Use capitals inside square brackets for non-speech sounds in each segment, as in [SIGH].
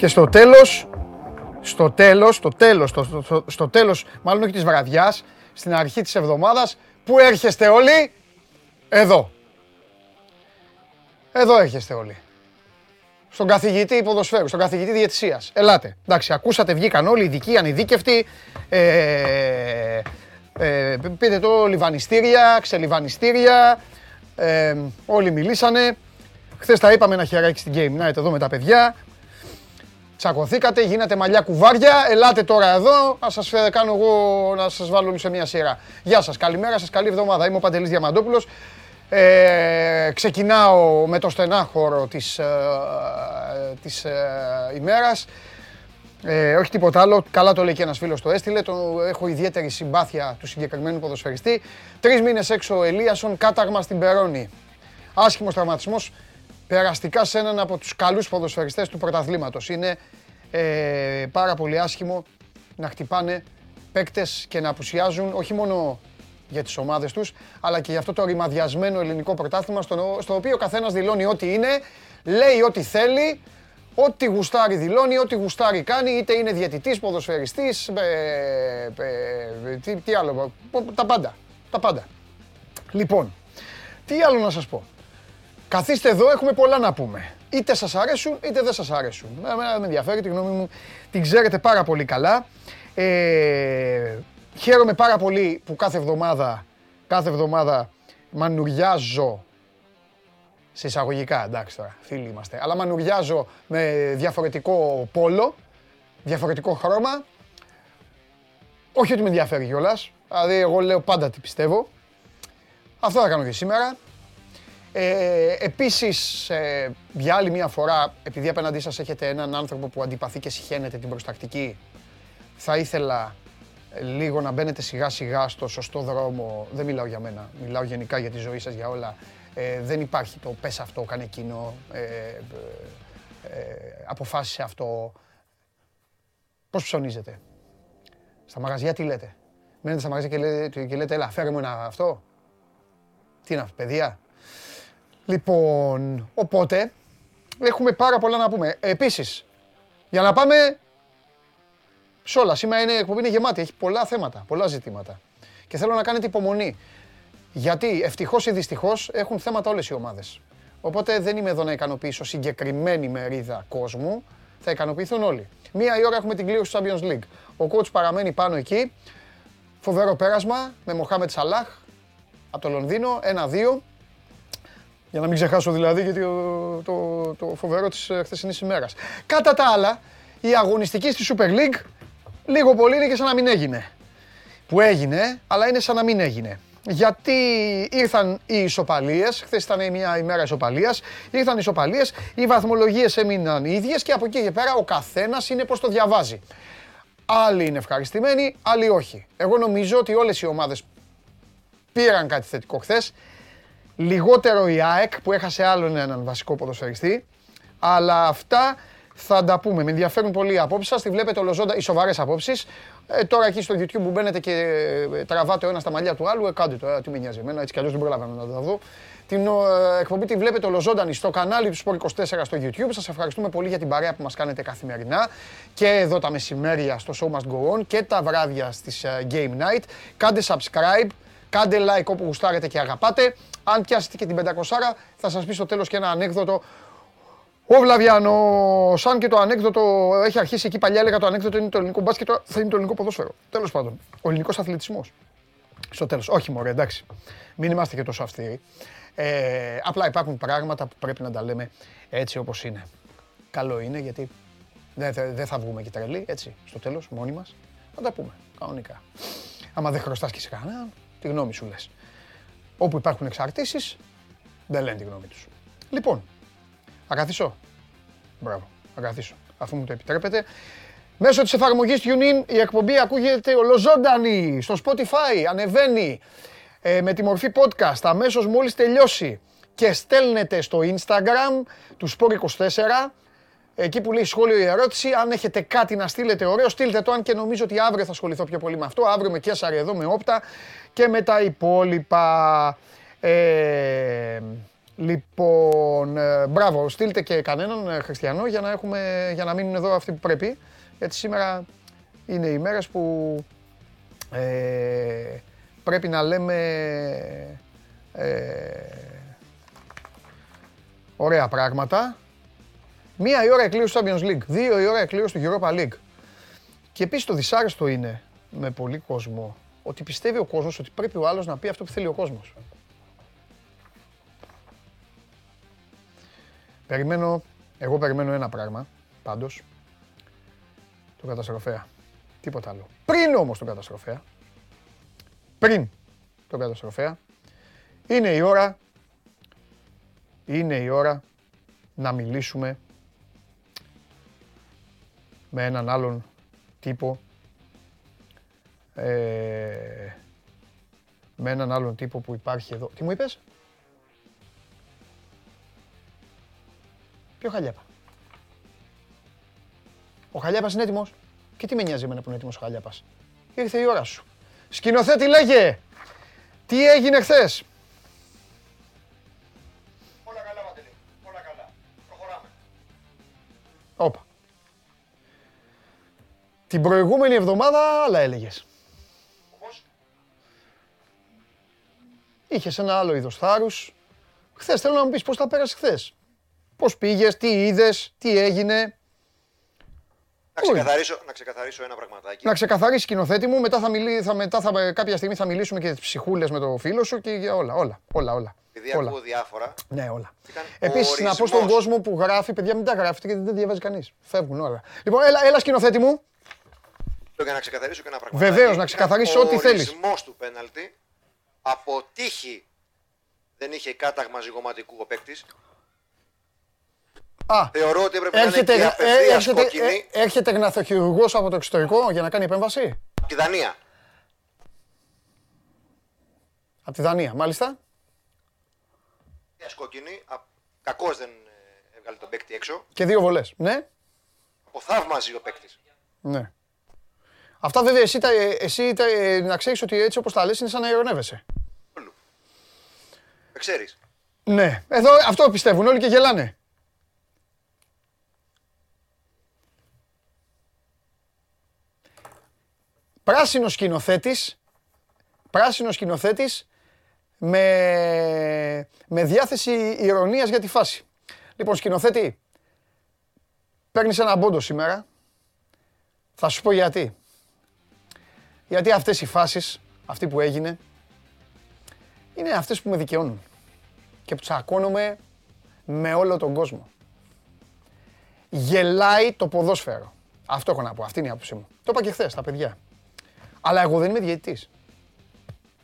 Και στο τέλος, στο τέλος, στο τέλος, στο, στο, στο τέλος, μάλλον όχι της βραδιάς, στην αρχή της εβδομάδας, που έρχεστε όλοι, εδώ. Εδώ έρχεστε όλοι. Στον καθηγητή ποδοσφαίρου, στον καθηγητή διαιτησίας. Ελάτε. Εντάξει, ακούσατε, βγήκαν όλοι, ειδικοί, ανειδίκευτοι. Ε, ε, πείτε το λιβανιστήρια, ξελιβανιστήρια. Ε, όλοι μιλήσανε. Χθες τα είπαμε ένα χεράκι στην Game Night εδώ με τα παιδιά. Τσακωθήκατε, γίνατε μαλλιά κουβάρια. Ελάτε τώρα εδώ, να σας ε, κάνω εγώ να σας βάλω σε μια σειρά. Γεια σας, καλημέρα σας, καλή εβδομάδα. Είμαι ο Παντελής Διαμαντόπουλος. Ε, ξεκινάω με το στενάχωρο της, ε, της ε, ημέρας. Ε, όχι τίποτα άλλο. Καλά το λέει και ένας φίλος το έστειλε. Το, έχω ιδιαίτερη συμπάθεια του συγκεκριμένου ποδοσφαιριστή. Τρεις μήνες έξω ο Ελίασον, κάταγμα στην Περόνη. Άσχημος τραυματισμός. Περαστικά σε έναν από τους καλούς ποδοσφαιριστές του πρωταθλήματος. Είναι ε, πάρα πολύ άσχημο να χτυπάνε παίκτες και να απουσιάζουν όχι μόνο για τις ομάδες τους, αλλά και για αυτό το ρημαδιασμένο ελληνικό πρωτάθλημα, στο, στο οποίο ο καθένας δηλώνει ό,τι είναι, λέει ό,τι θέλει, Ό,τι γουστάρει δηλώνει, ό,τι γουστάρει κάνει, είτε είναι διαιτητής, ποδοσφαιριστής, ε, ε, τι, τι άλλο, τα πάντα, τα πάντα. Λοιπόν, τι άλλο να σας πω. Καθίστε εδώ, έχουμε πολλά να πούμε. Είτε σας αρέσουν, είτε δεν σας αρέσουν. Εμένα με ενδιαφέρει, τη γνώμη μου την ξέρετε πάρα πολύ καλά. Ε, χαίρομαι πάρα πολύ που κάθε εβδομάδα, κάθε εβδομάδα μανουριάζω σε εισαγωγικά, εντάξει τώρα, φίλοι είμαστε. Αλλά μανουριάζω με διαφορετικό πόλο, διαφορετικό χρώμα. Όχι ότι με ενδιαφέρει κιόλας. Δηλαδή, εγώ λέω πάντα τι πιστεύω. Αυτό θα κάνω και σήμερα. Ε, επίσης, ε, για άλλη μια φορά, επειδή απέναντί σας έχετε έναν άνθρωπο που αντιπαθεί και συχαίνεται την προστακτική, θα ήθελα λίγο να μπαίνετε σιγά σιγά στο σωστό δρόμο. Δεν μιλάω για μένα, μιλάω γενικά για τη ζωή σας, για όλα. Ε, δεν υπάρχει το πες αυτό, κάνε εκείνο, ε, ε, αποφάσισε αυτό. Πώς ψωνίζετε; Στα μαγαζιά τι λέτε; Μένετε στα μαγαζιά και λέτε, και λέτε έλα φέρε μου ένα αυτό. Τι είναι αυτό, παιδεία. Λοιπόν, οπότε έχουμε πάρα πολλά να πούμε. Επίσης, για να πάμε σε όλα. Σήμερα είναι, η εκπομπή είναι γεμάτη, έχει πολλά θέματα, πολλά ζητήματα. Και θέλω να κάνετε υπομονή. Γιατί ευτυχώς ή δυστυχώς έχουν θέματα όλες οι ομάδες. Οπότε δεν είμαι εδώ να ικανοποιήσω συγκεκριμένη μερίδα κόσμου. Θα ικανοποιηθούν όλοι. Μία η ώρα έχουμε την κλήρωση του Champions League. Ο coach παραμένει πάνω εκεί. Φοβερό πέρασμα με Μοχάμετ Σαλάχ από το Λονδίνο. 1-2. Για να μην ξεχάσω δηλαδή γιατί το, το, το φοβερό της ε, χθεσινής ημέρας. Κατά τα άλλα, η αγωνιστική στη Super League λίγο πολύ είναι και σαν να μην έγινε. Που έγινε, αλλά είναι σαν να μην έγινε γιατί ήρθαν οι ισοπαλίες, χθες ήταν μια ημέρα ισοπαλίας, ήρθαν οι ισοπαλίες, οι βαθμολογίες έμειναν οι ίδιες και από εκεί και πέρα ο καθένας είναι πώς το διαβάζει. Άλλοι είναι ευχαριστημένοι, άλλοι όχι. Εγώ νομίζω ότι όλες οι ομάδες πήραν κάτι θετικό χθες. Λιγότερο η ΑΕΚ που έχασε άλλον έναν βασικό ποδοσφαιριστή. Αλλά αυτά θα τα πούμε. Με ενδιαφέρουν πολύ οι απόψεις σας. Τη βλέπετε ολοζώντα οι σοβαρές απόψεις. Ε, τώρα εκεί στο YouTube που μπαίνετε και ε, τραβάτε ο ένας στα μαλλιά του άλλου, ε, κάντε το. Ε, τι με νοιάζει εμένα, έτσι κι αλλιώς δεν προλαβαίνω να το δω. Την ε, εκπομπή τη βλέπετε ολοζώντανη στο κανάλι του Sport 24 στο YouTube. Σας ευχαριστούμε πολύ για την παρέα που μας κάνετε καθημερινά και εδώ τα μεσημέρια στο Show Must Go On και τα βράδια στις ε, Game Night. Κάντε subscribe, κάντε like όπου γουστάρετε και αγαπάτε. Αν πιάσετε και την 500 θα σας πει στο τέλος και ένα ανέκδοτο ο Βλαβιανό, σαν και το ανέκδοτο, έχει αρχίσει εκεί παλιά, έλεγα το ανέκδοτο είναι το ελληνικό μπάσκετ, τώρα θα είναι το ελληνικό ποδόσφαιρο. Τέλος πάντων, ο ελληνικός αθλητισμός. Στο τέλος. Όχι, μωρέ, εντάξει. Μην είμαστε και τόσο αυστηροί. Ε, απλά υπάρχουν πράγματα που πρέπει να τα λέμε έτσι όπως είναι. Καλό είναι γιατί δεν δε θα βγούμε και τρελοί, έτσι, στο τέλος, μόνοι μας. Θα τα πούμε, κανονικά. Άμα δεν χρωστάς και σε κανέναν, τη γνώμη σου λες. Όπου υπάρχουν εξαρτήσεις, δεν λένε τη γνώμη τους. Λοιπόν, θα καθίσω. Μπράβο, θα καθίσω. Αφού μου το επιτρέπετε. Μέσω της εφαρμογής TuneIn η εκπομπή ακούγεται ολοζώντανη στο Spotify, ανεβαίνει ε, με τη μορφή podcast αμέσως μόλις τελειώσει και στέλνετε στο Instagram του Sport24 εκεί που λέει σχόλιο η ερώτηση, αν έχετε κάτι να στείλετε ωραίο, στείλτε το, αν και νομίζω ότι αύριο θα ασχοληθώ πιο πολύ με αυτό, αύριο με Κέσσαρη εδώ, με Όπτα και με τα υπόλοιπα. Ε, Λοιπόν, ε, μπράβο, στείλτε και κανέναν ε, χριστιανό για να, έχουμε, για να μείνουν εδώ αυτοί που πρέπει. Γιατί σήμερα είναι οι μέρες που ε, πρέπει να λέμε ε, ωραία πράγματα. Μία η ώρα εκλήρωση του Champions League, δύο η ώρα εκλήρωση του Europa League. Και επίσης το δυσάρεστο είναι με πολύ κόσμο ότι πιστεύει ο κόσμος ότι πρέπει ο άλλος να πει αυτό που θέλει ο κόσμος. Περιμένω, εγώ περιμένω ένα πράγμα, πάντως, τον καταστροφέα. Τίποτα άλλο. Πριν όμως τον καταστροφέα, πριν τον καταστροφέα, είναι η ώρα, είναι η ώρα να μιλήσουμε με έναν άλλον τύπο ε, με έναν άλλον τύπο που υπάρχει εδώ. Τι μου είπες; Ποιο Χαλιάπα; Ο Χαλιάπας είναι έτοιμος. Και τι με νοιάζει εμένα που είναι έτοιμος ο Χαλιάπας; Ήρθε η ώρα σου. Σκηνοθέτη λέγε. Τι έγινε χθες; Την προηγούμενη εβδομάδα άλλα έλεγες. Όπως Είχες ένα άλλο είδος θάρρους. Χθες θέλω να μου πεις πώς τα πέρασες χθες. Πώς πήγες, τι είδες, τι έγινε. να ξεκαθαρίσω, να ξεκαθαρίσω ένα πραγματάκι. Να ξεκαθαρίσει σκηνοθέτη μου, μετά, θα μιλή, θα, μετά θα, κάποια στιγμή θα μιλήσουμε και για τις ψυχούλες με το φίλο σου και για όλα, όλα, όλα, όλα. Επειδή όλα. ακούω διάφορα. Ναι, όλα. Ήταν Επίσης, να πω στον ορισμός. κόσμο που γράφει, παιδιά μην τα γράφετε γιατί δεν διαβάζει κανείς. Φεύγουν όλα. Λοιπόν, έλα, έλα σκηνοθέτη μου. Το για να ξεκαθαρίσω και ένα πραγματάκι. Βεβαίως, να ξεκαθαρίσεις ό,τι θέλεις. Ο ορισμός του πέναλτη από τύχη δεν είχε κάταγμα ζυγωματικού ο παίκτης. Α, Θεωρώ ότι έπρεπε να έρχεται, είναι ε, και απευθείας έρχεται, κόκκινη ε, έρχεται γναθοχειρουργός από το εξωτερικό για να κάνει επέμβαση; από τη Δανία. Από τη Δανία, μάλιστα. Απευθείας κόκκινη. Α- Κακώς δεν ε, έβγαλε τον παίκτη έξω. Και δύο βολές. Ναι, Αποθαύμαζε ο παίκτης. ναι. Αυτά βέβαια εσύ, τα, ε, εσύ τα, ε, να ξέρεις ότι έτσι όπως τα λες είναι σαν να ειρωνεύεσαι. Όλου. Με ξέρεις. Ναι, εδώ αυτό πιστεύουν όλοι και γελάνε. Πράσινος σκηνοθέτης, πράσινος σκηνοθέτης με, με διάθεση ηρωνίας για τη φάση. Λοιπόν, σκηνοθέτη, παίρνεις ένα πόντο σήμερα. Θα σου πω γιατί. Γιατί αυτές οι φάσεις, αυτή που έγινε, είναι αυτές που με δικαιώνουν και που τσακώνομαι με όλο τον κόσμο. Γελάει το ποδόσφαιρο. Αυτό έχω να πω. Αυτή είναι η άποψή μου. Το είπα και χθες στα παιδιά. Αλλά εγώ δεν είμαι διαιτητής.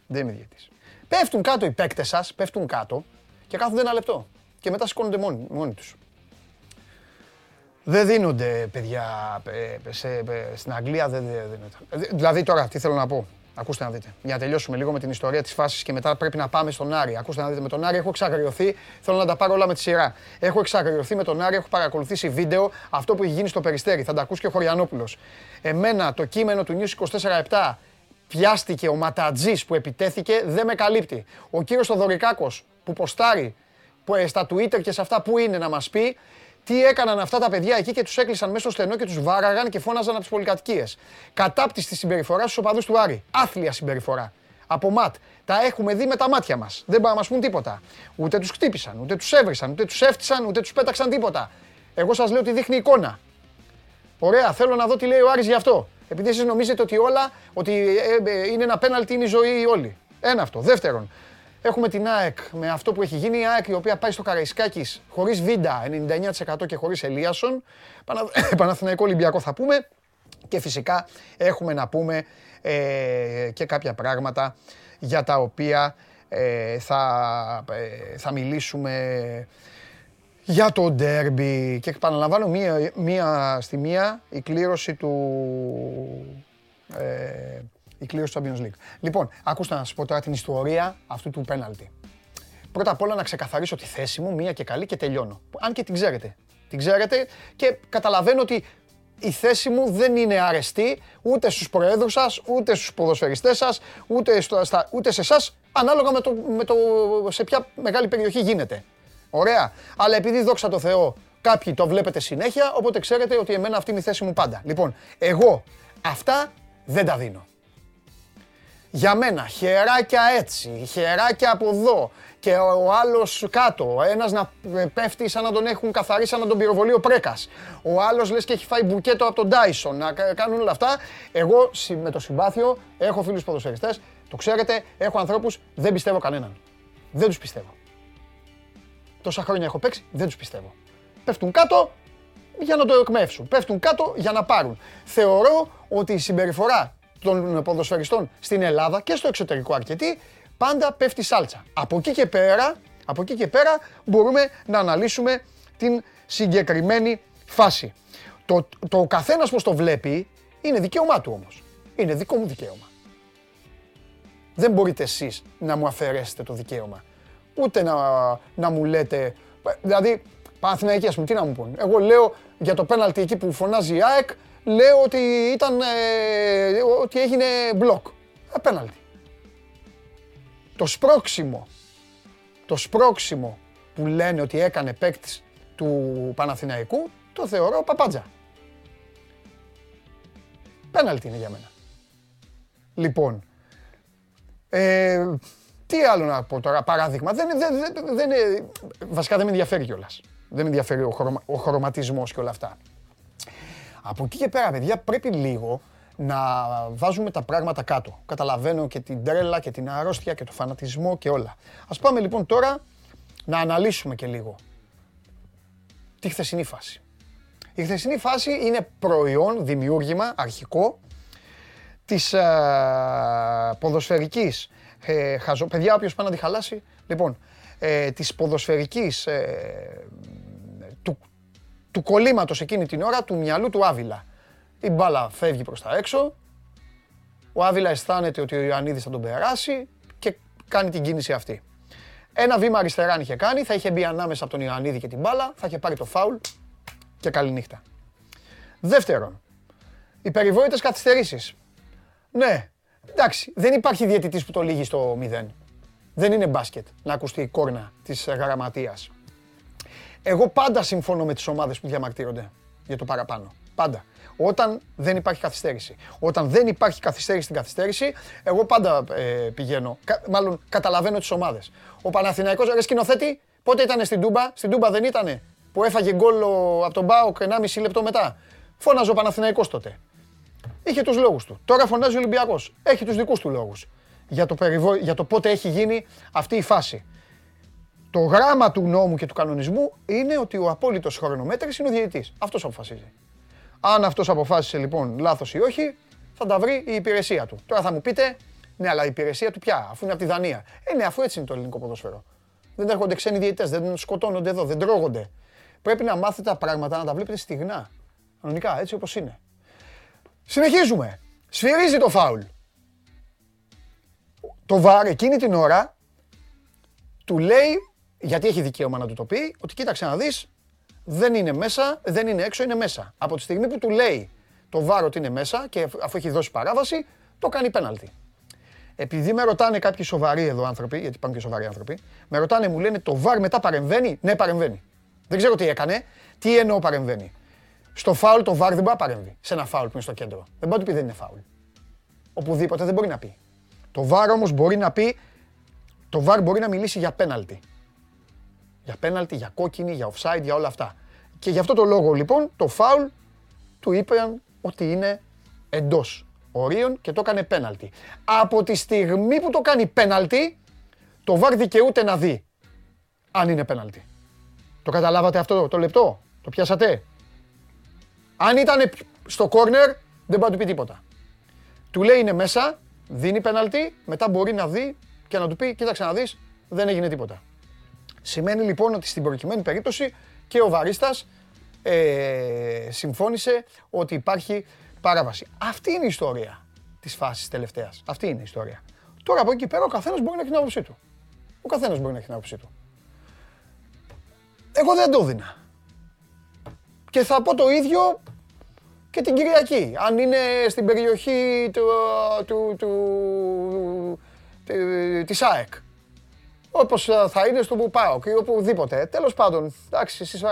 Δεν είμαι διαιτητής. Πέφτουν κάτω οι παίκτες σας, πέφτουν κάτω και κάθονται ένα λεπτό. Και μετά σηκώνονται μόνοι, μόνοι τους. Δεν δίνονται, παιδιά, ε, σε, ε, στην Αγγλία δεν δεν δίνονται. Ε, Δηλαδή τώρα, τι θέλω να πω. Ακούστε να δείτε. Για να τελειώσουμε λίγο με την ιστορία της φάσης και μετά πρέπει να πάμε στον Άρη. Ακούστε να δείτε. Με τον Άρη έχω εξαγριωθεί. Θέλω να τα πάρω όλα με τη σειρά. Έχω εξαγριωθεί με τον Άρη. Έχω παρακολουθήσει βίντεο αυτό που έχει γίνει στο περιστέρι. Θα τα ακούσει και ο Χωριανόπουλος. Εμένα το κείμενο του News 24-7 πιάστηκε ο Ματατζής που επιτέθηκε δεν με καλύπτει. Ο κύριος Θοδωρικάκος που ποστάρει που, ε, στα Twitter και σε αυτά που είναι να μας πει τι έκαναν αυτά τα παιδιά εκεί και τους έκλεισαν μέσα στο στενό και τους βάραγαν και φώναζαν από τις πολυκατοικίες. Κατάπτυστη συμπεριφορά στους οπαδούς του Άρη. Άθλια συμπεριφορά. Από ματ. Τα έχουμε δει με τα μάτια μας. Δεν μπορούν να μας πούν τίποτα. Ούτε τους χτύπησαν, ούτε τους έβρισαν, ούτε τους έφτισαν, ούτε τους πέταξαν τίποτα. Εγώ σας λέω ότι δείχνει εικόνα. Ωραία, θέλω να δω τι λέει ο Άρης γι' αυτό. Επειδή εσείς νομίζετε ότι όλα, ότι ε, ε, είναι ένα πέναλτι, είναι η ζωή όλη. Ένα αυτό. Δεύτερον, έχουμε την ΑΕΚ με αυτό που έχει γίνει. Η ΑΕΚ η οποία πάει στο Καραϊσκάκης χωρίς Βίντα 99% και χωρίς Ελίασον. Πανα... [COUGHS] Παναθηναϊκό Ολυμπιακό θα πούμε. Και φυσικά έχουμε να πούμε ε, και κάποια πράγματα για τα οποία ε, θα, ε, θα μιλήσουμε για το ντέρμπι και επαναλαμβάνω μία, μία στη μία η κλήρωση του ε, η κλήρωση του Champions League. Λοιπόν, ακούστε να σας πω τώρα την ιστορία αυτού του πέναλτι. Πρώτα απ' όλα να ξεκαθαρίσω τη θέση μου, μία και καλή και τελειώνω. Αν και την ξέρετε. Την ξέρετε και καταλαβαίνω ότι η θέση μου δεν είναι αρεστή ούτε στους προέδρους σας, ούτε στους ποδοσφαιριστές σας, ούτε, στο, στα, ούτε σε εσάς, ανάλογα με το, με το σε ποια μεγάλη περιοχή γίνεται. Ωραία. Αλλά επειδή δόξα τω Θεώ κάποιοι το βλέπετε συνέχεια, οπότε ξέρετε ότι εμένα αυτή είναι η θέση μου πάντα. Λοιπόν, εγώ αυτά δεν τα δίνω. Για μένα, χεράκια έτσι, χεράκια από εδώ και ο άλλος κάτω, ένας να πέφτει σαν να τον έχουν καθαρίσει σαν να τον πυροβολεί ο Πρέκας. Ο άλλος λες και έχει φάει μπουκέτο από τον Τάισον, να κάνουν όλα αυτά. Εγώ με το συμπάθειο έχω φίλους ποδοσφαιριστές, το ξέρετε, έχω ανθρώπους, δεν πιστεύω κανέναν. Δεν τους πιστεύω. Τόσα χρόνια έχω παίξει, δεν τους πιστεύω. Πέφτουν κάτω για να το εκμεύσουν. Πέφτουν κάτω για να πάρουν. Θεωρώ ότι η συμπεριφορά των ποδοσφαιριστών στην Ελλάδα και στο εξωτερικό αρκετή πάντα πέφτει σάλτσα. Από εκεί και πέρα, από εκεί και πέρα μπορούμε να αναλύσουμε την συγκεκριμένη φάση. Το, το καθένας πως το βλέπει είναι δικαίωμά του όμως. Είναι δικό μου δικαίωμα. Δεν μπορείτε εσείς να μου αφαιρέσετε το δικαίωμα. Ούτε να, να μου λέτε, δηλαδή Παναθηναϊκοί, ας πούμε, τι να μου πούν. Εγώ λέω για το πέναλτι εκεί που φωνάζει η ΑΕΚ, λέω ότι ήταν, ε, ότι έγινε μπλοκ. Ε, πέναλτι. Το σπρώξιμο, το σπρώξιμο που λένε ότι έκανε παίκτης του Παναθηναϊκού, το θεωρώ παπάντζα. Πέναλτι είναι για μένα. Λοιπόν, ε, τι άλλο να πω τώρα, παράδειγμα, δεν, δεν, δεν, δεν, βασικά δεν με ενδιαφέρει κιόλας. Δεν με ενδιαφέρει ο, χρωμα, ο χρωματισμός και όλα αυτά. Από εκεί και πέρα, παιδιά, πρέπει λίγο να βάζουμε τα πράγματα κάτω. Καταλαβαίνω και την τρέλα και την αρρώστια και το φανατισμό και όλα. Ας πάμε λοιπόν τώρα να αναλύσουμε και λίγο τη χθεσινή φάση. Η χθεσινή φάση είναι προϊόν, δημιούργημα, αρχικό της ε, ποδοσφαιρικής ε, χαζο... Παιδιά, όποιος πάει να τη χαλάσει, λοιπόν, ε, της ποδοσφαιρικής ε, του, του κολλήματος εκείνη την ώρα του μυαλού του Άβυλα. Η μπάλα φεύγει προς τα έξω, ο Άβυλα αισθάνεται ότι ο Ιωαννίδης θα τον περάσει και κάνει την κίνηση αυτή. Ένα βήμα αριστερά αν είχε κάνει, θα είχε μπει ανάμεσα από τον Ιωαννίδη και την μπάλα, θα είχε πάρει το φάουλ και καληνύχτα. Δεύτερον, οι περιβόητες καθυστερήσεις. Ναι, εντάξει, δεν υπάρχει διαιτητής που το λύγει στο 0. Δεν είναι μπάσκετ να ακουστεί η κόρνα της γραμματείας. Εγώ πάντα συμφωνώ με τις ομάδες που διαμαρτύρονται για το παραπάνω. Πάντα. Όταν δεν υπάρχει καθυστέρηση. Όταν δεν υπάρχει καθυστέρηση στην καθυστέρηση, εγώ πάντα ε, πηγαίνω. μάλλον καταλαβαίνω τις ομάδες. Ο Παναθηναϊκός, ρε σκηνοθέτη, πότε ήταν στην Τούμπα, στην Τούμπα δεν ήτανε, που έφαγε γκολ από τον Μπάοκ 1,5 λεπτό μετά. Φώναζε ο Παναθηναϊκός τότε. Είχε τους λόγους του. Τώρα φωνάζει ο Ολυμπιακός. Έχει τους δικούς του λόγους για το, περιβο... για το πότε έχει γίνει αυτή η φάση. Το γράμμα του νόμου και του κανονισμού είναι ότι ο απόλυτος χρονομέτρης είναι ο διαιτητής. Αυτός αποφασίζει. Αν αυτός αποφάσισε λοιπόν λάθος ή όχι, θα τα βρει η υπηρεσία του. Τώρα θα μου πείτε, ναι, αλλά η υπηρεσία του πια, αφού είναι από τη Δανία. Ε, ναι, αφού έτσι είναι το ελληνικό ποδόσφαιρο. Δεν έρχονται ξένοι διαιτητές, δεν σκοτώνονται εδώ, δεν τρώγονται. Πρέπει να μάθετε τα πράγματα να τα βλέπετε στιγνά. Κανονικά, έτσι όπως είναι. Συνεχίζουμε. Σφυρίζει το φάουλ. Το βάρ εκείνη την ώρα του λέει, γιατί έχει δικαίωμα να του το πει, ότι κοίταξε να δεις, δεν είναι μέσα, δεν είναι έξω, είναι μέσα. Από τη στιγμή που του λέει το βάρ ότι είναι μέσα και αφού έχει δώσει παράβαση, το κάνει πέναλτι. Επειδή με ρωτάνε κάποιοι σοβαροί εδώ άνθρωποι, γιατί υπάρχουν και σοβαροί άνθρωποι, με ρωτάνε, μου λένε το βάρ μετά παρεμβαίνει; Ναι, παρεμβαίνει. Δεν ξέρω τι έκανε. Τι εννοώ παρεμβαίνει. Στο φάουλ το βάρ δεν μπορεί να παρέμβει. Σε ένα φάουλ που είναι στο κέντρο. Δεν μπορεί να πει δεν είναι φάουλ. Οπουδήποτε δεν μπορεί να πει. Το VAR όμως μπορεί να πει, το VAR μπορεί να μιλήσει για πέναλτι. Για πέναλτι, για κόκκινη, για offside, για όλα αυτά. Και γι' αυτό το λόγο λοιπόν το φάουλ του είπαν ότι είναι εντός ορίων και το έκανε πέναλτι. Από τη στιγμή που το κάνει πέναλτι, το VAR δικαιούται να δει αν είναι πέναλτι. Το καταλάβατε αυτό το λεπτό, το πιάσατε; Αν ήταν στο corner, δεν μπορεί να του πει τίποτα. Του λέει είναι μέσα, δίνει πέναλτι, μετά μπορεί να δει και να του πει: Κοίταξε να δεις, δεν έγινε τίποτα. Σημαίνει λοιπόν ότι στην προκειμένη περίπτωση και ο Βαρίστας ε, συμφώνησε ότι υπάρχει παράβαση. Αυτή είναι η ιστορία της φάσης τελευταίας. Αυτή είναι η ιστορία. Τώρα από εκεί πέρα ο καθένας μπορεί να έχει την άποψή του. Ο καθένας μπορεί να έχει την άποψή του. Εγώ δεν το έδινα. Και θα πω το ίδιο και την Κυριακή. Αν είναι στην περιοχή του, του, του, της ΑΕΚ. Όπως θα είναι στο που πάω και οπουδήποτε. Τέλος πάντων, εντάξει, εσείς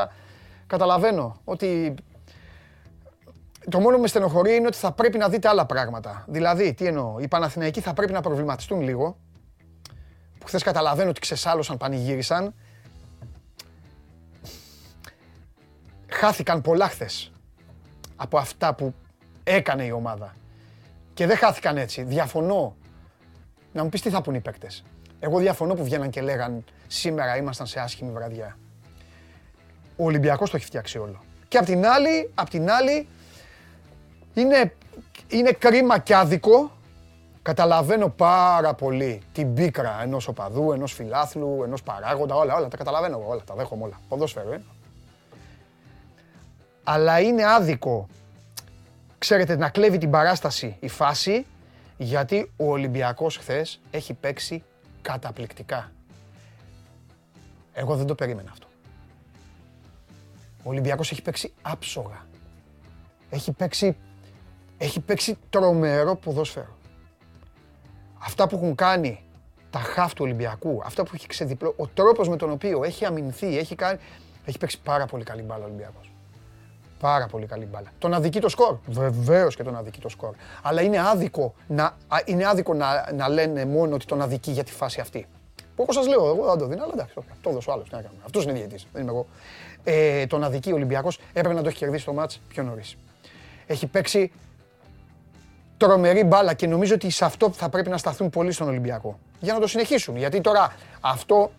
καταλαβαίνω ότι το μόνο που με στενοχωρεί είναι ότι θα πρέπει να δείτε άλλα πράγματα. Δηλαδή, τι εννοώ, οι Παναθηναϊκοί θα πρέπει να προβληματιστούν λίγο. Που χθες καταλαβαίνω ότι ξεσάλωσαν, πανηγύρισαν. Χάθηκαν πολλά χθες από αυτά που έκανε η ομάδα. Και δεν χάθηκαν έτσι. Διαφωνώ. Να μου πεις τι θα πούν οι παίκτες. Εγώ διαφωνώ που βγαίναν και λέγαν σήμερα ήμασταν σε άσχημη βραδιά. Ο Ολυμπιακός το έχει φτιάξει όλο. Και απ' την άλλη, απ' την άλλη είναι, είναι κρίμα και άδικο. Καταλαβαίνω πάρα πολύ την πίκρα ενός οπαδού, ενός φιλάθλου, ενός παράγοντα, όλα, όλα τα καταλαβαίνω εγώ, όλα τα δέχομαι όλα. Ποδόσφαιρο, ε. Αλλά είναι άδικο, ξέρετε, να κλέβει την παράσταση η φάση, γιατί ο Ολυμπιακός χθες έχει παίξει καταπληκτικά. Εγώ δεν το περίμενα αυτό. Ο Ολυμπιακός έχει παίξει άψογα. Έχει παίξει έχει παίξει τρομερό ποδόσφαιρο. Αυτά που έχουν κάνει τα χαφ του Ολυμπιακού, αυτά που έχει ξεδιπλώ, ο τρόπος με τον οποίο έχει αμυνθεί, έχει, κάνει, έχει παίξει πάρα πολύ καλή μπάλα ο Ολυμπιακός. Πάρα πολύ καλή μπάλα. Τον αδικεί το σκορ. Βεβαίως και τον αδικεί το σκορ. Αλλά είναι άδικο να, είναι άδικο να, να λένε μόνο ότι τον αδικεί για τη φάση αυτή. Που όπως σας λέω, εγώ δεν το δίνω, αλλά εντάξει, το έδωσε ο άλλος. Αυτός είναι διαιτή, δεν είμαι εγώ. Ε, τον αδικεί ο Ολυμπιακός έπρεπε να το έχει κερδίσει το μάτς πιο νωρίς. Έχει παίξει τρομερή μπάλα και νομίζω ότι σε αυτό θα πρέπει να σταθούν πολύ στον Ολυμπιακό. Για να το συνεχίσουν. Γιατί τώρα αυτό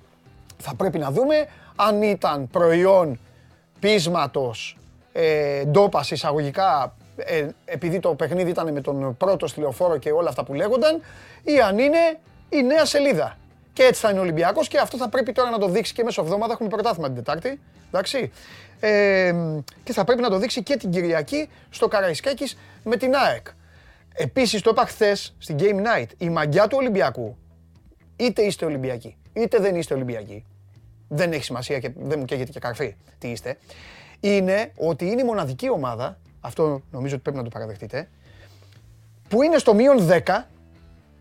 θα πρέπει να δούμε αν ήταν προϊόν πείσματος, ε, ντόπας εισαγωγικά, ε, επειδή το παιχνίδι ήταν με τον πρώτο στυλοφόρο και όλα αυτά που λέγονταν, ή αν είναι η νέα σελίδα. Και έτσι θα είναι ο Ολυμπιακός και αυτό θα πρέπει τώρα να το δείξει και μέσω εβδομάδα. Έχουμε πρωτάθλημα την Τετάρτη. Εντάξει. Ε, και θα πρέπει να το δείξει και την Κυριακή στο Καραϊσκάκης με την ΑΕΚ. Επίσης το είπα χθες στην Game Night, η μαγιά του Ολυμπιακού, είτε είστε Ολυμπιακοί, είτε δεν είστε Ολυμπιακοί, δεν έχει σημασία και δεν μου καίγεται και καρφί τι είστε, είναι ότι είναι η μοναδική ομάδα, αυτό νομίζω ότι πρέπει να το παραδεχτείτε, που είναι στο μείον 10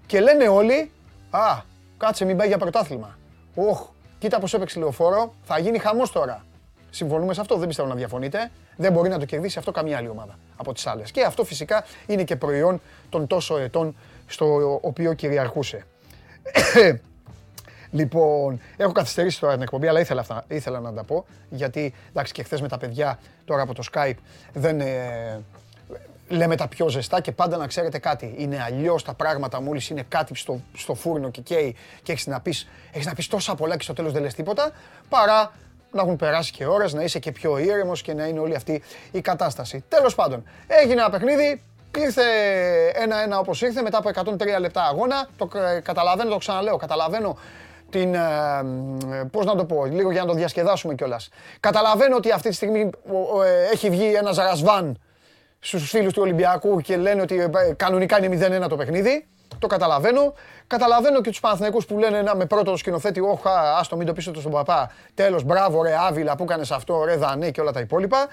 και λένε όλοι, α, κάτσε μην πάει για πρωτάθλημα. Όχ, κοίτα πως έπαιξε λεωφόρο, θα γίνει χαμός τώρα. Συμφωνούμε σε αυτό, δεν πιστεύω να διαφωνείτε. Δεν μπορεί να το κερδίσει αυτό καμία άλλη ομάδα από τις άλλες. Και αυτό φυσικά είναι και προϊόν των τόσο ετών στο οποίο κυριαρχούσε. Λοιπόν, έχω καθυστερήσει τώρα την εκπομπή, αλλά ήθελα, αυτά, ήθελα να τα πω. Γιατί εντάξει, και χθες με τα παιδιά τώρα από το Skype δεν ε, λέμε τα πιο ζεστά και πάντα να ξέρετε κάτι. Είναι αλλιώς τα πράγματα μόλις είναι κάτι στο, στο φούρνο και καίει και έχεις να πει έχεις να πεις τόσα πολλά και στο τέλος δεν λες τίποτα. Παρά να έχουν περάσει και ώρες, να είσαι και πιο ήρεμος και να είναι όλη αυτή η κατάσταση. Τέλος πάντων, έγινε ένα παιχνίδι, ήρθε ένα-ένα όπως ήρθε μετά από 103 λεπτά αγώνα. Το καταλαβαίνω, το ξαναλέω, καταλαβαίνω την, ε, πώς να το πω, λίγο για να το διασκεδάσουμε κιόλας. Καταλαβαίνω ότι αυτή τη στιγμή ε, έχει βγει ένα ζαρασβάν στους φίλους του Ολυμπιακού και λένε ότι ε, κανονικά είναι 0-1 το παιχνίδι. Το καταλαβαίνω. Καταλαβαίνω και τους Παναθηναϊκούς που λένε να με πρώτο το σκηνοθέτη, Όχα, άστο μην το πίσω στον παπά. Τέλος, μπράβο, ρε Άβυλα που έκανε αυτό, ρε Δανέ και όλα τα υπόλοιπα.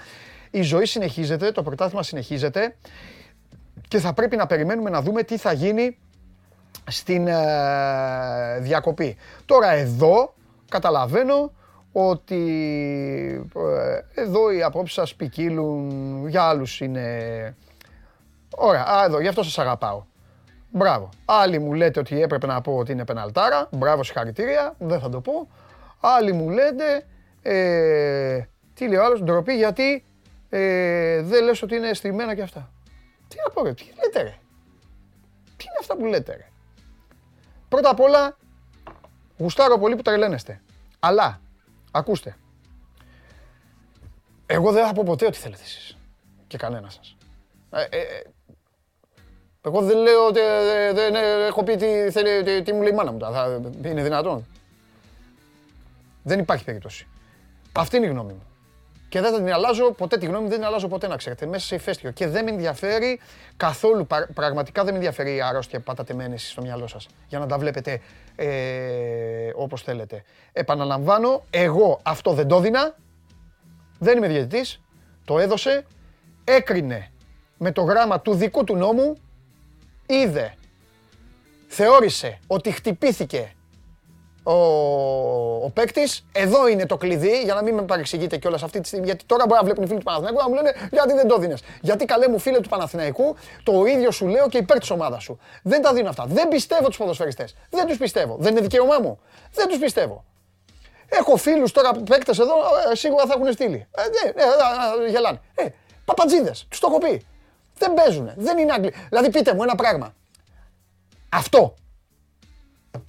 Η ζωή συνεχίζεται, το πρωτάθλημα συνεχίζεται και θα πρέπει να περιμένουμε να δούμε τι θα γίνει στην ε, διακοπή. Τώρα εδώ καταλαβαίνω ότι ε, εδώ οι απόψεις σας ποικίλουν, για άλλους είναι... Ωραία, α, εδώ, γι' αυτό σας αγαπάω. Μπράβο. Άλλοι μου λέτε ότι έπρεπε να πω ότι είναι πεναλτάρα. Μπράβο, συγχαρητήρια. Δεν θα το πω. Άλλοι μου λέτε. Ε, τι λέει ο άλλος, ντροπή γιατί ε, δεν λες ότι είναι στριμμένα και αυτά. Τι να πω ρε, τι λέτε ρε. Τι είναι αυτά που λέτε ρε. Πρώτα απ' όλα, γουστάρω πολύ που τρελαίνεστε. Αλλά, ακούστε. Εγώ δεν θα πω ποτέ ότι θέλετε εσείς. Και κανένα σας. Ε, ε, ε εγώ δεν λέω ότι δεν έχω πει τι, θέλει, τι, μου λέει η μάνα μου. Θα, είναι δυνατόν. Δεν υπάρχει περίπτωση. Αυτή είναι η γνώμη μου. Και δεν θα την αλλάζω ποτέ τη γνώμη, δεν την αλλάζω ποτέ να ξέρετε. Μέσα σε ηφαίστειο. Και δεν με ενδιαφέρει καθόλου, πραγματικά δεν με ενδιαφέρει η αρρώστια που πατάτε μένες στο μυαλό σας. Για να τα βλέπετε ε, όπως θέλετε. Επαναλαμβάνω, εγώ αυτό δεν το δίνα. Δεν είμαι διαιτητής. Το έδωσε. Έκρινε με το γράμμα του δικού του νόμου είδε, θεώρησε ότι χτυπήθηκε ο, ο παίκτης. Εδώ είναι το κλειδί, για να μην με παρεξηγείτε κιόλας αυτή τη στιγμή. Γιατί τώρα μπορεί να βλέπουν οι φίλοι του Παναθηναϊκού να μου λένε Γιατί δεν το δίνει. Γιατί καλέ μου φίλε του Παναθηναϊκού, το ίδιο σου λέω και υπέρ της ομάδας σου. Δεν τα δίνω αυτά. Δεν πιστεύω τους ποδοσφαιριστές. Δεν τους πιστεύω. Δεν είναι δικαίωμά μου. Δεν τους πιστεύω. Έχω φίλους τώρα παίκτες εδώ, ε, σίγουρα θα έχουν στείλει. Ε, ναι, ναι, ε, ε, γελάνε. Ε, Παπατζίδες, τους το έχω πει. Δεν παίζουν. Δεν είναι Άγγλοι. Δηλαδή πείτε μου ένα πράγμα. Αυτό.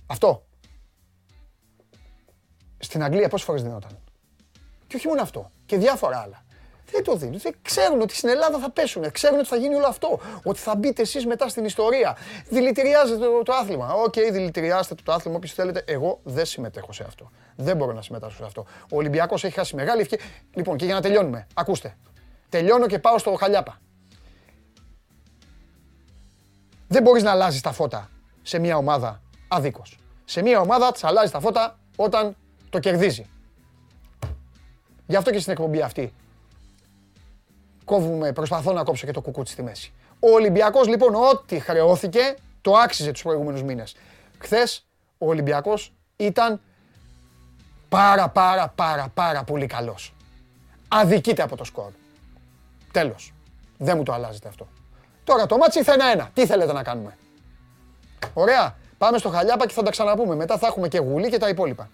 Αυτό. Στην Αγγλία πόσες φορές δινόταν. Και όχι μόνο αυτό. Και διάφορα άλλα. Δεν το δίνουν. Ξέρουν ότι στην Ελλάδα θα πέσουν. Ξέρουν ότι θα γίνει όλο αυτό. Ότι θα μπείτε εσείς μετά στην ιστορία. Δηλητηριάζετε το, το άθλημα. OK, okay, δηλητηριάστε το, το άθλημα όποιος θέλετε. Εγώ δεν συμμετέχω σε αυτό. Δεν μπορώ να συμμετάσχω σε αυτό. Ο Ολυμπιακός έχει χάσει μεγάλη ευκαιρία. Λοιπόν, και για να τελειώνουμε, ακούστε. Τελειώνω και πάω στο Χαλιάπα. Δεν μπορείς να αλλάζεις τα φώτα σε μια ομάδα αδίκως. Σε μια ομάδα τη αλλάζεις τα φώτα όταν το κερδίζει. Γι' αυτό και στην εκπομπή αυτή κόβουμε, προσπαθώ να κόψω και το κουκούτσι στη μέση. Ο Ολυμπιακός λοιπόν ό,τι χρεώθηκε το άξιζε τους προηγούμενους μήνες. Χθες ο Ολυμπιακός ήταν πάρα πάρα πάρα πάρα πολύ καλός. Αδικείται από το σκορ. Τέλος. Δεν μου το αλλάζετε αυτό. Τώρα το ματς ήρθε ένα-ένα. Τι θέλετε να κάνουμε; Ωραία. Πάμε στο Χαλιάπα και θα τα ξαναπούμε. Μετά θα έχουμε και γουλή και τα υπόλοιπα.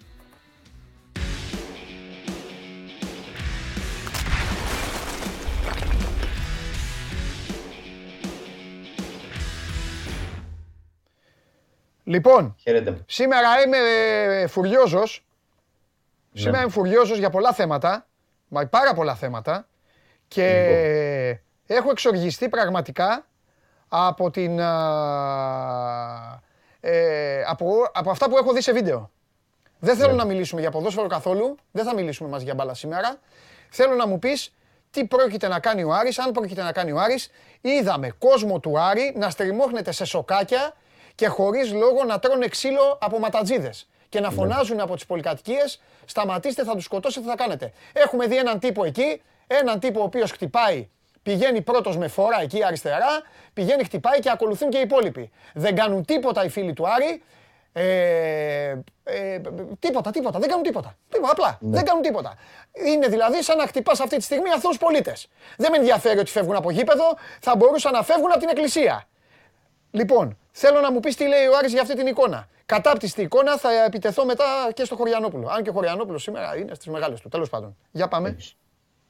Λοιπόν, σήμερα είμαι ε, φουριόζος. Ναι. Σήμερα είμαι φουριόζος για πολλά θέματα. Μα πάρα πολλά θέματα. Και λοιπόν. έχω εξοργιστεί πραγματικά από την... Ε, από, από αυτά που έχω δει σε βίντεο. Δεν θέλω ναι. να μιλήσουμε για ποδόσφαιρο καθόλου. Δεν θα μιλήσουμε μαζί για μπάλα σήμερα. Θέλω να μου πεις τι πρόκειται να κάνει ο Άρης, αν πρόκειται να κάνει ο Άρης. Είδαμε κόσμο του Άρη να στριμώχνεται σε σοκάκια και χωρίς λόγο να τρώνε ξύλο από ματατζίδες. Και να ναι. φωνάζουν από τις πολυκατοικίες, σταματήστε, θα τους σκοτώσετε, τι θα κάνετε. Έχουμε δει έναν τύπο εκεί, έναν τύπο ο οποίος χτυπάει, πηγαίνει πρώτος με φορά εκεί αριστερά, πηγαίνει, χτυπάει και ακολουθούν και οι υπόλοιποι. Δεν κάνουν τίποτα οι φίλοι του Άρη. Ε, ε, τίποτα, τίποτα. Δεν κάνουν τίποτα. τίποτα απλά. Ναι. Δεν κάνουν τίποτα. Είναι δηλαδή σαν να χτυπάς αυτή τη στιγμή αθώους πολίτες. Δεν με ενδιαφέρει ότι φεύγουν από γήπεδο, θα μπορούσαν να φεύγουν από την εκκλησία. Λοιπόν, θέλω να μου πεις τι λέει ο Άρης για αυτή την εικόνα. Κατάπτυστη εικόνα θα επιτεθώ μετά και στο Χωριανόπουλο. Αν και ο Χωριανόπουλος σήμερα είναι στις μεγάλες του. Τέλος πάντων. Για πάμε.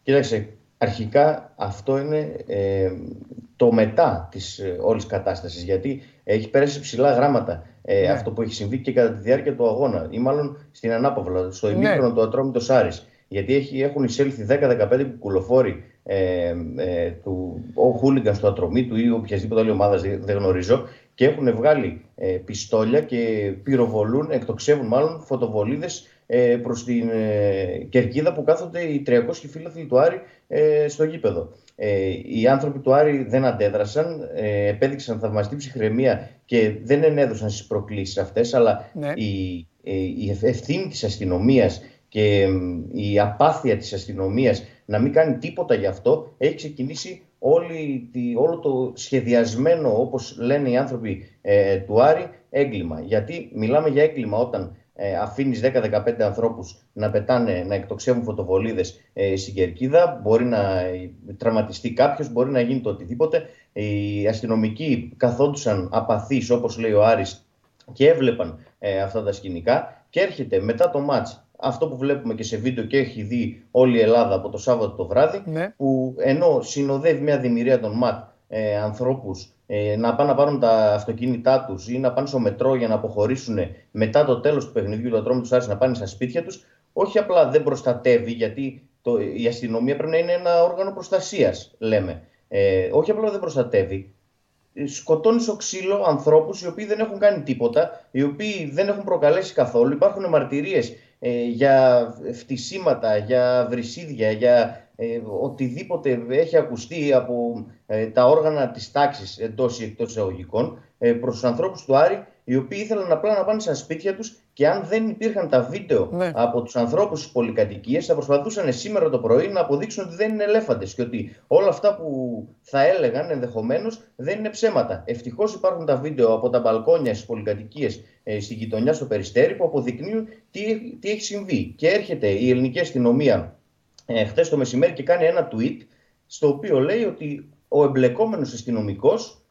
Κοίταξε, αρχικά αυτό είναι ε, το μετά της ε, όλης κατάστασης γιατί έχει πέρασει ψηλά γράμματα ε, ναι. αυτό που έχει συμβεί και κατά τη διάρκεια του αγώνα ή μάλλον στην ανάπαυλα, στο ναι. ημίχρονο του Ατρόμητος Άρης γιατί έχει, έχουν εισέλθει 10-15 κουκουλοφόροι ε, ε, του ο Χούλιγκαν στο ατρομή του ή οποιασδήποτε άλλη ομάδα, δεν γνωρίζω, και έχουν βγάλει ε, πιστόλια και πυροβολούν, εκτοξεύουν μάλλον φωτοβολίδες ε, προς την ε, κερκίδα που κάθονται οι 300 φίλαθλοι του Άρη ε, στο γήπεδο. Ε, οι άνθρωποι του Άρη δεν αντέδρασαν, ε, επέδειξαν θαυμαστή ψυχραιμία και δεν ενέδωσαν στις προκλήσεις αυτές, αλλά ναι. η, η ευθύνη της αστυνομίας και η απάθεια της αστυνομίας να μην κάνει τίποτα γι' αυτό έχει ξεκινήσει όλη, όλο το σχεδιασμένο όπως λένε οι άνθρωποι ε, του Άρη έγκλημα. Γιατί μιλάμε για έγκλημα όταν ε, αφήνεις 10-15 ανθρώπους να πετάνε, να εκτοξεύουν φωτοβολίδες ε, στην κερκίδα, μπορεί να τραυματιστεί κάποιος, μπορεί να γίνει το οτιδήποτε. Οι αστυνομικοί καθόντουσαν απαθείς όπως λέει ο Άρης και έβλεπαν ε, αυτά τα σκηνικά και έρχεται μετά το μάτς αυτό που βλέπουμε και σε βίντεο και έχει δει όλη η Ελλάδα από το Σάββατο το βράδυ, ναι. που ενώ συνοδεύει μια δημιουργία των ΜΑΤ ε, ανθρώπους ε, να πάνε να πάρουν τα αυτοκίνητά τους ή να πάνε στο μετρό για να αποχωρήσουν μετά το τέλος του παιχνιδιού, το δρόμο τους άρεσε να πάνε στα σπίτια τους, όχι απλά δεν προστατεύει, γιατί το, η αστυνομία πρέπει να είναι ένα όργανο προστασίας, λέμε. Ε, όχι απλά δεν προστατεύει, σκοτώνεις στο ξύλο ανθρώπους οι οποίοι δεν έχουν κάνει τίποτα, οι οποίοι δεν έχουν προκαλέσει καθόλου. Υπάρχουν μαρτυρίες ε, για φτισήματα, για βρυσίδια, για ε, οτιδήποτε έχει ακουστεί από ε, τα όργανα της τάξης εντός ή εκτός εισαγωγικών ε, προς τους ανθρώπους του Άρη οι οποίοι ήθελαν απλά να πάνε στα σπίτια τους Και αν δεν υπήρχαν τα βίντεο Ναι. από τους ανθρώπους στις πολυκατοικίες, θα προσπαθούσαν σήμερα το πρωί να αποδείξουν ότι δεν είναι ελέφαντες και ότι όλα αυτά που θα έλεγαν ενδεχομένως δεν είναι ψέματα. Ευτυχώς υπάρχουν τα βίντεο από τα μπαλκόνια στις πολυκατοικίες ε, στη γειτονιά στο Περιστέρι που αποδεικνύουν τι, τι έχει συμβεί. Και έρχεται η ελληνική αστυνομία ε, χθες το μεσημέρι και κάνει ένα tweet στο οποίο λέει ότι ο εμπλεκόμενος αστυνομικός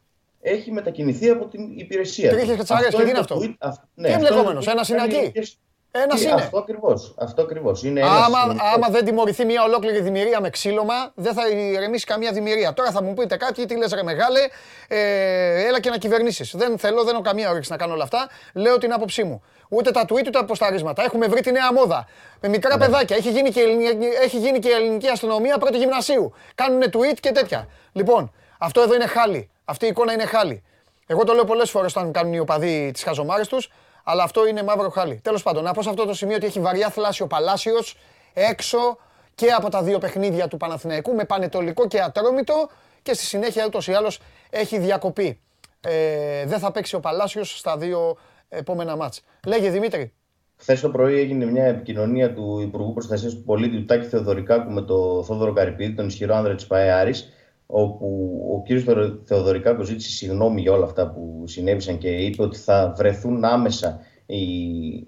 έχει μετακινηθεί από την υπηρεσία. Τρίχες του. και τσαρές, Αυτό και τι είναι είναι το αυτό; tweet, αυ- Τι αυτό εμπλεκόμενος, το tweet ένας που είναι κάνει εκεί; ελληνικές- Ένας Τι, είναι. Αυτό ακριβώς. Αυτό ακριβώς. Είναι ένας Άμα, αστυνομικός. άμα δεν τιμωρηθεί μια ολόκληρη δημιουργία με ξύλωμα, δεν θα ηρεμήσει καμία δημιουργία. Τώρα θα μου πείτε κάποιοι, τι λες ρε μεγάλε, ε, έλα και να κυβερνήσεις. Δεν θέλω, δεν έχω καμία όρεξη να κάνω όλα αυτά. Λέω την άποψή μου. Ούτε τα tweet, ούτε τα αποσταρίσματα. Έχουμε βρει τη νέα μόδα. Με μικρά παιδάκια. Έχει γίνει, και η ελληνική, έχει γίνει και η ελληνική αστυνομία πρώτη γυμνασίου. Κάνουν tweet και τέτοια. Λοιπόν, αυτό εδώ είναι χάλι. Αυτή η εικόνα είναι χάλι. Εγώ το λέω πολλές φορές όταν κάνουν οι οπαδοί τις χαζομάρες τους, αλλά αυτό είναι μαύρο χάλι. Τέλος πάντων, να πω σε αυτό το σημείο ότι έχει βαριά θλάσσιο Παλάσιος έξω και από τα δύο παιχνίδια του Παναθηναϊκού με πανετολικό και ατρόμητο και στη συνέχεια ούτως ή άλλως έχει διακοπή. Ε, δεν θα παίξει ο Παλάσιος στα δύο επόμενα μάτς. Λέγε Δημήτρη. Χθες το πρωί έγινε μια επικοινωνία του Υπουργού Προστασίας του Πολίτη του Τάκη Θεοδωρικάκου με τον Θόδωρο Καρυπίδη, τον ισχυρό άνδρα της ΠαΕ Άρης, όπου ο κ. Θεοδωρικάκου ζήτησε συγγνώμη για όλα αυτά που συνέβησαν και είπε ότι θα βρεθούν άμεσα οι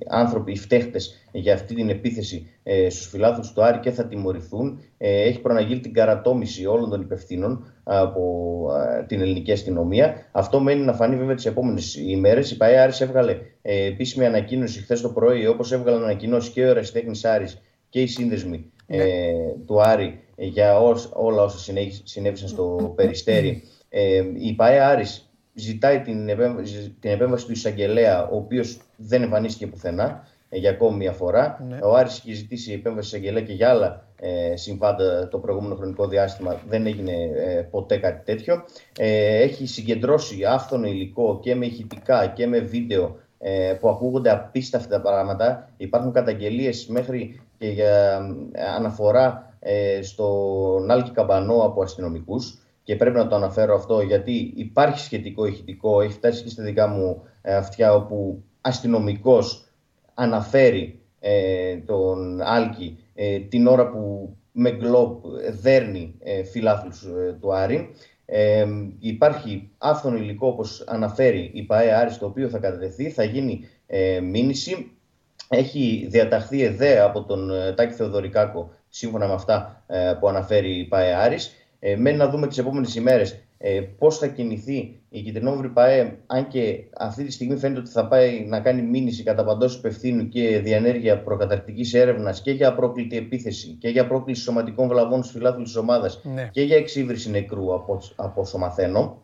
άνθρωποι, οι φταίχτες για αυτή την επίθεση ε, στους φιλάθλους του Άρη και θα τιμωρηθούν. Ε, έχει προαναγγείλει την καρατόμηση όλων των υπευθύνων από ε, την ελληνική αστυνομία. Αυτό μένει να φανεί βέβαια τις επόμενες ημέρες. Η ΠαΕ Άρης έβγαλε ε, επίσημη ανακοίνωση χθες το πρωί, όπως έβγαλαν ανακοινώσεις και ο Ερασιτέχνης Άρης και οι σύνδεσμοι ε, του Άρη για ως- όλα όσα συνέ- συνέβησαν στο Περιστέρι. Ε, η ΠαΕ Άρης ζητάει την επέμβαση, την επέμβαση του εισαγγελέα, ο οποίος δεν εμφανίστηκε πουθενά ε, για ακόμη μια φορά. Ναι. Ο Άρης είχε ζητήσει επέμβαση του εισαγγελέα και για άλλα ε, συμβάντα το προηγούμενο χρονικό διάστημα. Δεν έγινε ε, ποτέ κάτι τέτοιο. Ε, έχει συγκεντρώσει άφθονο υλικό και με ηχητικά και με βίντεο ε, που ακούγονται απίστευτα πράγματα. Υπάρχουν καταγγελίες μέχρι και για ε, αναφορά ε, στον Άλκη Καμπανό από αστυνομικούς και πρέπει να το αναφέρω αυτό γιατί υπάρχει σχετικό ηχητικό, έχει φτάσει και στα δικά μου ε, αυτιά όπου αστυνομικός αναφέρει ε, τον Άλκη ε, την ώρα που με γκλόπ δέρνει ε, φιλάθλους ε, του Άρη. Ε, υπάρχει άφθονο υλικό όπως αναφέρει η ΠαΕ Άρης το οποίο θα κατατεθεί, θα γίνει ε, μήνυση. Έχει διαταχθεί ΕΔΕ από τον ε, Τάκη Θεοδωρικάκο σύμφωνα με αυτά ε, που αναφέρει η ΠαΕ Άρης. Ε, μένει να δούμε τις επόμενες ημέρες ε, πώς θα κινηθεί η Κιτρινόμαυρη ΠαΕ, αν και αυτή τη στιγμή φαίνεται ότι θα πάει να κάνει μήνυση κατά παντός υπευθύνου και διανέργεια προκαταρκτικής έρευνας και για απρόκλητη επίθεση και για πρόκληση σωματικών βλαβών στους φιλάθλους της ομάδας Ναι. και για εξύβριση νεκρού από, από όσο μαθαίνω.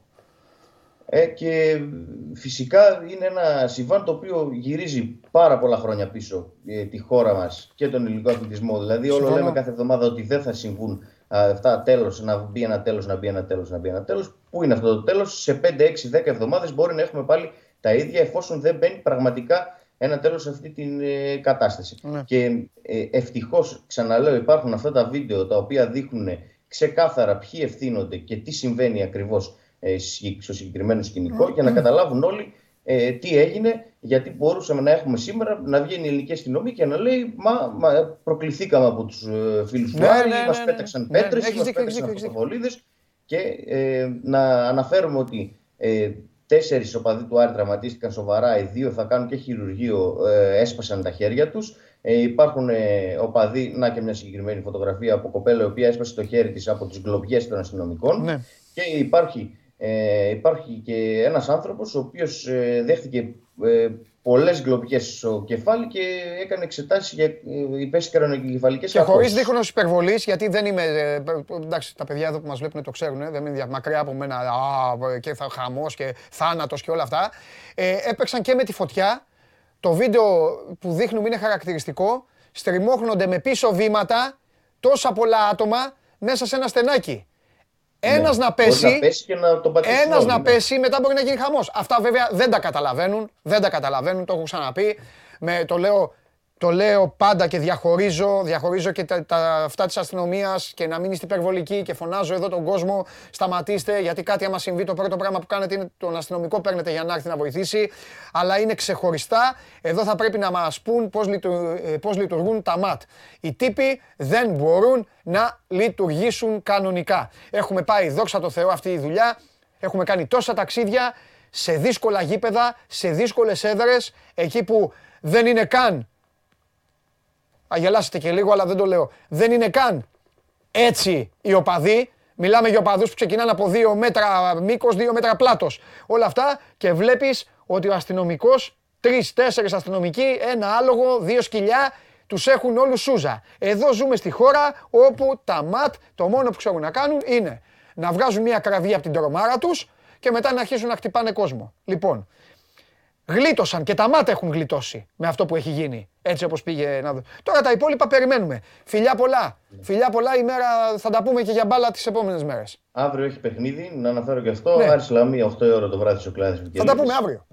Ε, και φυσικά είναι ένα συμβάν το οποίο γυρίζει πάρα πολλά χρόνια πίσω ε, τη χώρα μας και τον ελληνικό αθλητισμό. Δηλαδή όλο Συμφωνώ. λέμε κάθε εβδομάδα ότι δεν θα συμβούν α, αυτά τέλος, να μπει ένα τέλος, να μπει ένα τέλος, να μπει ένα τέλος. Πού είναι αυτό το τέλος, σε 5, 6, 10 εβδομάδες μπορεί να έχουμε πάλι τα ίδια εφόσον δεν μπαίνει πραγματικά ένα τέλος σε αυτή την ε, κατάσταση. Ναι. Και ε, ευτυχώς, ξαναλέω, υπάρχουν αυτά τα βίντεο τα οποία δείχνουν ξεκάθαρα ποιοι ευθύνονται και τι συμβαίνει ακριβώς ε, συγκ- στο συγκεκριμένο σκηνικό για να καταλάβουν όλοι ε, τι έγινε, γιατί μπορούσαμε να έχουμε σήμερα να βγαίνει η ελληνική αστυνομία και να λέει Μα, μα προκληθήκαμε από τους ε, φίλους του Ναι, Άρη, ναι, μας ναι, ναι. πέταξαν Ναι, πέτρες, έχεις μας δίκιο, πέταξαν έχεις δίκιο, έχεις αυτοβολίδε. Και ε, να αναφέρουμε ότι ε, τέσσερις οπαδοί του Άρη τραυματίστηκαν σοβαρά, οι δύο θα κάνουν και χειρουργείο, ε, έσπασαν τα χέρια τους. Ε, υπάρχουν ε, οπαδοί, να και μια συγκεκριμένη φωτογραφία από κοπέλα η οποία έσπασε το χέρι της από τις γκλοπιές των αστυνομικών. Ναι. Και υπάρχει, ε, υπάρχει και ένας άνθρωπος ο οποίος ε, δέχτηκε ε, πολλές γκλοπιές στο κεφάλι και έκανε εξετάσεις για ε, υπέστη καρονοκεφαλικές Και χωρίς απόσεις. δίχρονος υπερβολής, γιατί δεν είμαι. ε, εντάξει, τα παιδιά εδώ που μας βλέπουν το ξέρουν, ε, δεν είναι δια- μακριά από μένα. Α, και θα χαμός και θάνατος και όλα αυτά. Ε, έπαιξαν και με τη φωτιά. Το βίντεο που δείχνουν είναι χαρακτηριστικό. Στριμώχνονται με πίσω βήματα τόσα πολλά άτομα μέσα σε ένα στενάκι. Ένας να Μπορεί πέσει, να πέσει και να τον πατήσει ένας να ναι. πέσει, μετά μπορεί να γίνει χαμός. Αυτά βέβαια δεν τα καταλαβαίνουν. Δεν τα καταλαβαίνουν, το έχω ξαναπεί. Με, το λέω Το λέω πάντα και διαχωρίζω, διαχωρίζω και τα, τα αυτά της αστυνομίας και να μην είστε υπερβολικοί και φωνάζω εδώ τον κόσμο, σταματήστε γιατί κάτι άμα συμβεί το πρώτο πράγμα που κάνετε είναι τον αστυνομικό παίρνετε για να έρθει να βοηθήσει, αλλά είναι ξεχωριστά. Εδώ θα πρέπει να μας πούν πώς, ε, πώς λειτουργούν τα ΜΑΤ. Οι τύποι δεν μπορούν να λειτουργήσουν κανονικά. Έχουμε πάει, δόξα τω Θεώ, αυτή η δουλειά, έχουμε κάνει τόσα ταξίδια σε δύσκολα γήπεδα, σε δύσκολες έδρες, εκεί που δεν είναι καν αγελάσετε και λίγο, αλλά δεν το λέω. Δεν είναι καν έτσι οι οπαδοί. Μιλάμε για οπαδούς που ξεκινάνε από δύο μέτρα μήκος, δύο μέτρα πλάτος. Όλα αυτά και βλέπεις ότι ο αστυνομικός, τρεις, τέσσερις αστυνομικοί, ένα άλογο, δύο σκυλιά, τους έχουν όλους σούζα. Εδώ ζούμε στη χώρα όπου τα ΜΑΤ το μόνο που ξέρουν να κάνουν είναι να βγάζουν μια κραβή από την τρομάρα τους και μετά να αρχίσουν να χτυπάνε κόσμο. Λοιπόν, Γλίτωσαν και τα μάτια έχουν γλιτώσει με αυτό που έχει γίνει. Έτσι όπως πήγε να δω. Τώρα τα υπόλοιπα περιμένουμε. Φιλιά πολλά. Φιλιά πολλά ημέρα θα τα πούμε και για μπάλα τις επόμενες μέρες. Αύριο έχει παιχνίδι, να αναφέρω και αυτό. Ναι. Άρης Λαμία 8 ώρα το βράδυ στο κλάδι. Θα τα πούμε αύριο.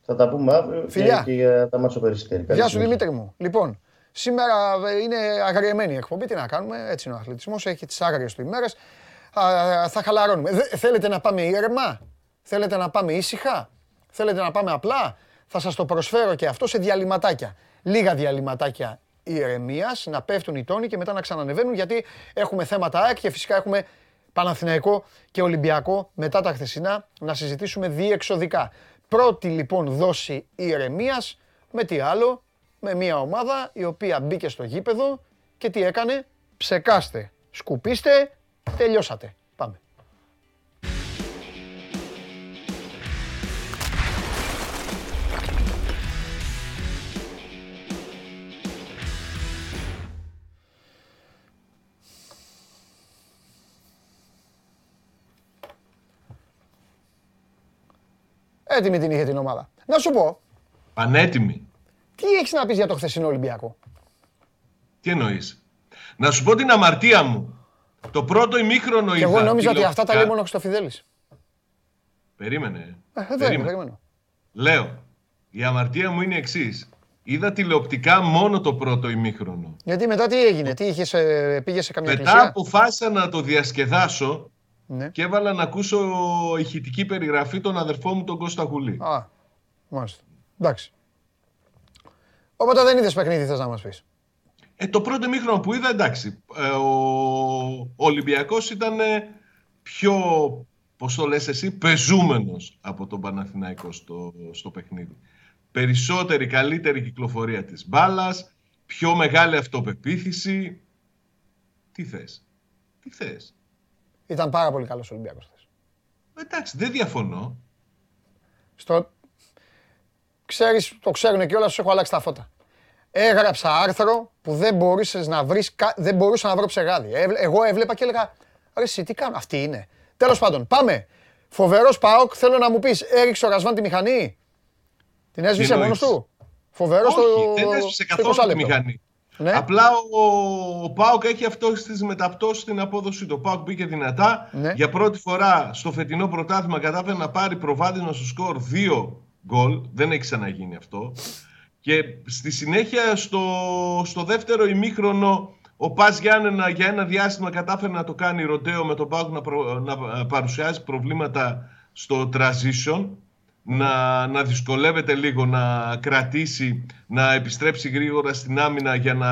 Θα τα πούμε αύριο Φιλιά. και για τα μάτσο περιστέρι. Γεια σου Δημήτρη μου. Λοιπόν, σήμερα είναι αγριεμένη η εκπομπή. Τι να κάνουμε, έτσι είναι ο αθλητισμός. Έχει τις άγριες του ημέρες. Θα χαλαρώνουμε. Θέλετε να πάμε ήρεμα; Θέλετε να πάμε ήσυχα; Θέλετε να πάμε απλά; Θα σας το προσφέρω και αυτό σε διαλυματάκια. Λίγα διαλυματάκια ηρεμίας, να πέφτουν οι τόνοι και μετά να ξανανεβαίνουν γιατί έχουμε θέματα ΑΕΚ και φυσικά έχουμε Παναθηναϊκό και Ολυμπιακό μετά τα χθεσινά να συζητήσουμε διεξοδικά. Πρώτη λοιπόν δόση ηρεμίας με τι άλλο, με μια ομάδα η οποία μπήκε στο γήπεδο και τι έκανε, ψεκάστε, σκουπίστε, τελειώσατε. Έτοιμη την είχε την ομάδα. Να σου πω. Πανέτοιμη. Τι έχεις να πεις για το χθεσινό Ολυμπιακό; Τι εννοείς; Να σου πω την αμαρτία μου. Το πρώτο ημίχρονο είδα. εγώ νόμιζα ότι αυτά τα λέει μόνο στο Φιδέλης. Περίμενε. Ε, εδώ περίμενε. Λέω. Η αμαρτία μου είναι εξής. Είδα τηλεοπτικά μόνο το πρώτο ημίχρονο. Γιατί μετά τι έγινε, τι είχες, ε, πήγες σε καμιά Μετά αποφάσισα να το διασκεδάσω ναι. και έβαλα να ακούσω ηχητική περιγραφή των αδερφών μου τον Κώστα Γουλή. Α, μάλιστα. Εντάξει. Οπότε δεν είδες παιχνίδι θες να μας πεις. Ε, το πρώτο μήχρονο που είδα, εντάξει, ε, ο, ο Ολυμπιακός ήταν ε, πιο, πώς το λες εσύ, πεζούμενος από τον Παναθηναϊκό στο, στο παιχνίδι. Περισσότερη, καλύτερη κυκλοφορία της μπάλας, πιο μεγάλη αυτοπεποίθηση. Τι θες, τι θες; Ήταν πάρα πολύ καλός ο Ολυμπιακός χθες. Εντάξει, δεν διαφωνώ. Στο... Ξέρεις, το ξέρουν και όλα, σου έχω αλλάξει τα φώτα. Έγραψα άρθρο που δεν μπορούσες να βρεις, δεν μπορούσα να βρω ψεγάδι. Εγώ έβλεπα και έλεγα, ρε εσύ τι κάνω, αυτή είναι. Τέλος πάντων, πάμε. Φοβερός ΠΑΟΚ, θέλω να μου πεις, έριξε ο Ρασβάν τη μηχανή. Την έσβησε μόνος του; Φοβερός το... δεν έσβησε καθόλου τη μηχανή. Ναι. Απλά ο, ο Πάοκ έχει αυτό στι μεταπτώσεις στην απόδοση του. Ο Πάοκ μπήκε δυνατά. Ναι. Για πρώτη φορά στο φετινό πρωτάθλημα κατάφερε να πάρει προβάδισμα στο σκορ 2 γκολ. Δεν έχει ξαναγίνει αυτό. Και στη συνέχεια στο, στο δεύτερο ημίχρονο ο Πας Γιάννενα για ένα διάστημα κατάφερε να το κάνει ροντέο με τον Πάοκ να, να παρουσιάζει προβλήματα στο transition να, να δυσκολεύεται λίγο να κρατήσει, να επιστρέψει γρήγορα στην άμυνα για να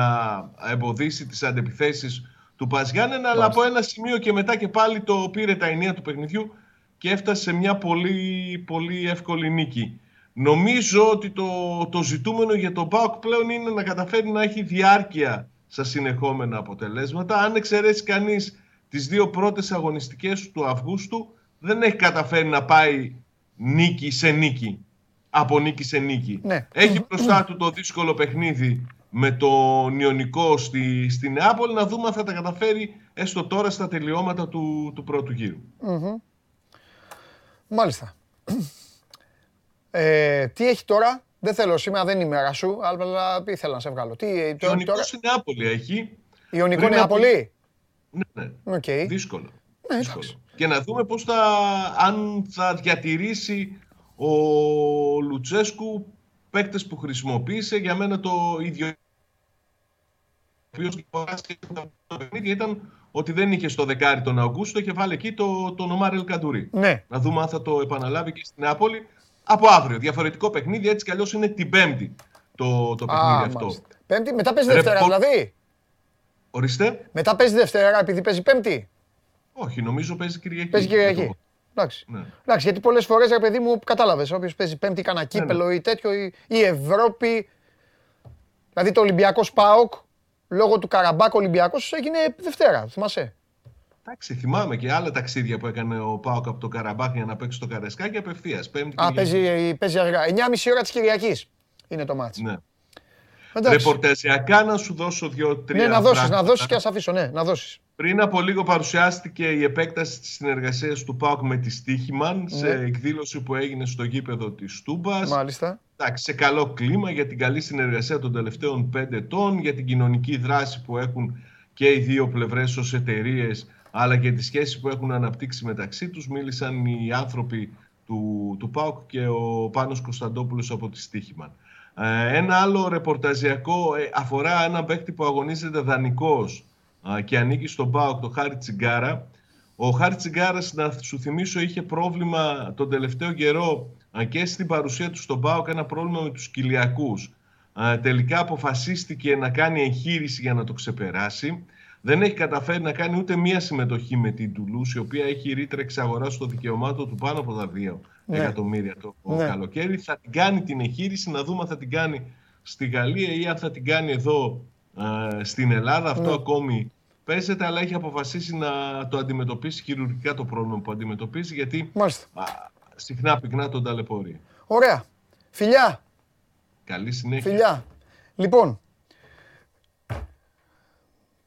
εμποδίσει τις αντεπιθέσεις του Παζιάννενα, αλλά από ένα σημείο και μετά και πάλι το πήρε τα ενία του παιχνιδιού και έφτασε σε μια πολύ, πολύ εύκολη νίκη. Νομίζω ότι το, το ζητούμενο για τον ΠΑΟΚ πλέον είναι να καταφέρει να έχει διάρκεια στα συνεχόμενα αποτελέσματα. Αν εξαιρέσει κανείς τις δύο πρώτες αγωνιστικές του Αυγούστου, δεν έχει καταφέρει να πάει νίκη σε νίκη. Από νίκη σε νίκη. Ναι. Έχει μπροστά του το δύσκολο παιχνίδι με το Ιωνικό στη, στη Νεάπολη. Να δούμε αν θα τα καταφέρει έστω τώρα στα τελειώματα του, του πρώτου Μάλιστα. Ε, τι έχει τώρα, δεν θέλω σήμερα, δεν είναι η μέρα σου, αλλά ήθελα να σε βγάλω. Τι, Ιωνικό τώρα... στη Νεάπολη έχει. Ιωνικό Νεάπολη; Ναι, ναι. Okay. Δύσκολο. Ναι, δύσκολο και να δούμε πώς θα, αν θα διατηρήσει ο Λουτσέσκου παίκτες που χρησιμοποίησε για μένα το ίδιο ο οποίο ήταν ότι δεν είχε στο δεκάρι τον Αυγούστο, είχε βάλει εκεί το, τον Ομάρ Καντουρί. Ναι. Να δούμε αν θα το επαναλάβει και στην Νεάπολη από αύριο. Διαφορετικό παιχνίδι, έτσι κι αλλιώς είναι την Πέμπτη το, το παιχνίδι αυτό. Πέμπτη, μετά παίζει Δευτέρα δηλαδή. Ορίστε. Μετά παίζει Δευτέρα επειδή παίζει Πέμπτη. Όχι, νομίζω παίζει Κυριακή. Παίζει Κυριακή. Εντάξει. Ναι. Εντάξει, γιατί πολλές φορές, ρε παιδί μου, κατάλαβες. Όποιος παίζει Πέμπτη, κανένα ναι, ναι. κύπελο ή τέτοιο, ή, η Ευρώπη. Δηλαδή το Ολυμπιακός ΠΑΟΚ, λόγω του Καραμπάκ Ολυμπιακός, έγινε Δευτέρα. Θυμάσαι. Εντάξει, θυμάμαι και άλλα ταξίδια που έκανε ο ΠΑΟΚ από το Καραμπάκ για να παίξει στο Καραϊσκάκη απευθείας. Α, παίζει, παίζει αργά. 9.30 ώρα της Κυριακής είναι το ματς. Ναι. Ρεπορταζιακά να σου δώσω δύο-τρία. Ναι, να δώσεις, να δώσεις και ας αφήσω. Ναι, να δώσεις. Πριν από λίγο παρουσιάστηκε η επέκταση της συνεργασίας του ΠΑΟΚ με τη Στίχημαν ναι. σε εκδήλωση που έγινε στο γήπεδο της Τούμπας. Μάλιστα. Εντάξει, σε καλό κλίμα για την καλή συνεργασία των τελευταίων πέντε ετών, για την κοινωνική δράση που έχουν και οι δύο πλευρές ως εταιρείες, αλλά και τις σχέσεις που έχουν αναπτύξει μεταξύ τους. Μίλησαν οι άνθρωποι του, του ΠΑΟΚ και ο Πάνος Κωνσταντόπουλος από τη Στίχημαν. Ε, ένα άλλο ρεπορταζιακό ε, αφορά έναν παίκτη που αγωνίζεται δανεικός και ανήκει στον ΠΑΟΚ, το Χάρη Τσιγκάρα. Ο Χάρη Τσιγκάρας, να σου θυμίσω, είχε πρόβλημα τον τελευταίο καιρό και στην παρουσία του στον ΠΑΟΚ ένα πρόβλημα με τους κοιλιακούς. Τελικά αποφασίστηκε να κάνει εγχείρηση για να το ξεπεράσει. Δεν έχει καταφέρει να κάνει ούτε μία συμμετοχή με την Τουλούς, η οποία έχει ρήτρα εξαγοράς στο δικαιωμάτο του πάνω από τα 2 ναι. εκατομμύρια το ναι. καλοκαίρι. Θα την κάνει την εγχείρηση, να δούμε αν θα την κάνει στη Γαλλία ή αν θα την κάνει εδώ στην Ελλάδα. Αυτό ναι. ακόμη παίζεται, αλλά έχει αποφασίσει να το αντιμετωπίσει χειρουργικά το πρόβλημα που αντιμετωπίζει, γιατί α, συχνά πυκνά τον ταλαιπωρεί. Ωραία. Φιλιά. Καλή συνέχεια. Φιλιά. Λοιπόν,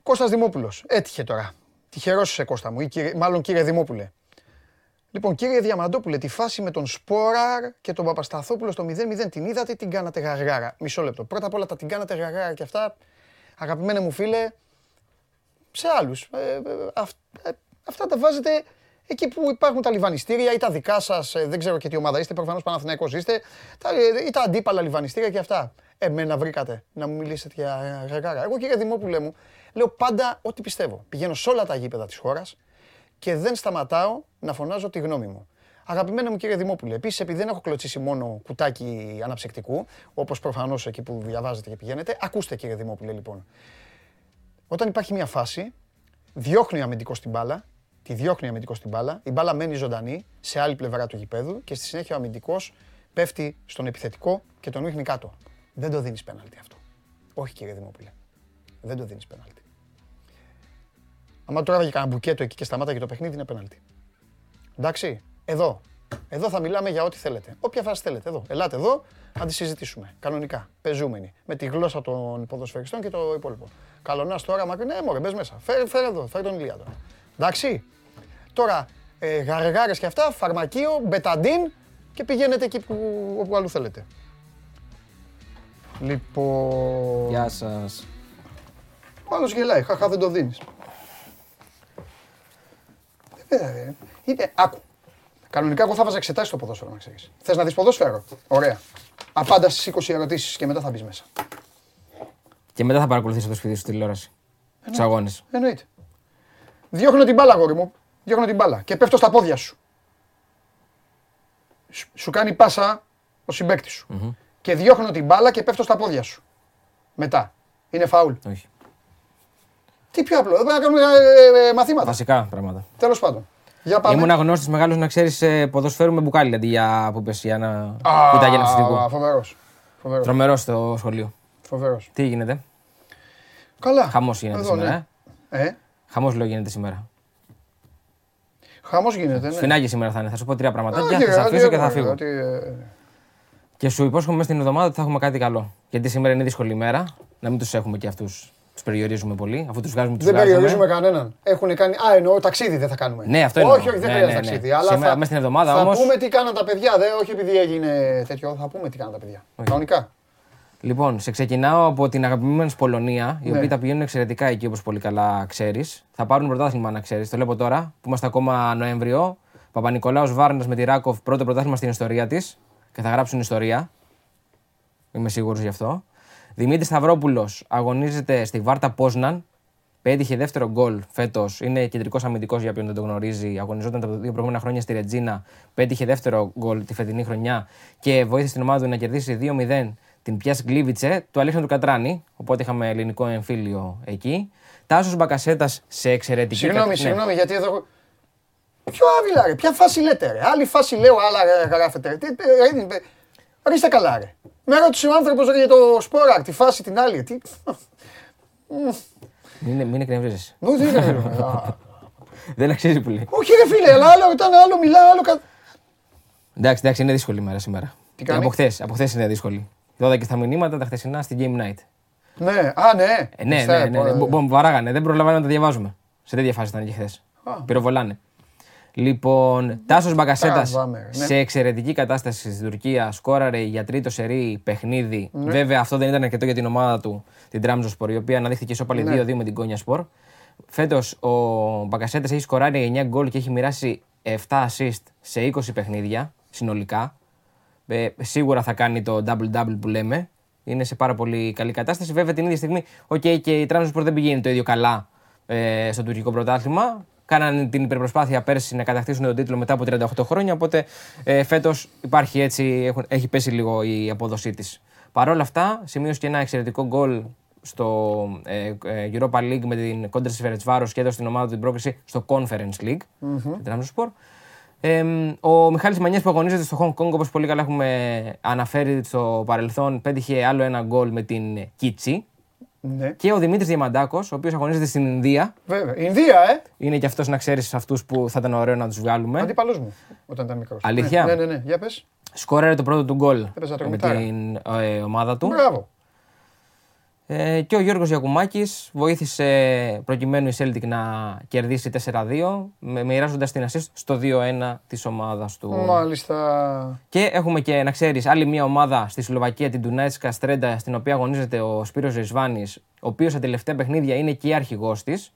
Κώστας Δημόπουλος. Έτυχε τώρα. Τυχερός είσαι Κώστα μου, ή κύριε, μάλλον κύριε Δημόπουλε. Λοιπόν, κύριε Διαμαντόπουλε, τη φάση με τον Σπόραρ και τον Παπασταθόπουλο στο 0-0 την είδατε, την κάνατε γαργάρα. Μισό λεπτό. Πρώτα απ' όλα τα την κάνατε γαργάρα και αυτά, αγαπημένε μου φίλε, σε άλλους. Ε, ε, ε, αυτά τα βάζετε εκεί που υπάρχουν τα λιβανιστήρια ή τα δικά σας, δεν ξέρω και τι ομάδα είστε, προφανώς Παναθηναϊκός είστε, τα, ή τα αντίπαλα λιβανιστήρια και αυτά. Εμένα βρήκατε να μου μιλήσετε για γαργάρα. Εγώ κύριε Δημόπουλε μου, λέω πάντα ό,τι πιστεύω. Πηγαίνω σε όλα τα γήπεδα της χώρας και δεν σταματάω να φωνάζω τη γνώμη μου. Αγαπημένο μου κύριε Δημόπουλε, επίσης επειδή δεν έχω κλωτσίσει μόνο κουτάκι αναψυκτικού, όπως προφανώς εκεί που διαβάζετε και πηγαίνετε, ακούστε κύριε Δημόπουλε λοιπόν. Όταν υπάρχει μια φάση, διώχνει ο αμυντικό την μπάλα, τη διώχνει ο αμυντικό την μπάλα, η μπάλα μένει ζωντανή σε άλλη πλευρά του γηπέδου και στη συνέχεια ο αμυντικός πέφτει στον επιθετικό και τον ρίχνει κάτω. Δεν το δίνεις πέναλτι αυτό. Όχι κύριε Δημόπουλε. Δεν το δίνεις πέναλτι. Αν τώρα για κανένα μπουκέτο εκεί και σταμάτα και το παιχνίδι είναι πέναλτι. Εντάξει, εδώ. Εδώ θα μιλάμε για ό,τι θέλετε. Όποια φάση θέλετε. Εδώ. Ελάτε εδώ να τη συζητήσουμε. Κανονικά. Πεζούμενοι. Με τη γλώσσα των ποδοσφαιριστών και το υπόλοιπο. Καλονά τώρα μακριά. Ναι, μωρέ, μπες μέσα. Φέρε, φέρε εδώ, φέρε τον Ηλία τώρα. Εντάξει. Τώρα, ε, γαρεγάρες και αυτά, φαρμακείο, μπεταντίν και πηγαίνετε εκεί που, όπου αλλού θέλετε. Λοιπόν... Γεια σας. Ο άλλος γελάει, χαχά δεν το δίνεις. Ε, είναι, άκου. Κανονικά εγώ θα βάζα εξετάσεις στο ποδόσφαιρο να ξέρεις. Θες να δεις ποδόσφαιρο; Ωραία. Απάντα στις 20 ερωτήσεις και μετά θα μπεις μέσα. Και μετά θα παρακολουθήσει το σπίτι σου τηλεόραση. Τους αγώνες. Εννοείται. Διώχνω την μπάλα, γόρι μου. Διώχνω την μπάλα και πέφτω στα πόδια σου. Σου κάνει πάσα ο συμπέκτη σου. Mm-hmm. Και διώχνω την μπάλα και πέφτω στα πόδια σου. Μετά. Είναι φάουλ. Όχι. Τι πιο απλό. Δεν πρέπει να κάνουμε ε, ε, μαθήματα. Βασικά πράγματα. Τέλος πάντων. Για πάμε. Ήμουν αγνώστης μεγάλος να ξέρεις ε, ποδοσφαίρου με μπουκάλι αντί για που πες, για να κοιτάει ένα φυσικό. Φοβερός. Τρομερός στο σχολείο. Φοβερός. Τι γίνεται; Καλά. Χαμός γίνεται σήμερα. Ναι. Ε; Χαμός λέω γίνεται σήμερα. Χαμός γίνεται. Ναι. Σφινάκι σήμερα θα είναι. Θα σου πω τρία πραγματάκια. Θα σε αφήσω και θα φύγω. Και σου υπόσχομαι μέσα στην εβδομάδα ότι θα έχουμε κάτι καλό. Γιατί σήμερα είναι δύσκολη ημέρα. Να μην τους έχουμε και αυτούς τους περιορίζουμε πολύ, αφού τους βγάζουμε τους Δεν περιορίζουμε κανέναν. Έχουν κάνει. Α, εννοώ ταξίδι δεν θα κάνουμε. Ναι, αυτό εννοώ. Όχι, όχι, δεν ναι, χρειάζεται ναι, ναι. ταξίδι. Αλλά Σήμερα, θα, μέσα στην εβδομάδα θα πούμε τι κάναν τα παιδιά. Δε, όχι επειδή έγινε τέτοιο, θα πούμε τι κάναν τα παιδιά. Κανονικά. Λοιπόν, σε ξεκινάω από την αγαπημένη Πολωνία, οι ναι. οποίοι τα πηγαίνουν εξαιρετικά εκεί όπως πολύ καλά ξέρεις. Θα πάρουν πρωτάθλημα να ξέρεις. Το λέω τώρα που είμαστε ακόμα Νοέμβριο. Παπα-Νικολάου Βάρνας με τη Ράκοφ, πρώτο πρωτάθλημα στην ιστορία της και θα γράψουν ιστορία. Είμαι σίγουρος γι' αυτό. Δημήτρης Σταυρόπουλος αγωνίζεται στη Βάρτα Πόσναν. Πέτυχε δεύτερο γκολ φέτος. Είναι κεντρικός αμυντικός για ποιον δεν το γνωρίζει. Αγωνιζόταν τα δύο προηγούμενα χρόνια στη Ρετζίνα. Πέτυχε δεύτερο γκολ τη φετινή χρονιά και βοήθησε την ομάδα του να κερδίσει 2-0 την Πιάς Γκλίβιτσε του Αλέξανδρου Κατράνη. Οπότε είχαμε ελληνικό εμφύλιο εκεί. Τάσος Μπακασέτας σε εξαιρετική Συγγνώμη, ναι. συγγνώμη, γιατί εδώ. Ποιο άβυλα, ρε. Ποια φάση λέτε, ρε; Άλλη φάση λέω, άλλα γράφετε. Ορίστε καλά, ρε. Με ρώτησε ο άνθρωπος για το σπόρα, τη φάση την άλλη. Τι... Μην, μην εκνευρίζεσαι. δεν [LAUGHS] Δεν αξίζει πολύ. Όχι, ρε φίλε, αλλά άλλο ήταν, άλλο μιλά, άλλο. Εντάξει, εντάξει, είναι δύσκολη ημέρα σήμερα. Τι κάνεις; Από χθες από χθες είναι δύσκολη. Δώδα και στα μηνύματα τα χθεσινά στην Game Night. Ναι, α, ναι. Ε, ναι, ναι, ναι, ναι. Μου βαράγανε, δεν προλαβαίνω να τα διαβάζουμε. Σε τέτοια φάση ήταν και χθες. Πυροβολάνε. Λοιπόν, Τάσος Μπακασέτα ναι. σε εξαιρετική κατάσταση στην Τουρκία. Σκόραρε για τρίτο σερί παιχνίδι. Ναι. Βέβαια, αυτό δεν ήταν αρκετό για την ομάδα του, την Τραμζοσπορ, η οποία αναδείχθηκε ισόπαλη ναι. 2-2 με την Κόνια Σπορ. Φέτος ο Μπακασέτα έχει σκοράρει 9 γκολ και έχει μοιράσει 7 assist σε 20 παιχνίδια συνολικά. Ε, σίγουρα θα κάνει το double-double που λέμε. Είναι σε πάρα πολύ καλή κατάσταση. Βέβαια την ίδια στιγμή, okay, και η Τραμζοσπορ δεν πηγαίνει το ίδιο καλά ε, στο τουρκικό πρωτάθλημα κάνανε την υπερπροσπάθεια πέρσι να κατακτήσουν τον τίτλο μετά από 38 χρόνια. Οπότε ε, φέτος υπάρχει έτσι, έχει πέσει λίγο η απόδοσή της. Παρ' όλα αυτά, σημείωσε και ένα εξαιρετικό γκολ στο ε, ε, Europa League με την Κόντρα Φερετσβάρος και έδωσε την ομάδα του την πρόκληση στο Conference League. Mm-hmm. Ε, ο Μιχάλης Μανιές που αγωνίζεται στο Hong Kong, όπως πολύ καλά έχουμε αναφέρει στο παρελθόν, πέτυχε άλλο ένα γκολ με την Κίτσι. Ναι. Και ο Δημήτρης Διαμαντάκος, ο οποίος αγωνίζεται στην Ινδία. Βέβαια. Ινδία, ε! Είναι και αυτός να ξέρεις αυτούς που θα ήταν ωραίο να τους βγάλουμε. Αντίπαλό μου όταν ήταν μικρός. Αλήθεια; Ναι, ναι, ναι. Για πες. Σκόραρε το πρώτο του γκολ με την ε, ομάδα του. Μπράβο. Ε, και ο Γιώργος Γιακουμάκης βοήθησε προκειμένου η Celtic να κερδίσει 4-2 μοιράζοντας την assist στο 2-1 της ομάδας του. Μάλιστα. Και έχουμε και να ξέρεις άλλη μια ομάδα στη Σλοβακία την Τουνάιτσκα Στρέντα στην οποία αγωνίζεται ο Σπύρος Ρισβάνης ο οποίος στα τελευταία παιχνίδια είναι και αρχηγός της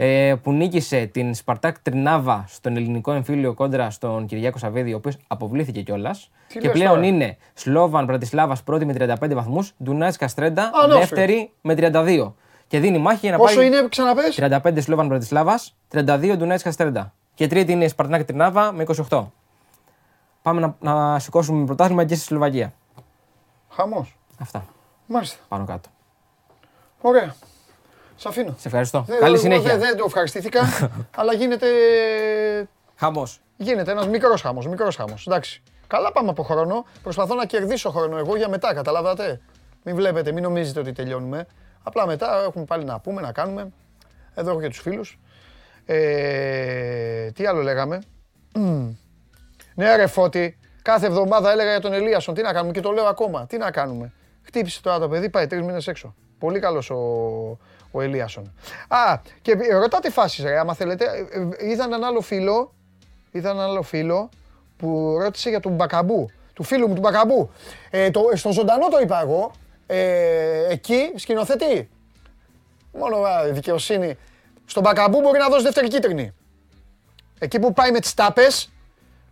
ε, που νίκησε την Σπαρτάκ Τρινάβα στον ελληνικό εμφύλιο κόντρα στον Κυριάκο Σαββίδη, ο οποίος αποβλήθηκε κιόλας. Και πλέον είναι Σλόβαν Πρατισλάβας πρώτη με 35 βαθμούς, Ντουνάτς Καστρέντα δεύτερη με 32. Και δίνει μάχη για να Πόσο πάει. Πόσο είναι, ξαναπες; 35 Σλόβαν Πρατισλάβας, 32 Ντουνάτς Καστρέντα. Και τρίτη είναι η Σπαρτάκ Τρινάβα με 28. Πάμε να, να σηκώσουμε πρωτάθλημα και στη Σλοβακία. Χαμός. Αυτά. Μάλιστα. Πάνω κάτω. Ωραία. Σε αφήνω. Σε ευχαριστώ. Καλή συνέχεια. Δεν, το ευχαριστήθηκα, [LAUGHS] αλλά γίνεται. Χαμός. Γίνεται ένας μικρός χαμός. Μικρός χαμός. Εντάξει. Καλά πάμε από χρόνο. Προσπαθώ να κερδίσω χρόνο εγώ για μετά, καταλάβατε; Μην βλέπετε, μην νομίζετε ότι τελειώνουμε. Απλά μετά έχουμε πάλι να πούμε, να κάνουμε. Εδώ έχω και τους φίλους. Ε, τι άλλο λέγαμε; Ναι ρε Φώτη, κάθε εβδομάδα έλεγα για τον Ελίασον. Τι να κάνουμε; Και το λέω ακόμα. Τι να κάνουμε; Χτύπησε τώρα το παιδί, πάει τρεις μήνες έξω. Πολύ καλός ο, ο Ελίασον. Α, και ρωτάτε φάσεις ρε, άμα θέλετε. Ε, ε, είδα έναν άλλο φίλο, είδα έναν άλλο φίλο που ρώτησε για τον Μπακαμπού. Του φίλου μου του Μπακαμπού. Ε, το, στον ζωντανό το είπα εγώ. Ε, εκεί σκηνοθετεί. Μόνο α, δικαιοσύνη. Στον Μπακαμπού μπορεί να δώσει δεύτερη κίτρινη. Εκεί που πάει με τις τάπες,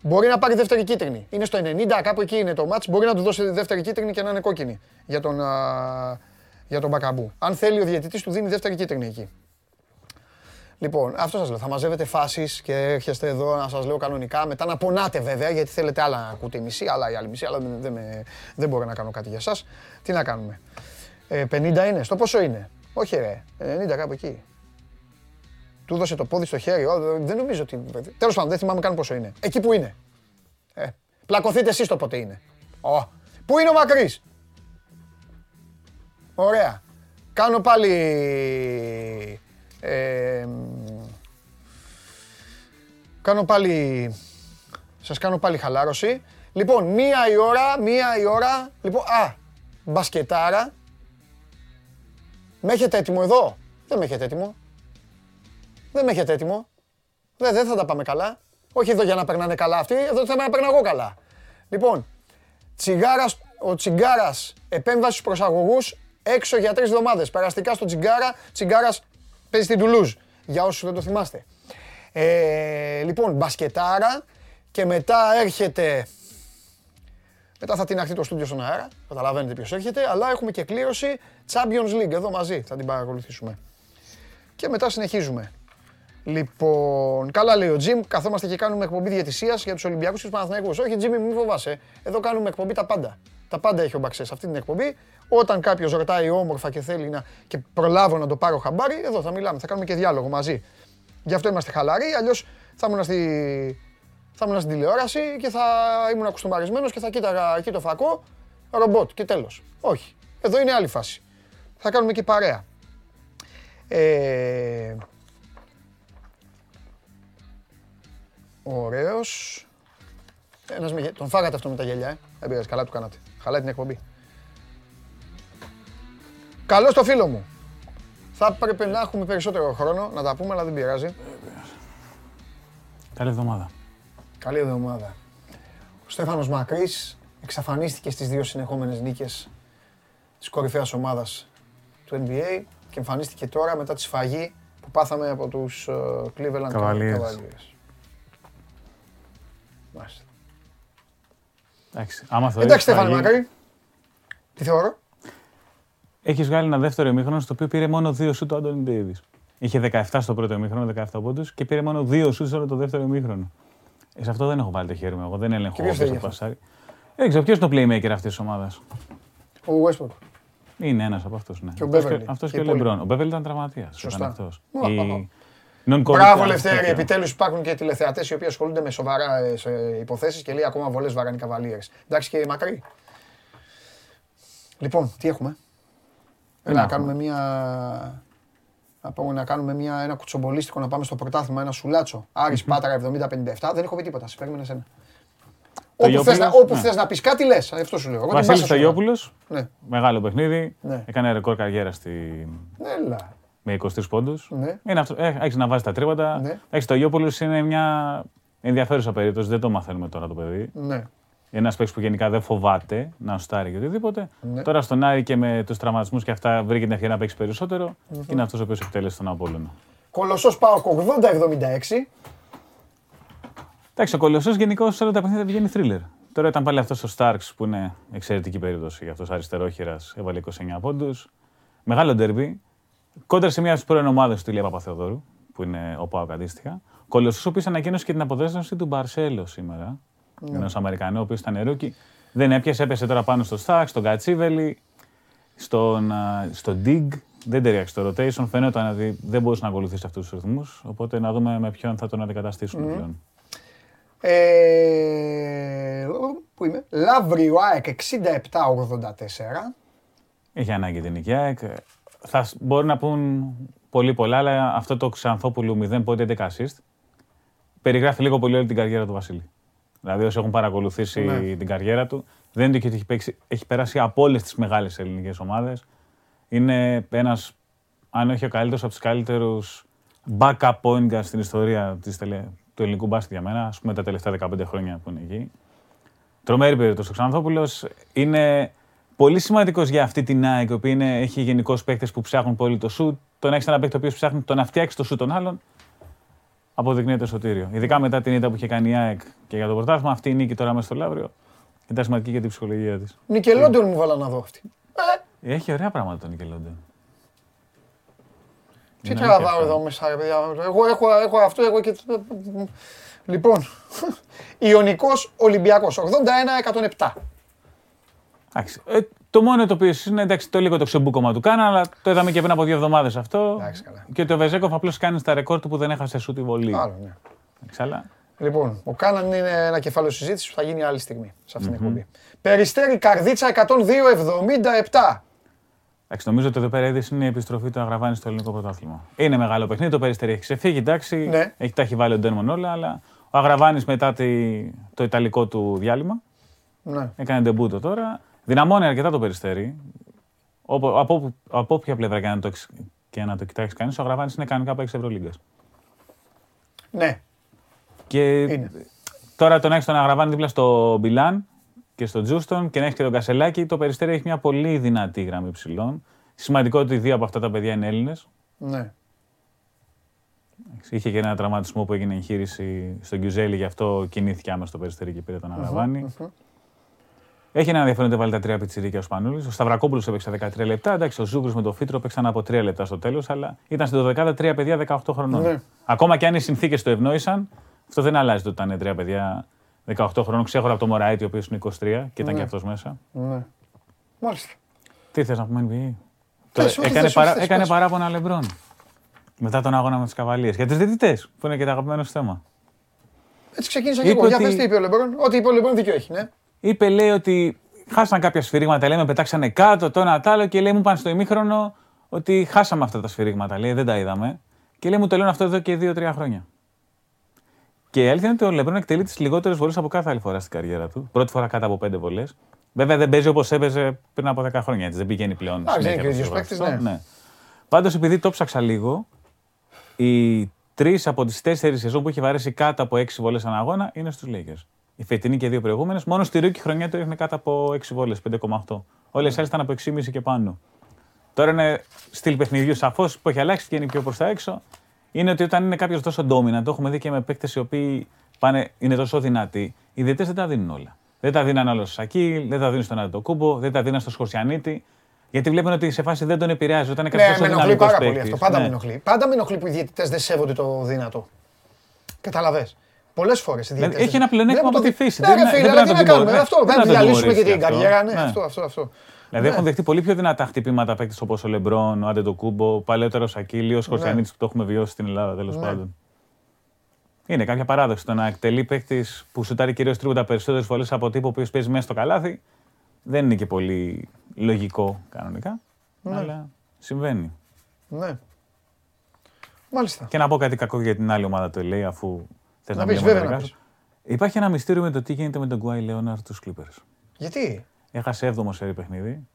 μπορεί να πάρει δεύτερη κίτρινη. Είναι στο 90, κάπου εκεί είναι το μάτς, μπορεί να του δώσει δεύτερη κίτρινη και να είναι κόκκινη για τον, για τον Μπακαμπού. Αν θέλει ο διαιτητής του δίνει δεύτερη κίτρινη εκεί. Λοιπόν, αυτό σας λέω. Θα μαζεύετε φάσεις και έρχεστε εδώ να σας λέω κανονικά. Μετά να πονάτε βέβαια, γιατί θέλετε άλλα να ακούτε η μισή, άλλα η άλλη μισή, αλλά δεν, δεν, δεν μπορώ να κάνω κάτι για εσά. Τι να κάνουμε. Ε, 50 είναι, στο πόσο είναι; Όχι ρε, 90 κάπου εκεί. Του δώσε το πόδι στο χέρι. δεν νομίζω ότι. Τέλος πάντων, δεν θυμάμαι καν πόσο είναι. Εκεί που είναι. Ε, πλακωθείτε εσείς το πότε είναι. Oh. Πού είναι ο Μακρύς; Ωραία. Κάνω πάλι... Ε, κάνω πάλι... Σας κάνω πάλι χαλάρωση. Λοιπόν, μία η ώρα, μία η ώρα... Λοιπόν, α, μπασκετάρα. Με έχετε έτοιμο εδώ; Δεν με έχετε έτοιμο. Δεν με έχετε έτοιμο. Δεν, δεν θα τα πάμε καλά. Όχι εδώ για να περνάνε καλά αυτοί, εδώ θα να περνάω εγώ καλά. Λοιπόν, τσιγάρας, ο τσιγκάρας επέμβασης στους προσαγωγούς έξω για τρεις εβδομάδες. Περαστικά στο Τσιγκάρα. Τσιγκάρας παίζει στην Τουλούζ. Για όσους δεν το θυμάστε. Ε, λοιπόν, μπασκετάρα και μετά έρχεται Μετά θα την το στούντιο στον αέρα. Καταλαβαίνετε ποιος έρχεται. Αλλά έχουμε και κλήρωση Champions League εδώ μαζί. Θα την παρακολουθήσουμε. Και μετά συνεχίζουμε. Λοιπόν, καλά λέει ο Τζιμ, καθόμαστε και κάνουμε εκπομπή διαιτησίας για τους Ολυμπιακούς και τους Παναθηναϊκούς. Όχι, Τζιμ, μην φοβάσαι. Εδώ κάνουμε εκπομπή τα πάντα. Τα πάντα έχει ο Μπαξές σε αυτή την εκπομπή. Όταν κάποιος ρωτάει όμορφα και θέλει να και προλάβω να το πάρω χαμπάρι, εδώ θα μιλάμε, θα κάνουμε και διάλογο μαζί. Γι' αυτό είμαστε χαλαροί, αλλιώς θα ήμουν στη, θα ήμουν στην τηλεόραση και θα ήμουν ακουστομαρισμένος και θα κοίταγα εκεί το φακό, ρομπότ και τέλος. Όχι. Εδώ είναι άλλη φάση. Θα κάνουμε και παρέα. Ε, ωραίος. Ένας με... Τον φάγατε αυτό με τα γελιά, ε. Δεν πειράζει, καλά του κάνατε. Χαλάει την εκπομπή. Καλό στο φίλο μου. Θα έπρεπε να έχουμε περισσότερο χρόνο να τα πούμε, αλλά δεν πειράζει. Καλή εβδομάδα. Καλή εβδομάδα. Ο Στέφανος Μακρύς εξαφανίστηκε στις δύο συνεχόμενες νίκες της κορυφαίας ομάδας του NBA και εμφανίστηκε τώρα μετά τη σφαγή που πάθαμε από τους uh, Cleveland Cavaliers. Μάλιστα. Εντάξει, άμα Εντάξει, Στέφανο Μακρύ. Τι θεωρώ. Έχεις βγάλει ένα δεύτερο ημίχρονο στο οποίο πήρε μόνο δύο σουτ ο Άντωνι Ντέιβις. Είχε 17 στο πρώτο ημίχρονο, 17 πόντους και πήρε μόνο δύο σουτ όλο το δεύτερο ημίχρονο. Ε, σε αυτό δεν έχω βάλει το χέρι μου. Εγώ δεν έλεγχο πώ το πασάρι. Δεν ξέρω ποιος είναι το playmaker αυτής της ομάδας; Ο Westbrook. Είναι ένας από αυτούς. Ναι. Και ο Μπέβελ. Αυτός και, ο Λεμπρόν. Ο Μπέβελ ήταν τραυματίας. Σωστά. Αυτός. Η... Μπράβο, Λευτέρη. Επιτέλους υπάρχουν και τηλεθεατές οι οποίοι ασχολούνται με σοβαρά ε, υποθέσεις και λέει ακόμα βολές βαράνι καβαλίε. Εντάξει και μακρύ. Λοιπόν, τι έχουμε; Έλα, να κάνουμε μια. Να πούμε να κάνουμε μια, ένα κουτσομπολίστικο να πάμε στο πρωτάθλημα, ένα σουλάτσο. Άρης Πάτρα 70-57. Δεν έχω πει τίποτα. Σε περίμενε ένα. Όπου θες, να, όπου ναι. θες να πεις κάτι λες, αυτό σου λέω. Βασίλης Σταγιόπουλος, ναι. μεγάλο παιχνίδι, ναι. έκανε ρεκόρ καριέρα στη... Έλα με 23 πόντους. Ναι. Ε, έχεις να βάζεις τα τρίποτα. Ναι. Έχεις το Γιώπολο, είναι μια ενδιαφέρουσα περίπτωση. Δεν το μαθαίνουμε τώρα το παιδί. Ναι. Ένας παίκτης που γενικά δεν φοβάται να στάρει και οτιδήποτε. Ναι. Τώρα στον Άρη και με τους τραυματισμούς και αυτά βρήκε την ευκαιρία να παίξει περισσότερο. Mm-hmm. Και είναι αυτός ο οποίος εκτέλεσε τον Απόλυτο. Κολοσσός πάω 80-76. Εντάξει, ο Κολοσσός γενικώ σε όλα τα παιχνίδια βγαίνει θρίλερ. Τώρα ήταν πάλι αυτός ο Στάρξ που είναι εξαιρετική περίπτωση για αυτός αριστερόχειρας. Έβαλε 29 πόντους. Μεγάλο ντερμπι. Κόντρα σε μια από τις πρώην ομάδες του Ηλία Παπαθεοδόρου, που είναι ο Πάοκ αντίστοιχα. Κολοσσός, ο οποίος ανακοίνωσε και την αποδέσμευση του Μπαρσέλο σήμερα. Ναι. Ενός Αμερικανού, ο οποίος ήταν rookie. Δεν έπιασε, έπεσε τώρα πάνω στο Στάξ, στον Κατσίβελη, στον, στο Dig. Δεν ταιριάξει το rotation. Φαίνεται ότι δεν μπορούσε να ακολουθήσει αυτούς τους ρυθμούς. Οπότε να δούμε με ποιον θα τον αντικαταστήσουν mm. πλέον. Ε, πού είμαι, Λαύριο ΑΕΚ 67-84. Έχει ανάγκη την ΑΕΚ θα μπορεί να πούν πολύ πολλά, αλλά αυτό το Ξανθόπουλου 0 πόντι 11 assist περιγράφει λίγο πολύ όλη την καριέρα του Βασίλη. Δηλαδή, όσοι έχουν παρακολουθήσει ναι. την καριέρα του, δεν είναι ότι έχει, παίξει, έχει περάσει από όλες τις μεγάλες ελληνικές ομάδες. Είναι ένας, αν όχι ο καλύτερος, από τους καλύτερους backup point στην ιστορία της, του ελληνικού μπάσκετ για μένα, ας πούμε τα τελευταία 15 χρόνια που είναι εκεί. Τρομερή περίπτωση. Ο Ξανθόπουλος είναι Πολύ σημαντικός για αυτή την ΑΕΚ, η οποία είναι, έχει γενικώς παίκτες που ψάχνουν πολύ το σουτ. Τον έχεις ένα παίκτη ο οποίος ψάχνει το να φτιάξει το σουτ των άλλων. Αποδεικνύεται σωτήριο. Ειδικά μετά την ήττα που είχε κάνει η ΑΕΚ και για το πρωτάθλημα, αυτή η νίκη τώρα μέσα στο Λαύριο ήταν σημαντική για την ψυχολογία της. Νικελόντιον μου βάλα να δω αυτή. Έχει ωραία πράγματα το Νικελόντιον. Τι τραβάω εδώ μέσα, παιδιά. Εγώ έχω, έχω αυτό, εγώ και. Λοιπόν, [LAUGHS] Ιωνικός Ολυμπιακός 81-107. Ε, το μόνο το οποίο είναι εντάξει, το λίγο το ξεμπούκομα του κάνα, αλλά το είδαμε και πριν από δύο εβδομάδες αυτό. Εντάξει, καλά. Και ότι ο Βεζέκοφ απλώς κάνει στα ρεκόρ του που δεν έχασε σου τη βολή. Άλλο, ναι. αλλά... Λοιπόν, ο Κάναν είναι ένα κεφάλαιο συζήτησης που θα γίνει άλλη στιγμή σε αυτήν την εκπομπή. Περιστέρη Καρδίτσα 102-77. Εντάξει, νομίζω ότι εδώ πέρα είναι η επιστροφή του Αγραβάνη στο ελληνικό πρωτάθλημα. Είναι μεγάλο παιχνίδι, το περιστέρι έχει ξεφύγει, εντάξει. Ναι. Έχει, τα έχει βάλει ο Ντένμον όλα, αλλά ο Αγραβάνης μετά τη, το ιταλικό του διάλειμμα. Ναι. Έκανε ντεμπούτο τώρα. Δυναμώνει αρκετά το περιστέρι. Από, από, από όποια πλευρά και να το, και να το κοιτάξεις κανείς, ο Αγραβάνης είναι κανονικά από 6 Ευρωλίγκας. Ναι. Και είναι. τώρα τον έχεις τον Αγραβάνη δίπλα στο Μπιλάν και στο Τζούστον και να έχεις και τον Κασελάκη. Το περιστέρι έχει μια πολύ δυνατή γραμμή ψηλών. Σημαντικό ότι δύο από αυτά τα παιδιά είναι Έλληνες. Ναι. Είχε και ένα τραυματισμό που έγινε εγχείρηση στον Κιουζέλη, γι' αυτό κινήθηκε άμεσα στο περιστέρι και πήρε τον αγραβανη Έχει ένα ενδιαφέρον ότι βάλει τα τρία πιτσιρίκια ο Σπανούλη. Ο Σταυρακόπουλος έπαιξε 13 λεπτά. Εντάξει, ο Ζούγκρου με το Φίτρο έπαιξαν από 3 λεπτά στο τέλος, αλλά ήταν στην 12 τρία παιδιά 18 χρονών. Ναι. Ακόμα και αν οι συνθήκες το ευνόησαν, αυτό δεν αλλάζει το ότι ήταν τρία παιδιά 18 χρονών. Ξέχωρα από το Μωράιτι, ο οποίος είναι 23 και ήταν ναι. και αυτός μέσα. Ναι. Μάλιστα. Τι θες να πούμε, NBA. έκανε, παρά, έκανε παράπονα Λεμπρόν. Μετά τον αγώνα με τους Καβαλίερς. Για τους διαιτητές, που είναι και το αγαπημένο θέμα. Έτσι ξεκίνησα και εγώ. Για πες τι είπε ο Λεμπρόν. Ό,τι είπε ο Λεμπρόν δίκιο έχει, ναι. Είπε, λέει, ότι χάσαν κάποια σφυρίγματα, λέει, με πετάξανε κάτω, το ένα τ' άλλο και λέει, μου πάνε στο ημίχρονο ότι χάσαμε αυτά τα σφυρίγματα, λέει, δεν τα είδαμε. Και λέει, μου το λένε αυτό εδώ και δύο-τρία χρόνια. Και η αλήθεια είναι ότι ο Λεμπρόν εκτελεί τις λιγότερες βολές από κάθε άλλη φορά στην καριέρα του. Πρώτη φορά κάτω από πέντε βολές. Βέβαια δεν παίζει όπως έπαιζε πριν από 10 χρόνια. Έτσι. Δεν πηγαίνει πλέον. Εντάξει, είναι και ο ίδιος παίκτης, ναι. ναι. Πάντως επειδή το ψάξα λίγο, οι τρεις από τις τέσσερις σεζόν που έχει βαρέσει κάτω από έξι βολές ανά αγώνα είναι στους Lakers. Η φετινή και δύο προηγούμενες. Μόνο στη ρούκη χρονιά του έχουν κάτω από 6 βόλες, 5,8. Όλες οι άλλες ήταν από 6,5 και πάνω. Τώρα είναι στυλ παιχνιδιού σαφώς που έχει αλλάξει και είναι πιο προς τα έξω. Είναι ότι όταν είναι κάποιος τόσο ντόμινα, το έχουμε δει και με παίκτες οι οποίοι πάνε, είναι τόσο δυνατοί, οι διαιτέ δεν τα δίνουν όλα. Δεν τα δίνουν όλο στο Σακίλ, δεν τα δίνουν στον Αντοκούμπο, δεν τα δίνουν στο Σκορσιανίτη. Γιατί βλέπουν ότι σε φάση δεν τον επηρεάζει. Όταν είναι κάποιος ναι, με ενοχλεί πάρα πολύ αυτό. Πάντα ναι. με ενοχλεί. Πάντα με ενοχλεί που οι διαιτητές δεν σέβονται το δυνατό. Καταλαβέ. Πολλές φορές. Έχει ένα πλεονέκτημα από τη φύση. Ναι, δεν φίλε, τι να κάνουμε; Αυτό. Δεν διαλύσουμε και την καριέρα. Ναι, αυτό, αυτό, αυτό. Δηλαδή έχουν δεχτεί πολύ πιο δυνατά χτυπήματα παίκτες όπως ο Λεμπρόν, ο Άντε Κούμπο, παλαιότερος Σακίλη, ο Σκορσιανίτη που το έχουμε βιώσει στην Ελλάδα τέλος πάντων. Είναι κάποια παράδοση το να εκτελεί παίκτης που σουτάρει κυρίως τρίποτα περισσότερες φορές από τύπο που παίζει μέσα στο καλάθι. Δεν είναι και πολύ λογικό κανονικά. Αλλά συμβαίνει. Ναι. Μάλιστα. Και να πω κάτι κακό για την άλλη ομάδα του LA, αφού θες να, να πεις βέβαια. Υπάρχει ένα μυστήριο με το τι γίνεται με τον Γκουάι Λέοναρ του Clippers. Γιατί; Έχασε έβδομο σε παιχνίδι.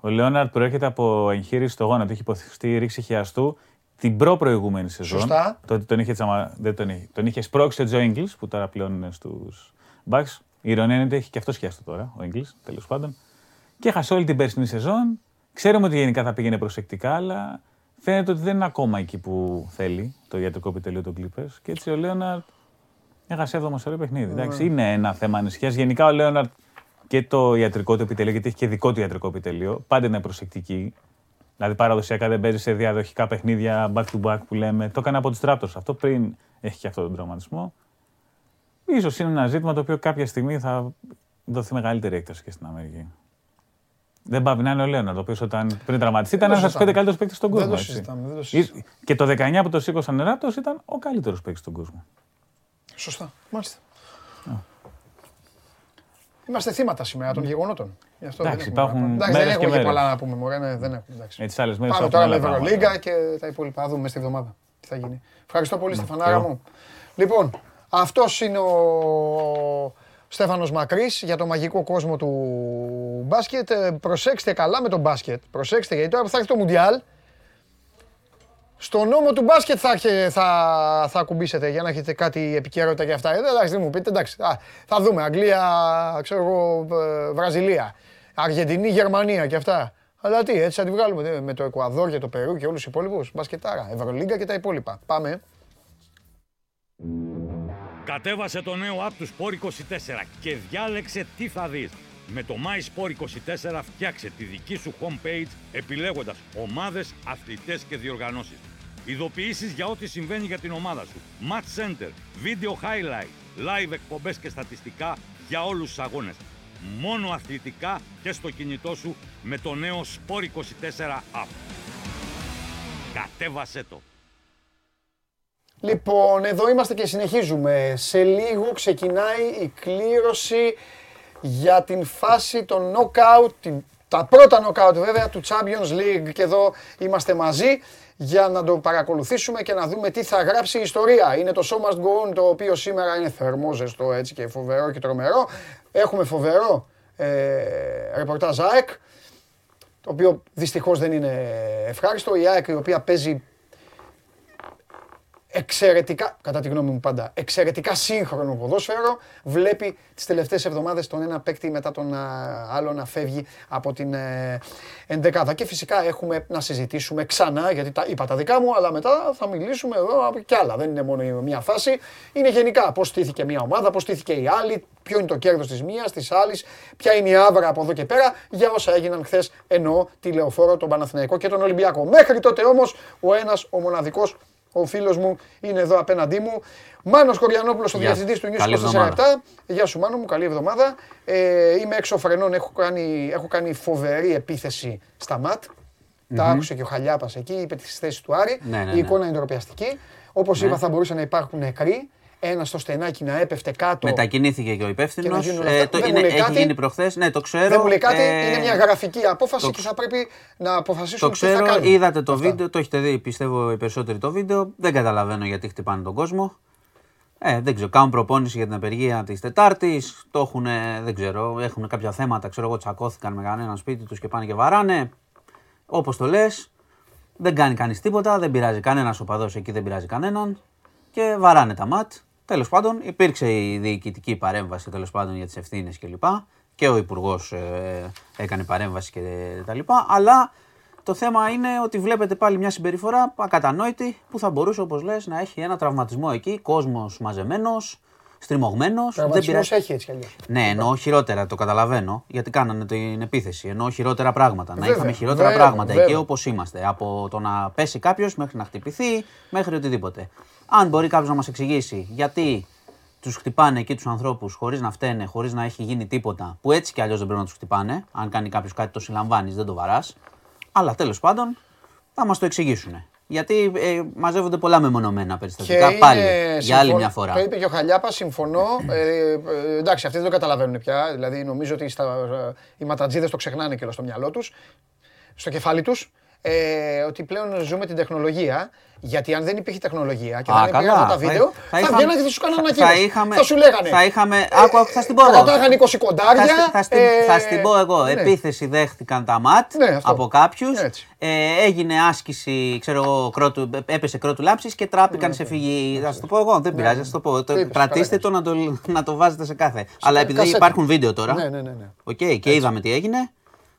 Ο Λέοναρντ προέρχεται από εγχείρηση στο γόνατο. Έχει υποθυστεί ρήξη χιαστού την προ-προηγούμενη σεζόν. Σωστά. Τότε τον είχε, τσαμα... δεν τον είχε. Τον είχε σπρώξει ο Τζο Ίγκλ, που τώρα πλέον είναι στους Bucks. Η ηρωνία είναι ότι έχει και αυτός χιαστό τώρα, ο Ίγκλ, τέλος πάντων. Και έχασε όλη την περσινή σεζόν. Ξέρουμε ότι γενικά θα πήγαινε προσεκτικά, αλλά φαίνεται ότι δεν είναι ακόμα εκεί που θέλει το ιατρικό επιτελείο των Clippers. Και έτσι ο Λέοναρτ έχασε έβδομο σε παιχνίδι. Εντάξει, είναι ένα θέμα ανησυχίας. Γενικά ο Λέοναρτ και το ιατρικό του επιτελείο, γιατί έχει και δικό του ιατρικό επιτελείο, πάντα είναι προσεκτική. Δηλαδή παραδοσιακά δεν παίζει σε διαδοχικά παιχνίδια back to back που λέμε. Το έκανε από τους Raptors αυτό πριν έχει και αυτό τον τραυματισμό. Ίσως είναι ένα ζήτημα το οποίο κάποια στιγμή θα δοθεί μεγαλύτερη έκταση και στην Αμερική. Δεν πάει να είναι ο Λέοναρντ, ο οποίος όταν πριν τραυματιστεί ήταν ένας από τους πέντε καλύτερους παίκτες στον κόσμο. Δεν το συζητάμε, δεν Και το 19 που το σήκωσαν οι Raptors ήταν ο καλύτερος παίκτης στον κόσμο. Σωστά. Μάλιστα. Είμαστε θύματα σήμερα των γεγονότων. Εντάξει, υπάρχουν εντάξει, δεν έχουμε και πολλά να πούμε. Μωρέ, ναι, δεν έχουμε. Εντάξει. Έτσι, άλλες μέρες Πάμε τώρα με Ευρωλίγκα και τα υπόλοιπα. Θα δούμε στη εβδομάδα τι θα γίνει. Ευχαριστώ πολύ, Στεφανάρα μου. Λοιπόν, αυτός είναι ο Στέφανος Μακρύς για το μαγικό κόσμο του μπάσκετ. Ε, προσέξτε καλά με τον μπάσκετ. Προσέξτε γιατί τώρα που θα έρθει το Μουντιάλ στο νόμο του μπάσκετ θα, θα, θα ακουμπήσετε για να έχετε κάτι επικαιρότητα για αυτά. Ε, εντάξει, δεν μου πείτε, εντάξει. Α, θα δούμε. Αγγλία, ξέρω εγώ, ε, Βραζιλία, Αργεντινή, Γερμανία και αυτά. Αλλά τι, έτσι θα τη βγάλουμε με το Εκουαδόρ και το Περού και όλους τους υπόλοιπους. Μπασκετάρα, Ευρωλίγκα και τα υπόλοιπα. Πάμε. Κατέβασε το νέο app του Sport 24 και διάλεξε τι θα δεις. Με το MySport24 φτιάξε τη δική σου homepage επιλέγοντας ομάδες, αθλητές και διοργανώσεις. Ειδοποιήσεις για ό,τι συμβαίνει για την ομάδα σου. Match Center, Video Highlight, Live εκπομπές και στατιστικά για όλους τους αγώνες. Μόνο αθλητικά και στο κινητό σου με το νέο Sport24 app. Κατέβασέ το! Λοιπόν, εδώ είμαστε και συνεχίζουμε. Σε λίγο ξεκινάει η κλήρωση για την φάση των knockout, τα πρώτα knockout βέβαια του Champions League και εδώ είμαστε μαζί για να το παρακολουθήσουμε και να δούμε τι θα γράψει η ιστορία. Είναι το Show Must Go On το οποίο σήμερα είναι θερμό, ζεστό έτσι και φοβερό και τρομερό. Έχουμε φοβερό ε, ρεπορτάζ ΑΕΚ, το οποίο δυστυχώς δεν είναι ευχάριστο. Η ΑΕΚ η οποία παίζει εξαιρετικά, κατά τη γνώμη μου πάντα, εξαιρετικά σύγχρονο ποδόσφαιρο, βλέπει τις τελευταίες εβδομάδες τον ένα παίκτη μετά τον άλλο να φεύγει από την ε, ενδεκάδα. Και φυσικά έχουμε να συζητήσουμε ξανά, γιατί τα είπα τα δικά μου, αλλά μετά θα μιλήσουμε εδώ και άλλα. Δεν είναι μόνο μια φάση, είναι γενικά πώς στήθηκε μια ομάδα, πώς στήθηκε η άλλη, ποιο είναι το κέρδος της μίας, της άλλης, ποια είναι η άβρα από εδώ και πέρα, για όσα έγιναν χθες εννοώ τη Λεωφόρο, τον Παναθηναϊκό και τον Ολυμπιακό. Μέχρι τότε όμως ο ένας, ο μοναδικός ο φίλος μου είναι εδώ απέναντί μου. Μάνος Κοριανόπουλος, ο διευθυντής του News 24 Γεια σου Μάνο μου, καλή εβδομάδα. Ε, είμαι έξω φρενών, έχω κάνει, έχω κάνει φοβερή επίθεση στα ΜΑΤ. Mm-hmm. Τα άκουσε και ο Χαλιάπας εκεί, είπε τις θέσεις του Άρη. Ναι, ναι, ναι. Η εικόνα είναι ντροπιαστική. Όπως ναι. είπα θα μπορούσαν να υπάρχουν νεκροί ένας στο στενάκι να έπεφτε κάτω. Μετακινήθηκε και ο υπεύθυνος. Ε, το, είναι, έχει κάτι. γίνει προχθές. Ναι, το ξέρω. Δεν μου λέει κάτι. Ε, είναι μια γραφική απόφαση και θα πρέπει να αποφασίσουμε το ξέρω, τι θα κάνουμε. Είδατε το βίντεο, το έχετε δει, πιστεύω οι περισσότεροι το βίντεο. Δεν καταλαβαίνω γιατί χτυπάνε τον κόσμο. Ε, δεν ξέρω, κάνουν προπόνηση για την απεργία της Τετάρτης. Το έχουν, δεν ξέρω, έχουν κάποια θέματα. Ξέρω εγώ, τσακώθηκαν με κανέναν σπίτι τους και πάνε και βαράνε. Όπως το λες, δεν κάνει κανείς τίποτα, δεν πειράζει κανένας οπαδό εκεί, δεν πειράζει κανέναν. Και βαράνε τα ματ. Τέλος πάντων, υπήρξε η διοικητική παρέμβαση τέλος πάντων για τις ευθύνες κλπ. Και ο Υπουργός ε, έκανε παρέμβαση και τα λοιπά. Αλλά το θέμα είναι ότι βλέπετε πάλι μια συμπεριφορά ακατανόητη που θα μπορούσε, όπως λες, να έχει ένα τραυματισμό εκεί, κόσμος μαζεμένος, στριμωγμένος. Τραυματισμός πειρά... έχει έτσι κι αλλιώς. Ναι, εννοώ χειρότερα, το καταλαβαίνω, γιατί κάνανε την επίθεση. Εννοώ χειρότερα πράγματα. Βέβαια, να είχαμε χειρότερα βέβαια, πράγματα βέβαια. εκεί όπως είμαστε. Από το να πέσει κάποιος μέχρι να χτυπηθεί, μέχρι οτιδήποτε. Αν μπορεί κάποιος να μας εξηγήσει γιατί τους χτυπάνε εκεί τους ανθρώπους χωρίς να φταίνε, χωρίς να έχει γίνει τίποτα, που έτσι κι αλλιώς δεν πρέπει να τους χτυπάνε. Αν κάνει κάποιος κάτι, το συλλαμβάνεις, δεν το βαράς. Αλλά τέλος πάντων θα μας το εξηγήσουν. Γιατί ε, μαζεύονται πολλά μεμονωμένα περιστατικά πάλι για άλλη μια φορά. Το είπε και ο Χαλιάπας, συμφωνώ. Ε, ε, εντάξει, αυτοί δεν το καταλαβαίνουν πια. Δηλαδή νομίζω ότι στα, οι ματατζίδες το ξεχνάνε και στο μυαλό τους, στο κεφάλι τους. Ε, ότι πλέον ζούμε την τεχνολογία γιατί αν δεν υπήρχε τεχνολογία και δεν υπήρχαν αυτά τα βίντεο, θα, θα, θα βγαίνανε και θα σου κάνανε ανακοίνωση. Θα, θα σου λέγανε. Θα είχαμε. Άκου, θα στην πω εγώ. Θα 20 κοντάρια. Θα, θα, ε, θα στην πω εγώ. Ναι. Επίθεση δέχτηκαν τα ματ ναι, από κάποιους. Ε, έγινε άσκηση, ξέρω εγώ, κρότου, έπεσε κρότου λάμψης και τράπηκαν ναι, σε φυγή. Θα σου το πω εγώ. Δεν πειράζει, θα το πω. Κρατήστε το να, το να το βάζετε σε κάθε. Αλλά επειδή υπάρχουν βίντεο τώρα. Ναι, ναι, ναι. Okay, και είδαμε τι έγινε.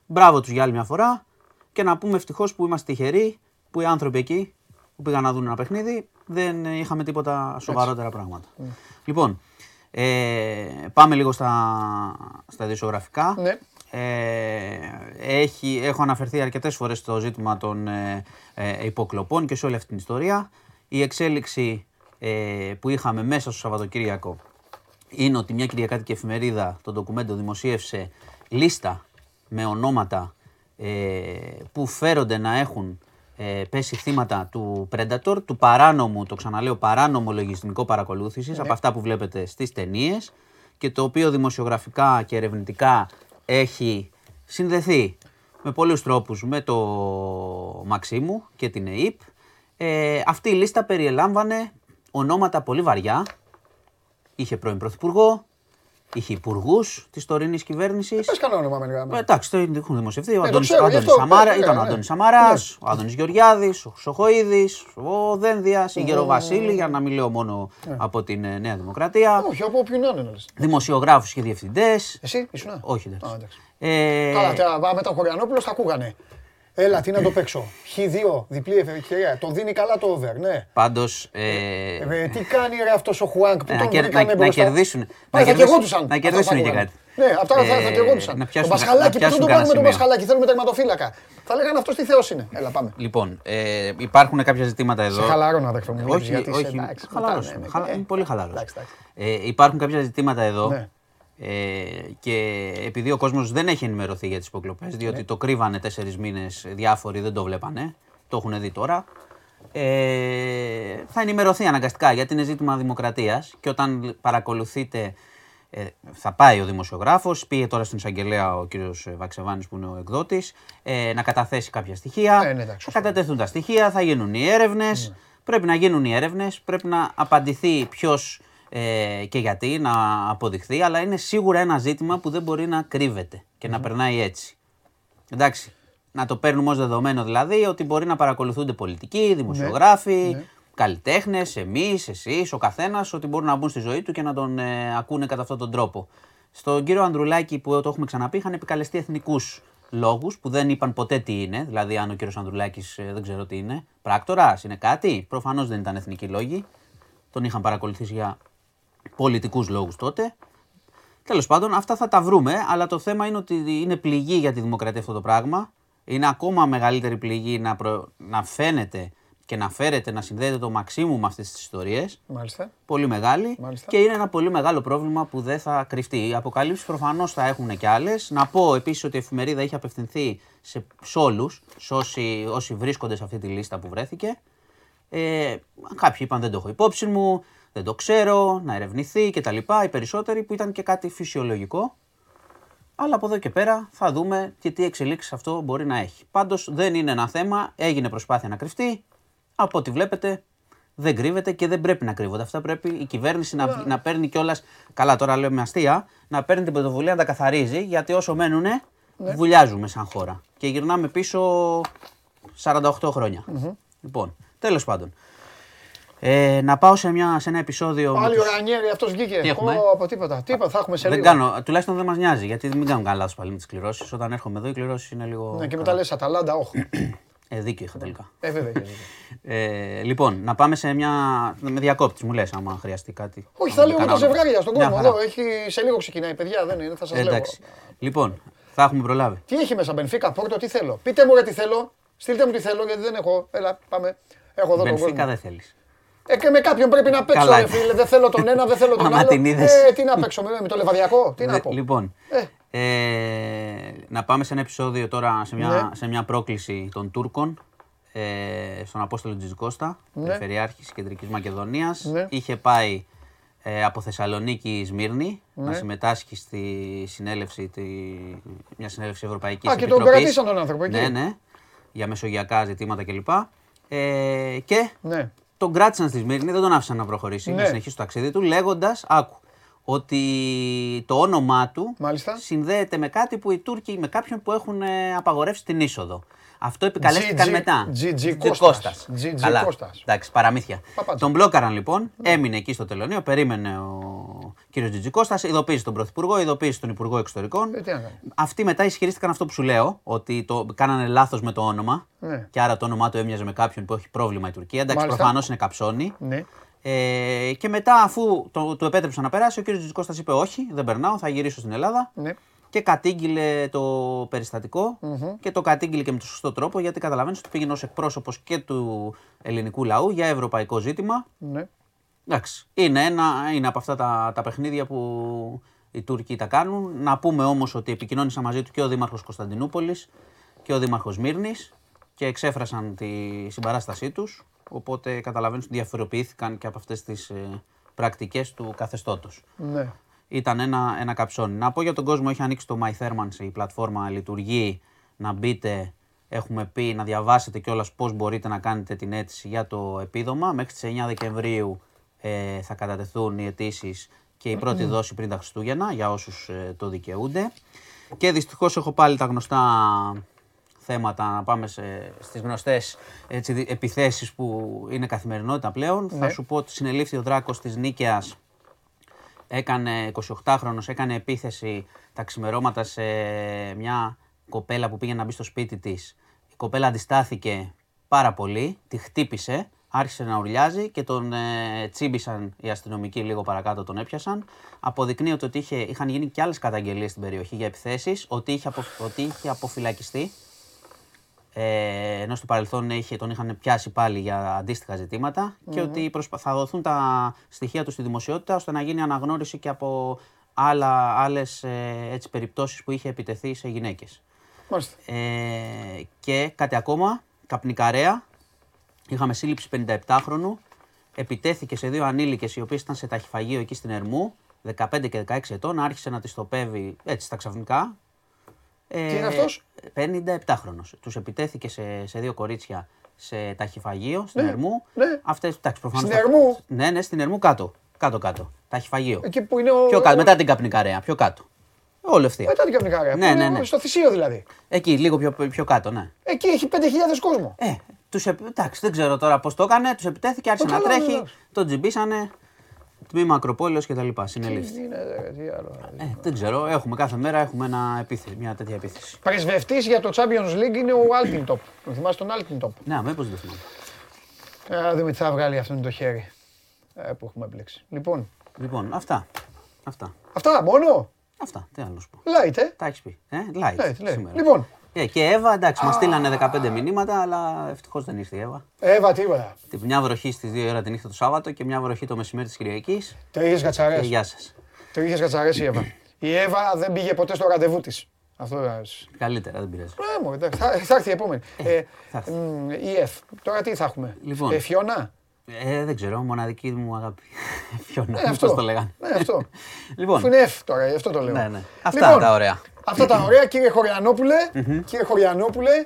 Μπράβο τους για άλλη μια φορά. Και να πούμε ευτυχώς που είμαστε τυχεροί που οι άνθρωποι εκεί που πήγαν να δουν ένα παιχνίδι, δεν είχαμε τίποτα σοβαρότερα πράγματα. Mm. Λοιπόν, ε, πάμε λίγο στα, στα δισογραφικά. Ναι. Ε, έχει, έχω αναφερθεί αρκετές φορές στο ζήτημα των ε, ε, υποκλοπών και σε όλη αυτή την ιστορία. Η εξέλιξη ε, που είχαμε μέσα στο Σαββατοκύριακο είναι ότι μια κυριακάτικη εφημερίδα, το ντοκουμέντο, δημοσίευσε λίστα με ονόματα που φέρονται να έχουν ε, πέσει θύματα του Predator, του παράνομου, το ξαναλέω, παράνομο λογιστικό παρακολούθησης, από αυτά που βλέπετε στις ταινίες και το οποίο δημοσιογραφικά και ερευνητικά έχει συνδεθεί με πολλούς τρόπους με το Μαξίμου και την ΕΕΠ. Ε, αυτή η λίστα περιελάμβανε ονόματα πολύ βαριά. Είχε πρώην Πρωθυπουργό, είχε υπουργούς της τωρινής κυβέρνησης. Πες κανένα όνομα με ε, Εντάξει, το έχουν δημοσιευθεί. Ο ε, Αντώνη Σαμάρα, ήταν ο Αντώνης Σαμαρά, ο Αντώνης Γεωργιάδης, ο Σοχοίδης, ο Δένδιας, η Γεροβασίλη, για να μην λέω μόνο από την ε, Νέα Δημοκρατία. Όχι, από όποιον είναι. Δημοσιογράφους και διευθυντές. Εσύ ήσουν. Όχι, δεν. Καλά, με τον Χωριανόπουλο τα ακούγανε. Έλα, τι να το παίξω. Χ2, διπλή ευκαιρία. Το δίνει καλά το over, ναι. Πάντως. Ε... Ε, τι κάνει ρε αυτός ο Χουάνκ που τον κερ, να, να, κερδίσουν. Να, θα κερδίσουν, να κερδίσουν και κάτι. Ναι, αυτά θα, θα κερδίσουν. Το Πασχαλάκι, που τον πάρουμε τον Πασχαλάκι, θέλουμε τερματοφύλακα. Θα λέγανε αυτός τι θεός είναι. Έλα, πάμε. Λοιπόν, ε, υπάρχουν κάποια ζητήματα εδώ. Σε χαλαρό αδερφό μου. Όχι, όχι. Πολύ χαλαρός. Υπάρχουν κάποια ζητήματα εδώ ναι. Ε, και επειδή ο κόσμος δεν έχει ενημερωθεί για τις υποκλοπές, διότι ναι. το κρύβανε τέσσερις μήνες διάφοροι, δεν το βλέπανε, το έχουν δει τώρα, ε, θα ενημερωθεί αναγκαστικά γιατί είναι ζήτημα δημοκρατίας και όταν παρακολουθείτε ε, θα πάει ο δημοσιογράφος, πήγε τώρα στην εισαγγελέα ο κύριος Βαξεβάνης που είναι ο εκδότης, ε, να καταθέσει κάποια στοιχεία, ε, ναι, θα κατατεθούν τα στοιχεία, θα γίνουν οι έρευνες, ναι. πρέπει να γίνουν οι έρευνες, πρέπει να απαντηθεί ποιος ε, και γιατί να αποδειχθεί, αλλά είναι σίγουρα ένα ζήτημα που δεν μπορεί να κρύβεται και να περνάει έτσι. Εντάξει, να το παίρνουμε ως δεδομένο δηλαδή ότι μπορεί να παρακολουθούνται πολιτικοί, δημοσιογράφοι, ναι, ναι. καλλιτέχνες, εμείς, εσείς, ο καθένας, ότι μπορούν να μπουν στη ζωή του και να τον ε, ακούνε κατά αυτόν τον τρόπο. Στον κύριο Ανδρουλάκη, που το έχουμε ξαναπεί, είχαν επικαλεστεί εθνικούς λόγους που δεν είπαν ποτέ τι είναι. Δηλαδή, αν ο κύριος Ανδρουλάκης ε, δεν ξέρω τι είναι. Πράκτορας, είναι κάτι. Προφανώς δεν ήταν εθνικοί λόγοι. Τον είχαν παρακολουθήσει για πολιτικούς λόγους τότε. Τέλος πάντων, αυτά θα τα βρούμε, αλλά το θέμα είναι ότι είναι πληγή για τη δημοκρατία αυτό το πράγμα. Είναι ακόμα μεγαλύτερη πληγή να, να φαίνεται και να φέρετε να συνδέεται το μαξίμου με αυτές τις ιστορίες. Μάλιστα. Πολύ μεγάλη. Μάλιστα. Και είναι ένα πολύ μεγάλο πρόβλημα που δεν θα κρυφτεί. Οι αποκαλύψεις προφανώς θα έχουν και άλλες. Να πω επίσης ότι η εφημερίδα έχει απευθυνθεί σε, σε όλους, όσοι, όσοι βρίσκονται σε αυτή τη λίστα που βρέθηκε. Ε, κάποιοι είπαν δεν το έχω υπόψη μου, δεν το ξέρω, να ερευνηθεί κτλ. Οι περισσότεροι που ήταν και κάτι φυσιολογικό. Αλλά από εδώ και πέρα θα δούμε και τι εξελίξεις αυτό μπορεί να έχει. Πάντως δεν είναι ένα θέμα, έγινε προσπάθεια να κρυφτεί. Από ό,τι βλέπετε δεν κρύβεται και δεν πρέπει να κρύβονται. Αυτά πρέπει η κυβέρνηση να, να παίρνει κιόλας. Καλά, τώρα λέω με αστεία, να παίρνει την πρωτοβουλία να τα καθαρίζει γιατί όσο μένουνε ναι. βουλιάζουμε σαν χώρα. Και γυρνάμε πίσω 48 χρόνια. Λοιπόν, τέλος πάντων. Ε, να πάω σε, μια, σε ένα επεισόδιο. Πάλι ο Ρανιέρη, αυτός βγήκε. Τι έχουμε; Oh, από τίποτα. Τίποτα, θα έχουμε σε δεν λίγο. Κάνω, τουλάχιστον δεν μας νοιάζει γιατί μην κάνουν καλά πάλι με τις κληρώσεις. Όταν έρχομαι εδώ, οι κληρώσεις είναι λίγο. Ναι, και μετά λες Αταλάντα, όχι. Ε, δίκιο είχα τελικά. Ε, βέβαια. ε, λοιπόν, να πάμε σε μια. Με διακόπτη, μου λες, άμα χρειαστεί κάτι. Όχι, θα λέω με τα ζευγάρια στον κόσμο. Εδώ έχει, σε λίγο ξεκινάει, παιδιά, δεν είναι, θα σας λέω. Λοιπόν, θα έχουμε προλάβει. Τι έχει μέσα, Μπενφίκα, Πόρτο, τι θέλω. Πείτε μου γιατί θέλω. Στείλτε μου τι θέλω, γιατί δεν έχω. Έλα, πάμε. Έχω εδώ τον κόσμο. δεν θέλεις. Ε, και με κάποιον πρέπει να παίξω, ρε φίλε. Δεν θέλω τον ένα, δεν θέλω τον άλλο. Την ε, τι να παίξω, με, με το λεβαδιακό, τι να πω. Λοιπόν, ε. Ε, να πάμε σε ένα επεισόδιο τώρα, σε μια, ναι. σε μια πρόκληση των Τούρκων. Ε, στον Απόστολο Τζιτζικώστα, ναι. Περιφερειάρχης Κεντρικής Μακεδονίας. Ναι. Είχε πάει ε, από Θεσσαλονίκη Σμύρνη ναι. να συμμετάσχει στη συνέλευση, τη, μια συνέλευση Ευρωπαϊκής Α, Επιτροπής. και τον κρατήσαν τον άνθρωπο εκεί. Ναι, ναι, για μεσογειακά ζητήματα κλπ. Ε, και ναι τον κράτησαν στη Σμύρνη, δεν τον άφησαν να προχωρήσει ναι. να συνεχίσει το ταξίδι του, λέγοντας, άκου, ότι το όνομά του Μάλιστα. συνδέεται με κάτι που οι Τούρκοι, με κάποιον που έχουν ε, απαγορεύσει την είσοδο. Αυτό επικαλέστηκαν μετά. GG Κώστας. Καλά, εντάξει, παραμύθια. Τον μπλόκαραν λοιπόν, έμεινε εκεί στο τελωνίο, περίμενε ο κύριος Τζιτζι Κώστας, ειδοποίησε τον Πρωθυπουργό, ειδοποίησε τον Υπουργό Εξωτερικών. Ε, Αυτοί μετά ισχυρίστηκαν αυτό που σου λέω, ότι το κάνανε λάθος με το όνομα. Ναι. Και άρα το όνομά του έμοιαζε με κάποιον που έχει πρόβλημα η Τουρκία. Εντάξει, προφανώς είναι καψόνι. Ναι. Ε, και μετά, αφού το, του επέτρεψαν να περάσει, ο κ. Τζιτζικώστα είπε: Όχι, δεν περνάω, θα γυρίσω στην Ελλάδα. Ναι και κατήγγειλε το περιστατικο και το κατήγγειλε και με τον σωστό τρόπο γιατί καταλαβαίνεις ότι πήγαινε ως εκπρόσωπος και του ελληνικού λαού για ευρωπαϊκό ζήτημα. Ναι. Εντάξει. Είναι ένα είναι από αυτά τα, τα παιχνίδια που οι Τούρκοι τα κάνουν. Να πούμε όμως ότι επικοινώνησα μαζί του και ο Δήμαρχος Κωνσταντινούπολης και ο Δήμαρχος Μύρνης και εξέφρασαν τη συμπαράστασή τους. Οπότε καταλαβαίνεις ότι διαφοροποιήθηκαν και από αυτές τις ε, πρακτικές του καθεστώτος. Ναι ήταν ένα, ένα καψόνι. Να πω για τον κόσμο, έχει ανοίξει το MyThermance, η πλατφόρμα λειτουργεί, να μπείτε, έχουμε πει, να διαβάσετε κιόλας πώς μπορείτε να κάνετε την αίτηση για το επίδομα. Μέχρι τις 9 Δεκεμβρίου ε, θα κατατεθούν οι αιτήσεις και η πρώτη δόση πριν τα Χριστούγεννα για όσους ε, το δικαιούνται. Και δυστυχώς έχω πάλι τα γνωστά θέματα, να πάμε σε, στις γνωστές έτσι, επιθέσεις που είναι καθημερινότητα πλέον. Θα ναι. σου πω ότι συνελήφθη ο Δράκος της Νίκαιας έκανε 28χρονος, έκανε επίθεση τα ξημερώματα σε μια κοπέλα που πήγε να μπει στο σπίτι της. Η κοπέλα αντιστάθηκε πάρα πολύ, τη χτύπησε, άρχισε να ουρλιάζει και τον ε, τσίμπησαν οι αστυνομικοί λίγο παρακάτω, τον έπιασαν. Αποδεικνύεται ότι είχε, είχαν γίνει και άλλες καταγγελίες στην περιοχή για επιθέσεις, ότι είχε, απο, ότι είχε αποφυλακιστεί ε, ενώ στο παρελθόν είχε, τον είχαν πιάσει πάλι για αντίστοιχα και ότι προσπα... θα δοθούν τα στοιχεία του στη δημοσιότητα ώστε να γίνει αναγνώριση και από άλλα, άλλες ε, έτσι, περιπτώσεις που είχε επιτεθεί σε γυναίκες. Ε, και κάτι ακόμα, καπνικαρέα, είχαμε σύλληψη 57χρονου, επιτέθηκε σε δύο ανήλικες οι οποίες ήταν σε ταχυφαγείο εκεί στην Ερμού, 15 και 16 ετών, άρχισε να τις τοπεύει έτσι στα ξαφνικά, τι είναι αυτός; 57χρονο. Τους επιτέθηκε σε, σε δύο κορίτσια σε ταχυφαγείο στην ναι, Ερμού. Ναι. Αυτές, εντάξει, προφανώς, στην Ερμού; Ναι, ναι, στην Ερμού κάτω. Κάτω, κάτω. Ταχυφαγείο. Εκεί που είναι ο... Πιο κάτω, μετά την καπνικαρέα. Πιο κάτω. Όλο ευθεία. Μετά την καπνικαρέα. Ναι, ναι, ναι. Στο θυσίο δηλαδή. Εκεί, λίγο πιο, πιο κάτω, ναι. Εκεί έχει 5.000 κόσμο. Ε, Τους, εντάξει, δεν ξέρω τώρα πώς το έκανε. Τους επιτέθηκε, άρχισε να τρέχει. Τον τζιμπήσανε. Τμήμα Ακροπόλεως και τα λοιπά. Συνελήφθη. Ε, δεν ξέρω, έχουμε κάθε μέρα έχουμε ένα επίθεση, μια τέτοια επίθεση. Πρεσβευτής για το Champions League είναι ο Altintop. Θυμάσαι τον Altintop. Ναι, με πώς δεν θυμάμαι. Α δούμε τι θα βγάλει αυτό το χέρι ε, που έχουμε μπλέξει. Λοιπόν. Λοιπόν, αυτά. Αυτά. Αυτά μόνο; Αυτά. Τι άλλο να σου πω. Light, ε. Τα έχεις πει. Ε, light. light, light. Λοιπόν, ε, και Εύα, εντάξει, μας στείλανε 15 μηνύματα, αλλά ευτυχώς δεν ήρθε η Εύα. Εύα, τίποτα. Μια βροχή στις 2 ώρα τη νύχτα το Σάββατο και μια βροχή το μεσημέρι της Κυριακής. Τρίγε κατσαρέ. Γεια σας. Τρίγε κατσαρέ η Εύα. η Εύα δεν πήγε ποτέ στο ραντεβού της. Αυτό Καλύτερα, δεν πειράζει. Ε, μου, θα, θα έρθει η επόμενη. Ε, ε, η Εφ. Τώρα τι θα έχουμε; Λοιπόν, ε, Φιώνα; Ε, δεν ξέρω, μοναδική μου αγάπη. [LAUGHS] Φιώνα, ε, αυτό το λέγανε. Ναι, αυτό. [LAUGHS] λοιπόν. είναι Εφ τώρα, αυτό το λέω. Ναι, ναι. Αυτά λοιπόν, τα ωραία. Αυτά τα ωραία, κύριε Χωριανόπουλε. κύριε Χωριανόπουλε,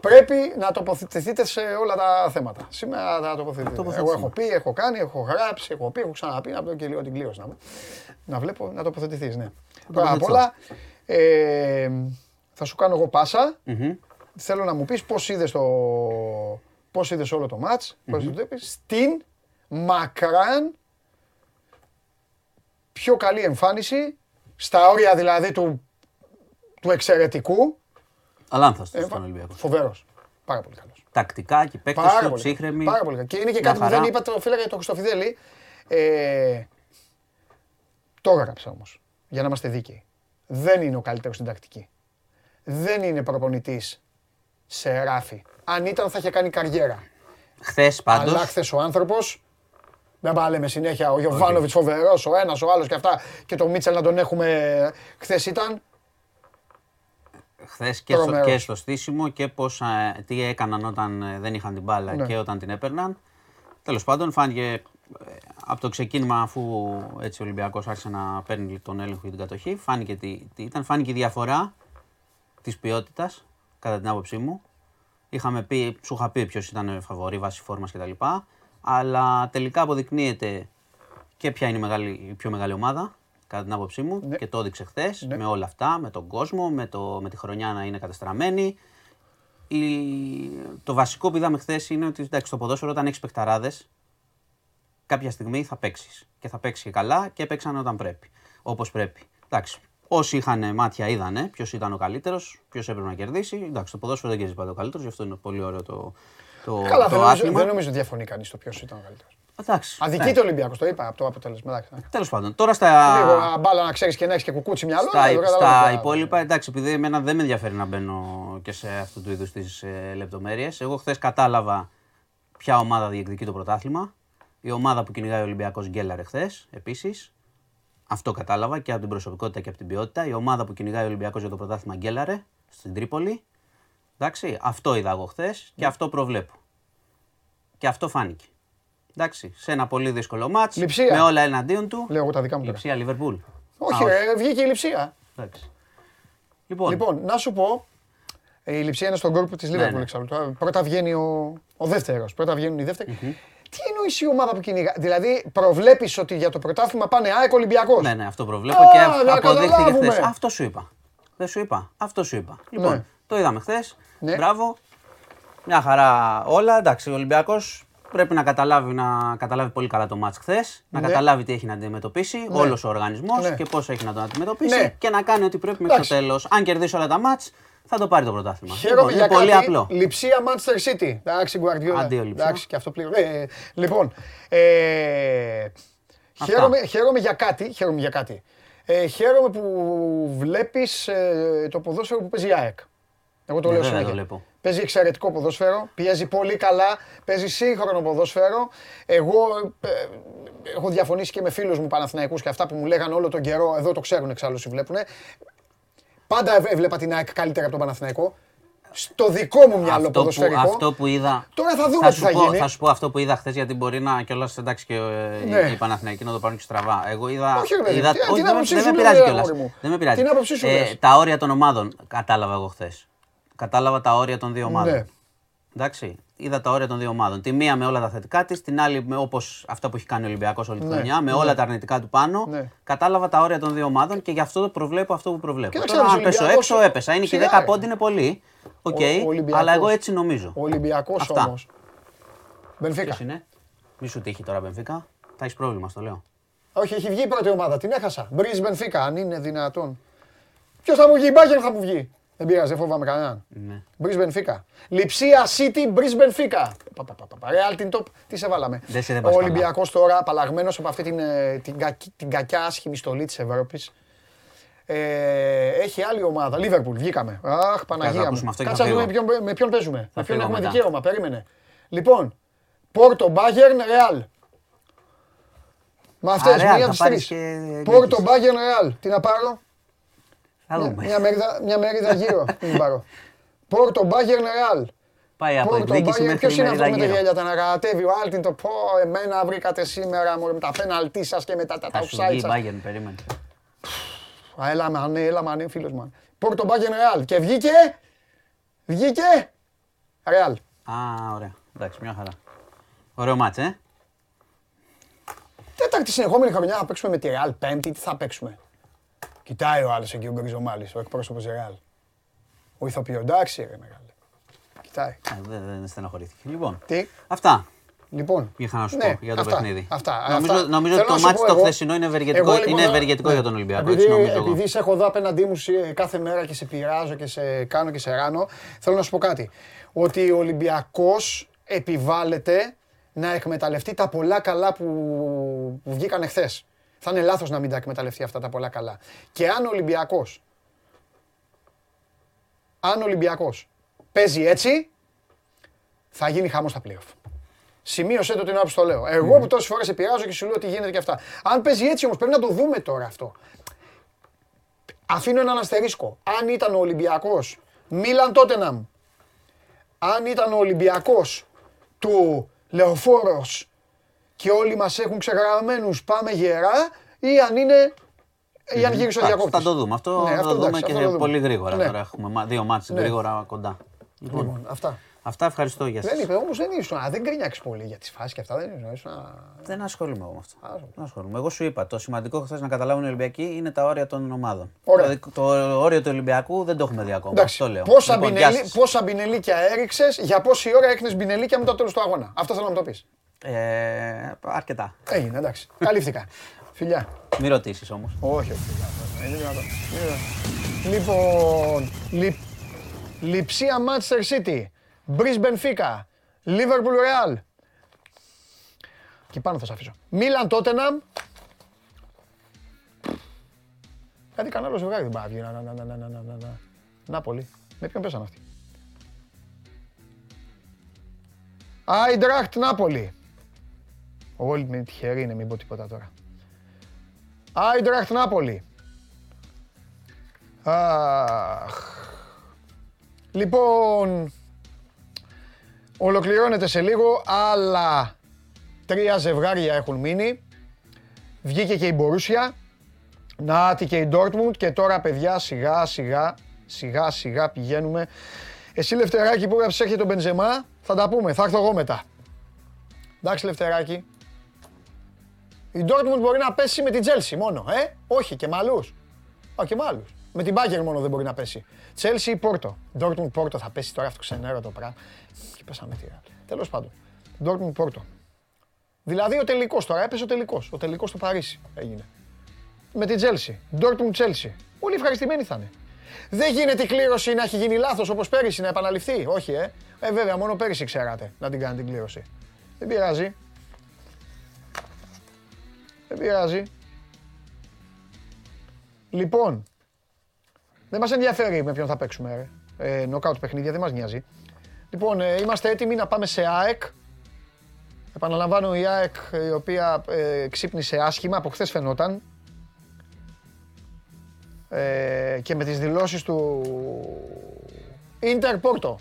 πρέπει να τοποθετηθείτε σε όλα τα θέματα. Σήμερα θα τοποθετηθείτε. Εγώ έχω πει, έχω κάνει, έχω γράψει, έχω πει, έχω ξαναπεί, να πω και λίγο την κλήρωση να, να βλέπω, να τοποθετηθείς, ναι. Πρώτα απ' όλα, ε, θα σου κάνω εγώ πάσα. Θέλω να μου πεις πώς είδες, το, πώς είδες όλο το μάτς, πώς το στην μακράν πιο καλή εμφάνιση, στα όρια δηλαδή του του εξαιρετικού. Αλάνθαστο ε, στον Ολυμπιακός. Φοβερός. Πάρα πολύ καλός. Τακτικά και παίκτες του, ψύχρεμοι. Πάρα πολύ καλός. Και είναι και κάτι που δεν είπα το φίλα για τον Χρυστοφιδέλη. Ε, το έγραψα όμως. Για να είμαστε δίκαιοι. Δεν είναι ο καλύτερος στην τακτική. Δεν είναι προπονητής σε ράφι. Αν ήταν θα είχε κάνει καριέρα. Χθες πάντως. Αλλά χθες ο άνθρωπος. Δεν με συνέχεια ο Γιωβάνοβιτς φοβερός, ο ένας, ο άλλος και αυτά. Και τον Μίτσελ να τον έχουμε. Χθες ήταν χθες και, στο, και στο στήσιμο και πώς, τι έκαναν όταν ε, δεν είχαν την μπάλα ναι. και όταν την έπαιρναν. Τέλος πάντων, φάνηκε ε, από το ξεκίνημα, αφού έτσι ο Ολυμπιακός άρχισε να παίρνει τον έλεγχο για την κατοχή, φάνηκε, τι, τι ήταν, φάνηκε η διαφορά της ποιότητας, κατά την άποψή μου. Είχαμε πει, σου είχα πει ποιος ήταν φαβορή βάση φόρμας κτλ. Αλλά τελικά αποδεικνύεται και ποια είναι η, μεγάλη, η πιο μεγάλη ομάδα κατά την άποψή μου, ναι. και το έδειξε χθες ναι. με όλα αυτά, με τον κόσμο, με, το, με τη χρονιά να είναι κατεστραμμένη. Η... Το βασικό που είδαμε χθες είναι ότι εντάξει, το ποδόσφαιρο όταν έχεις παιχταράδες, κάποια στιγμή θα παίξεις. Και θα παίξεις και καλά και έπαιξαν όταν πρέπει. Όπως πρέπει. Εντάξει, Όσοι είχαν μάτια είδανε ποιος ήταν ο καλύτερος, ποιος έπρεπε να κερδίσει. Εντάξει, το ποδόσφαιρο δεν κερδίζει πάντα ο καλύτερος, γι' αυτό είναι πολύ ωραίο το, το, Καλά, το δεν, νομίζω, δεν νομίζω ότι διαφωνεί κανείς το ποιος ήταν ο καλύτερος. Εντάξει. Αδικείται ναι. ο Ολυμπιακός, το είπα από το αποτέλεσμα. Τέλος πάντων. Τώρα στα. Λίγο μπάλα να ξέρεις και να έχεις και κουκούτσι μυαλό. Στα, στα υπόλοιπα, εντάξει, επειδή εμένα δεν με ενδιαφέρει να μπαίνω και σε αυτού του είδους τις ε, λεπτομέρειες. Εγώ χθες κατάλαβα ποια ομάδα διεκδικεί το πρωτάθλημα. Η ομάδα που κυνηγάει ο Ολυμπιακός γκέλαρε χθε επίσης. Αυτό κατάλαβα και από την προσωπικότητα και από την ποιότητα. Η ομάδα που κυνηγάει ο Ολυμπιακός για το πρωτάθλημα γκέλαρε στην Τρίπολη. Εντάξει, αυτό είδα εγώ χθες και αυτό προβλέπω. Και αυτό φάνηκε. Εντάξει, σε ένα πολύ δύσκολο μάτς, με όλα εναντίον του. Λέω εγώ τα δικά μου. Λειψία Λιβερπούλ. Όχι, ρε, βγήκε η Λειψία. Εντάξει. Λοιπόν. λοιπόν, να σου πω, η Λειψία είναι στον κόρπο της Λίβερπουλ εξάλλου. Πρώτα βγαίνει ο, ο δεύτερος. Πρώτα βγαίνουν οι δεύτεροι. Τι εννοείς η ομάδα που κυνηγά. Δηλαδή, προβλέπεις ότι για το πρωτάθλημα πάνε ΑΕΚ Ολυμπιακός; Ναι, ναι, αυτό προβλέπω και αποδείχθηκε χθες. Αυτό σου είπα. Δεν σου είπα. Αυτό σου είπα. Λοιπόν, ναι. το είδαμε χθες. Ναι. Μπράβο. Μια χαρά όλα. Εντάξει, ο Ολυμπιακός πρέπει να καταλάβει, να καταλάβει πολύ καλά το μάτς χθες, να ναι. καταλάβει τι έχει να αντιμετωπίσει ναι. όλος ο οργανισμός ναι. και πώς έχει να τον αντιμετωπίσει ναι. και να κάνει ό,τι πρέπει μέχρι το τέλος. Αν κερδίσει όλα τα μάτς, θα το πάρει το πρωτάθλημα. Χαίρομαι λοιπόν, για πολύ κάτι. απλό. Λειψία Manchester City. Εντάξει, Guardiola. Αντίο λειψία. Εντάξει, και αυτό πλήρω. Ε, λοιπόν, ε, χαίρομαι, χαίρομαι, για κάτι. Χαίρομαι για κάτι. Ε, χαίρομαι που βλέπεις ε, το ποδόσφαιρο που παίζει η ΑΕΚ. Εγώ το ναι, λέω συνέχεια. Παίζει εξαιρετικό ποδόσφαιρο, πιέζει πολύ καλά, παίζει σύγχρονο ποδόσφαιρο. Εγώ ε, έχω διαφωνήσει και με φίλους μου Παναθηναϊκούς και αυτά που μου λέγανε όλο τον καιρό, εδώ το ξέρουν εξάλλου όσοι βλέπουν. Πάντα έβλεπα την ΑΕΚ καλύτερα από τον Παναθηναϊκό. Στο δικό μου μυαλό αυτό ποδοσφαιρικό. Που, αυτό που είδα. Τώρα θα δούμε θα τι θα πω, γίνει. Θα σου πω αυτό που είδα χθες, γιατί μπορεί να κιόλας εντάξει και ε, ναι. οι Παναθηναϊκοί να το πάρουν και στραβά. Εγώ είδα. Όχι, ρε, είδα, όχι, δεν, με πειράζει κιόλας. Δεν με πειράζει. Ε, τα όρια των ομάδων κατάλαβα εγώ χθες. Κατάλαβα τα όρια των δύο ομάδων. Ναι. Εντάξει, είδα τα όρια των δύο ομάδων. Τη μία με όλα τα θετικά της, την άλλη όπως αυτά που έχει κάνει ο Ολυμπιακός όλη τη ναι, χρονιά, με ναι. όλα τα αρνητικά του πάνω. Ναι. Κατάλαβα τα όρια των δύο ομάδων και γι' αυτό το προβλέπω αυτό που προβλέπω. Τώρα, αν πέσω έξω, έπεσα. Είναι και 10 πόντι, είναι πολύ. OK, okay, αλλά εγώ έτσι νομίζω. Ο Ολυμπιακός όμως. Μπενφίκα. είναι; Μη σου τύχει τώρα, Μπενφίκα. Θα έχεις πρόβλημα, στο λέω. Όχι, έχει βγει η πρώτη ομάδα, την έχασα. Μπρίζ Μπενφίκα, αν είναι δυνατόν. Ποιος θα μου βγει, η Μπάγκερ θα μου βγει. Δεν πειράζει, δεν φοβάμαι κανέναν. Ναι. Μπρις Μπενφίκα. Λιψία City, Μπρις Μπενφίκα. Ρεάλ την top, τι σε βάλαμε. Ο Ολυμπιακός τώρα, απαλλαγμένος από αυτή την, ε, την, την κακιά άσχημη στολή της Ευρώπης. Ε, έχει άλλη ομάδα. Λίβερπουλ, βγήκαμε. Αχ, Παναγία μου. Κάτσε να δούμε με ποιον παίζουμε. Με ποιον έχουμε δικαίωμα. Περίμενε. Λοιπόν, Πόρτο, Μπάγερν, Ρεάλ. Με αυτές μία από τις τρεις. Πόρτο, Μπάγερν, Ρεάλ. Τι να πάρω; Μια μερίδα, μια μερίδα γύρω [LAUGHS] την πάρω. Πόρτο, Μπάγερν, Ρεάλ. Πάει από εκδίκηση μέχρι Ποιος είναι αυτός με τα γέλια, τα ανακατεύει ο Άλτιν το πω, εμένα βρήκατε σήμερα με τα πέναλτί σας και μετά τα offside σας. Μπάγερν, περίμενε. Έλα μανέ, έλα μανέ, φίλος μου. Πόρτο, Μπάγερν, Ρεάλ. Και βγήκε, βγήκε, Ρεάλ. Α, ωραία. Εντάξει, μια χαρά. Ωραίο μάτς, ε. Τέταρτη συνεχόμενη χρονιά θα παίξουμε με τη Ρεάλ πέμπτη, τι θα παίξουμε. Κοιτάει ο άλλος εκεί ο Γκριζομάλη, ο εκπρόσωπος Ρεάλ. Ο ηθοποιός, εντάξει, ρε μεγάλε. Κοιτάει. Δεν, δεν στεναχωρήθηκε. Λοιπόν. Τι; Αυτά. Λοιπόν. Είχα να σου ναι, πω για το αυτά, παιχνίδι. Αυτά, νομίζω αυτά. νομίζω ότι το μάτι το χθεσινό είναι ευεργετικό, εγώ, λοιπόν, είναι ευεργετικό ναι, για τον Ολυμπιακό. Επειδή, έτσι, επειδή σε έχω εδώ απέναντί μου κάθε μέρα και σε πειράζω και σε κάνω και σε ράνω, θέλω να σου πω κάτι. Ότι ο Ολυμπιακός επιβάλλεται να εκμεταλλευτεί τα πολλά καλά που, που βγήκαν εχθέ. Θα είναι λάθος να μην τα εκμεταλλευτεί αυτά τα πολλά καλά. Και αν ο Ολυμπιακός, αν ο Ολυμπιακός παίζει έτσι, θα γίνει χάμος στα playoff. Σημείωσέ το την ώρα που το λέω. Εγώ που τόσες φορές επηρεάζω και σου λέω ότι γίνεται και αυτά. Αν παίζει έτσι όμως πρέπει να το δούμε τώρα αυτό. Αφήνω έναν αστερίσκο. Αν ήταν ο Ολυμπιακός, Μίλαν Τότεναμ, αν ήταν ο Ολυμπιακός του Λεωφόρος και όλοι μας έχουν ξεγραμμένους πάμε γερά ή αν είναι ή αν γύρισε ο διακόπτης. Θα το δούμε. Αυτό ναι, θα το δούμε και πολύ γρήγορα. Ναι. Τώρα έχουμε δύο μάτς ναι. γρήγορα κοντά. Λοιπόν, λοιπόν, αυτά. Αυτά ευχαριστώ για σας. Δεν είπε όμως δεν ήσουν, δεν κρίνιαξε πολύ για τις φάσεις και αυτά. Δεν, ήσουν, δεν ασχολούμαι εγώ με αυτό. Δεν ασχολούμαι. Εγώ σου είπα, το σημαντικό χθες να καταλάβουν οι Ολυμπιακοί είναι τα όρια των ομάδων. Ωραία. Το, το όριο του Ολυμπιακού δεν το έχουμε δει ακόμα. Εντάξει, αυτό λέω. Πόσα, λοιπόν, μπινελί, πόσα μπινελίκια έριξες, για πόση ώρα έχνες μπινελίκια μετά το τέλος του αγώνα. Αυτό θέλω να μου το πεις. Ε, αρκετά. Έγινε, εντάξει. Καλύφθηκα. Φιλιά. Μην ρωτήσεις όμως. Όχι, όχι. Λοιπόν, Λιψία Manchester City, Brisbane Fica, Liverpool Real. Και πάνω θα σας αφήσω. Μίλαν Τότεναμ. Κάτι κανένα άλλο ζευγάρι δεν πάει να, να, να, να, να, να, να, Νάπολη. Με ποιον πέσαν αυτοί; Άιντραχτ Νάπολη. Όλοι με τυχεροί είναι, μην πω τίποτα τώρα. Άιντραχτ Νάπολη. Αχ. Λοιπόν, ολοκληρώνεται σε λίγο, αλλά τρία ζευγάρια έχουν μείνει. Βγήκε και η Μπορούσια, Νάτι και η Ντόρτμουντ και τώρα παιδιά σιγά σιγά, σιγά σιγά πηγαίνουμε. Εσύ Λευτεράκη που έγραψες έρχεται τον Μπενζεμά, θα τα πούμε, θα έρθω εγώ μετά. Εντάξει Λευτεράκη. Η Dortmund μπορεί να πέσει με την Chelsea μόνο, ε; Όχι, και με άλλους. Α, και με άλλους. Με την Bayern μόνο δεν μπορεί να πέσει. Chelsea ή Πόρτο. Dortmund Πόρτο θα πέσει τώρα αυτό ξενέρο το πράγμα. Και πέσαμε τη Τέλος πάντων. Dortmund Πόρτο. Δηλαδή ο τελικός τώρα έπεσε ο τελικός. Ο τελικός στο Παρίσι έγινε. Με την Chelsea. Dortmund Chelsea. Όλοι ευχαριστημένοι θα είναι. Δεν γίνεται η κλήρωση να έχει γίνει λάθος όπως πέρυσι να επαναληφθεί. Όχι, ε. Ε, βέβαια, μόνο πέρυσι ξέρατε να την κάνετε την κλήρωση. Δεν πειράζει. Δεν πειράζει. Λοιπόν, δεν μας ενδιαφέρει με ποιον θα παίξουμε, ρε. Ε, νοκάουτ παιχνίδια, δεν μας νοιάζει. Λοιπόν, ε, είμαστε έτοιμοι να πάμε σε ΑΕΚ. Επαναλαμβάνω η ΑΕΚ η οποία ε, ξύπνησε άσχημα, από χθες φαινόταν. Ε, και με τις δηλώσεις του Ίντερ Πόρτο.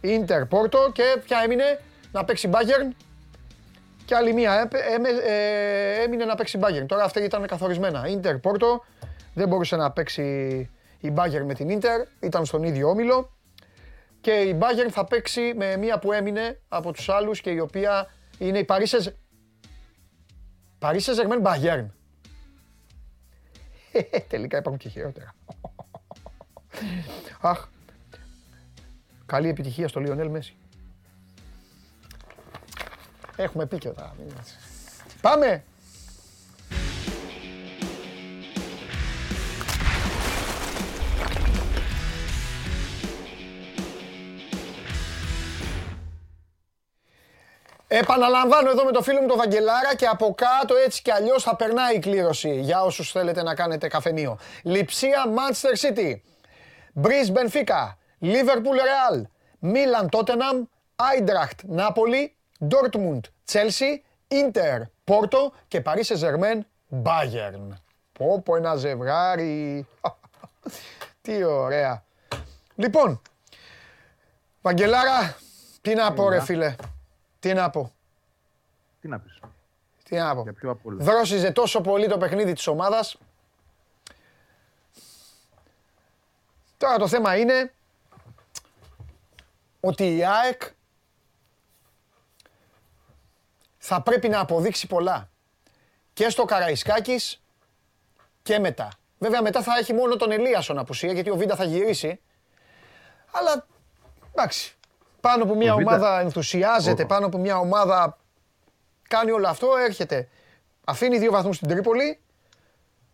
Ίντερ Πόρτο και ποια έμεινε να παίξει Bayern και άλλη μία ε, έμεινε να παίξει Bayern. Τώρα αυτά ήταν καθορισμένα. Ίντερ Πόρτο, δεν μπορούσε να παίξει η Bayern με την Ίντερ, ήταν στον ίδιο όμιλο. και η Bayern θα παίξει με μία που έμεινε από τους άλλους και η οποία είναι η Paris Saint- Paris Saint-Germain Bayern. [LAUGHS] Τελικά υπάρχουν και χειρότερα. [LAUGHS] Αχ. Καλή επιτυχία στο Λιονέλ Μέση. Έχουμε πει και τα. Πάμε! Επαναλαμβάνω εδώ με το φίλο μου τον Βαγγελάρα και από κάτω έτσι κι αλλιώς θα περνάει η κλήρωση για όσους θέλετε να κάνετε καφενείο. Λιψία Manchester City, Μπρις Benfica, Liverpool Real, Milan Tottenham, Eintracht Napoli, Dortmund Chelsea, Inter Porto και Paris Saint-Germain Bayern. Πω πω ένα ζευγάρι. [LAUGHS] Τι ωραία. Λοιπόν, Βαγγελάρα, τι να πω ρε φίλε. Τι να πω. Τι να πεις. Τι να πω. Δρόσιζε τόσο πολύ το παιχνίδι της ομάδας. Τώρα το θέμα είναι ότι η ΑΕΚ θα πρέπει να αποδείξει πολλά. Και στο Καραϊσκάκης και μετά. Βέβαια μετά θα έχει μόνο τον Ελίασον απουσία γιατί ο Βίντα θα γυρίσει. Αλλά εντάξει. Πάνω που μια ομάδα ενθουσιάζεται, πάνω που μια ομάδα κάνει όλο αυτό, έρχεται. Αφήνει δύο βαθμούς στην Τρίπολη,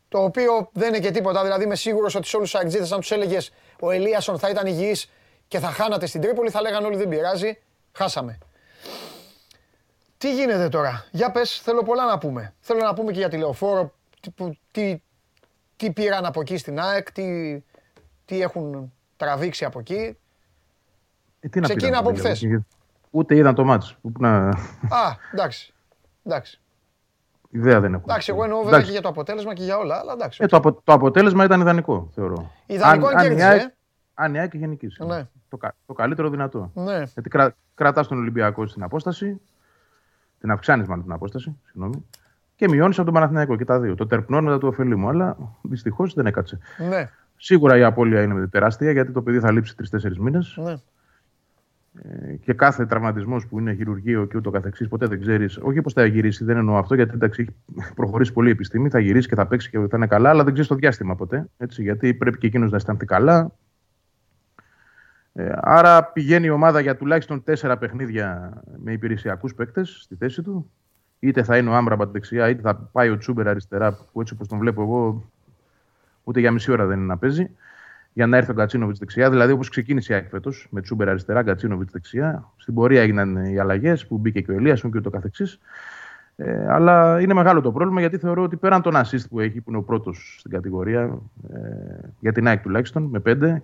το οποίο δεν είναι και τίποτα. Δηλαδή είμαι σίγουρος ότι σε όλους τους αεξίδες, αν τους έλεγες ο Ελίασον θα ήταν υγιής και θα χάνατε στην Τρίπολη, θα λέγανε όλοι δεν πειράζει, χάσαμε. Τι γίνεται τώρα, για πες, θέλω πολλά να πούμε. Θέλω να πούμε και για τηλεοφόρο, τι, τι, τι πήραν από εκεί στην ΑΕΚ, τι, τι έχουν τραβήξει από εκεί. Ε, τι Ξεκίνα από χθε. Ούτε είδαν το μάτς. Να... Α, εντάξει. εντάξει. Ιδέα δεν έχω. Εντάξει, εγώ εννοώ βέβαια και για το αποτέλεσμα και για όλα. Αλλά εντάξει, ε, το, απο, το αποτέλεσμα ήταν ιδανικό, θεωρώ. Ιδανικό αν, αν, κέρδισε, αν η ΑΕΚ γενική. Ναι. Το, το καλύτερο δυνατό. Ναι. Γιατί κρα, κρατάς τον Ολυμπιακό στην απόσταση. Την αυξάνεις μάλλον την απόσταση. Συγγνώμη. Και μειώνεις από τον Παναθηναϊκό και τα δύο. Το τερπνών μετά του ωφελήμου. Αλλά δυστυχώς δεν έκατσε. Ναι. Σίγουρα η απώλεια είναι τεράστια γιατί το παιδί θα λείψει τρει-τέσσερι μήνες. Ναι. Ε, και κάθε τραυματισμός που είναι χειρουργείο και ούτω καθεξής, ποτέ δεν ξέρεις. Όχι πώς θα γυρίσει, δεν εννοώ αυτό, γιατί εντάξει, έχει προχωρήσει πολύ η επιστήμη. Θα γυρίσει και θα παίξει και θα είναι καλά, αλλά δεν ξέρεις το διάστημα ποτέ. Έτσι, γιατί πρέπει και εκείνος να αισθανθεί καλά. Ε, άρα πηγαίνει η ομάδα για τουλάχιστον τέσσερα παιχνίδια με υπηρεσιακούς παίκτες στη θέση του. Είτε θα είναι ο Άμπραμπατ δεξιά, είτε θα πάει ο Τσούμπερ αριστερά, που έτσι όπως τον βλέπω εγώ, ούτε για μισή ώρα δεν είναι να παίζει για να έρθει ο Γκατσίνοβιτ δεξιά. Δηλαδή, όπως ξεκίνησε η ΑΕΚ φέτος με Τσούμπερ αριστερά, Γκατσίνοβιτ δεξιά. Στην πορεία έγιναν οι αλλαγές που μπήκε και ο Ελίασον και ούτω καθεξής. Ε, αλλά είναι μεγάλο το πρόβλημα γιατί θεωρώ ότι πέραν τον assist που έχει, που είναι ο πρώτος στην κατηγορία, ε, για την ΑΕΚ τουλάχιστον, με πέντε,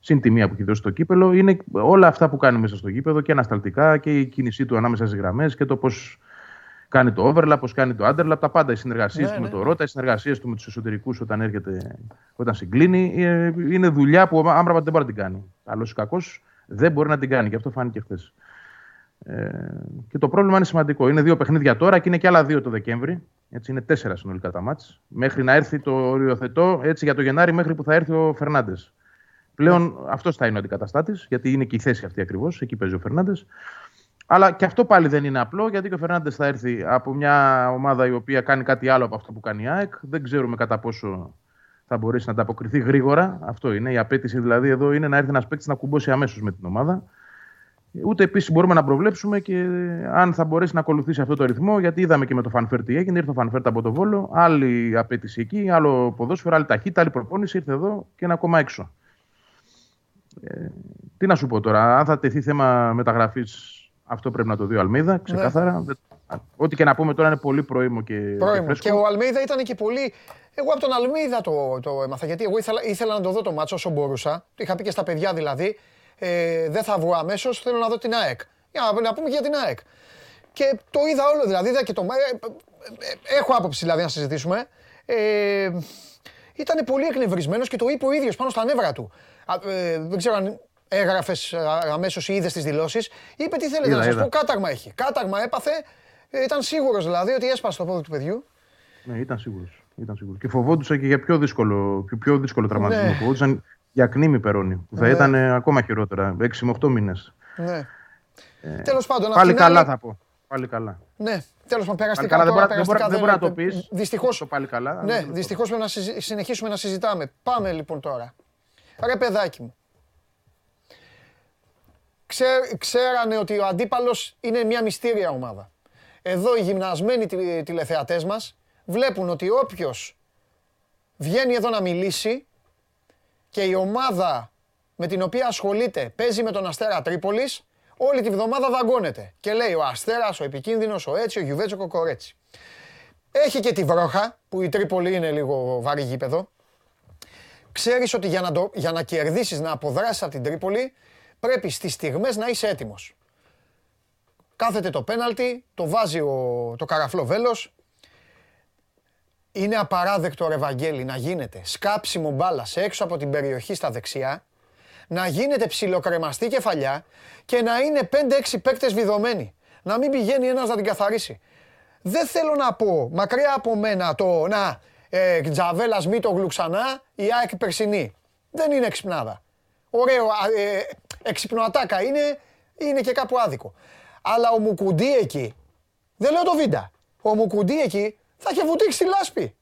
συν τη μία που έχει δώσει το κύπελο, είναι όλα αυτά που κάνει μέσα στο γήπεδο και ανασταλτικά και η κίνησή του ανάμεσα στις γραμμές και το πώς κάνει το overlap, πώς κάνει το underlap, τα πάντα. Οι συνεργασίες ναι, του ναι. με το Ρότα, οι συνεργασίες του με τους εσωτερικούς όταν, έρχεται, όταν συγκλίνει. Ε, είναι δουλειά που ο Άμπραμπατ δεν μπορεί να την κάνει. Καλό ή κακός δεν μπορεί να την κάνει και αυτό φάνηκε χθες. Ε, και το πρόβλημα είναι σημαντικό. Είναι δύο παιχνίδια τώρα και είναι και άλλα δύο το Δεκέμβρη. Έτσι είναι τέσσερα συνολικά τα μάτς. Μέχρι να έρθει το οριοθετό, έτσι για το Γενάρη, μέχρι που θα έρθει ο Φερνάντες. Πλέον ναι. αυτός θα είναι ο αντικαταστάτης, γιατί είναι και η θέση αυτή ακριβώς. Εκεί παίζει ο Φερνάντες. Αλλά και αυτό πάλι δεν είναι απλό, γιατί και ο Φερνάντες θα έρθει από μια ομάδα η οποία κάνει κάτι άλλο από αυτό που κάνει η ΑΕΚ. Δεν ξέρουμε κατά πόσο θα μπορέσει να ανταποκριθεί γρήγορα. Αυτό είναι. Η απέτηση δηλαδή εδώ είναι να έρθει ένας παίκτης να κουμπώσει αμέσως με την ομάδα. Ούτε επίσης μπορούμε να προβλέψουμε και αν θα μπορέσει να ακολουθήσει αυτό το ρυθμό, γιατί είδαμε και με το Φανφέρ τι έγινε. Ήρθε ο Φανφέρ από το Βόλο, άλλη απέτηση εκεί, άλλο ποδόσφαιρο, άλλη ταχύτητα, άλλη προπόνηση. Ήρθε εδώ και είναι ακόμα έξω. Ε, τι να σου πω τώρα, αν θα τεθεί θέμα μεταγραφής αυτό πρέπει να το δει ο Αλμίδα, ξεκάθαρα. Ναι. Ό,τι και να πούμε τώρα είναι πολύ πρόημο και. Πρόημο. Και, ο Αλμίδα ήταν και πολύ. Εγώ από τον Αλμίδα το, το έμαθα γιατί εγώ ήθελα, ήθελα να το δω το μάτσο όσο μπορούσα. Το είχα πει και στα παιδιά δηλαδή. Ε, δεν θα βγω αμέσως, θέλω να δω την ΑΕΚ. Για να, να πούμε για την ΑΕΚ. Και το είδα όλο δηλαδή. Είδα και το, ε, ε, έχω άποψη δηλαδή να συζητήσουμε. Ε, ήταν πολύ εκνευρισμένος και το είπε ο ίδιος πάνω στα νεύρα του. Ε, δεν ξέρω αν έγραφες αμέσως ή είδες τις δηλώσεις. Είπε τι θέλετε να σας πω, κάταγμα έχει. Κάταγμα έπαθε. Ε, ήταν σίγουρος δηλαδή ότι έσπασε το πόδι του παιδιού. Ναι, ήταν σίγουρος. Ήταν σίγουρος. Και φοβόντουσαν και για πιο δύσκολο, πιο, πιο δύσκολο τραυματισμό. Ναι. Φοβόντουσαν για κνήμη Περόνι. Που θα ναι. ήταν ακόμα χειρότερα. 6 με 8 μήνες. Ναι. Ε, Τέλος πάντων, πάλι καλά θα πω. Πάλι καλά. Ναι, τέλος πάντων, περαστικά καλά, τώρα, δεν, μπορεί, δεν μπορεί να το πεις. Δυστυχώ. πάλι καλά. Ναι, δυστυχώς πρέπει να συνεχίσουμε να συζητάμε. Πάμε λοιπόν τώρα. Ρε παιδάκι μου. Ξέ, ξέρανε ότι ο αντίπαλος είναι μια μυστήρια ομάδα. Εδώ οι γυμνασμένοι τηλεθεατές μας βλέπουν ότι όποιος βγαίνει εδώ να μιλήσει και η ομάδα με την οποία ασχολείται παίζει με τον Αστέρα Τρίπολης, όλη τη βδομάδα δαγκώνεται. Και λέει ο Αστέρας, ο Επικίνδυνος, ο Έτσι, ο Γιουβέτσο, ο Κορέτσι. Έχει και τη βρόχα, που η Τρίπολη είναι λίγο βαρύ γήπεδο. Ξέρεις ότι για να, το, για να κερδίσεις, να αποδράσεις από την Τρίπολη, πρέπει στις στιγμές να είσαι έτοιμος. Κάθεται το πέναλτι, το βάζει ο, το καραφλό βέλος. Είναι απαράδεκτο, ρε Βαγγέλη, να γίνεται σκάψιμο μπάλας έξω από την περιοχή στα δεξιά, να γίνεται ψιλοκρεμαστή κεφαλιά και να είναι 5-6 παίκτες βιδωμένοι. Να μην πηγαίνει ένας να την καθαρίσει. Δεν θέλω να πω, μακριά από μένα το να ε, Τζαβέλας το ξανά, η ΑΕΚ περσινή. Δεν είναι εξυπνάδα. Ωραίο, ε, εξυπνοατάκα είναι, είναι και κάπου άδικο. Αλλά ο Μουκουντή εκεί, δεν λέω το Βίντα, ο Μουκουντή εκεί θα είχε βουτήξει τη λάσπη.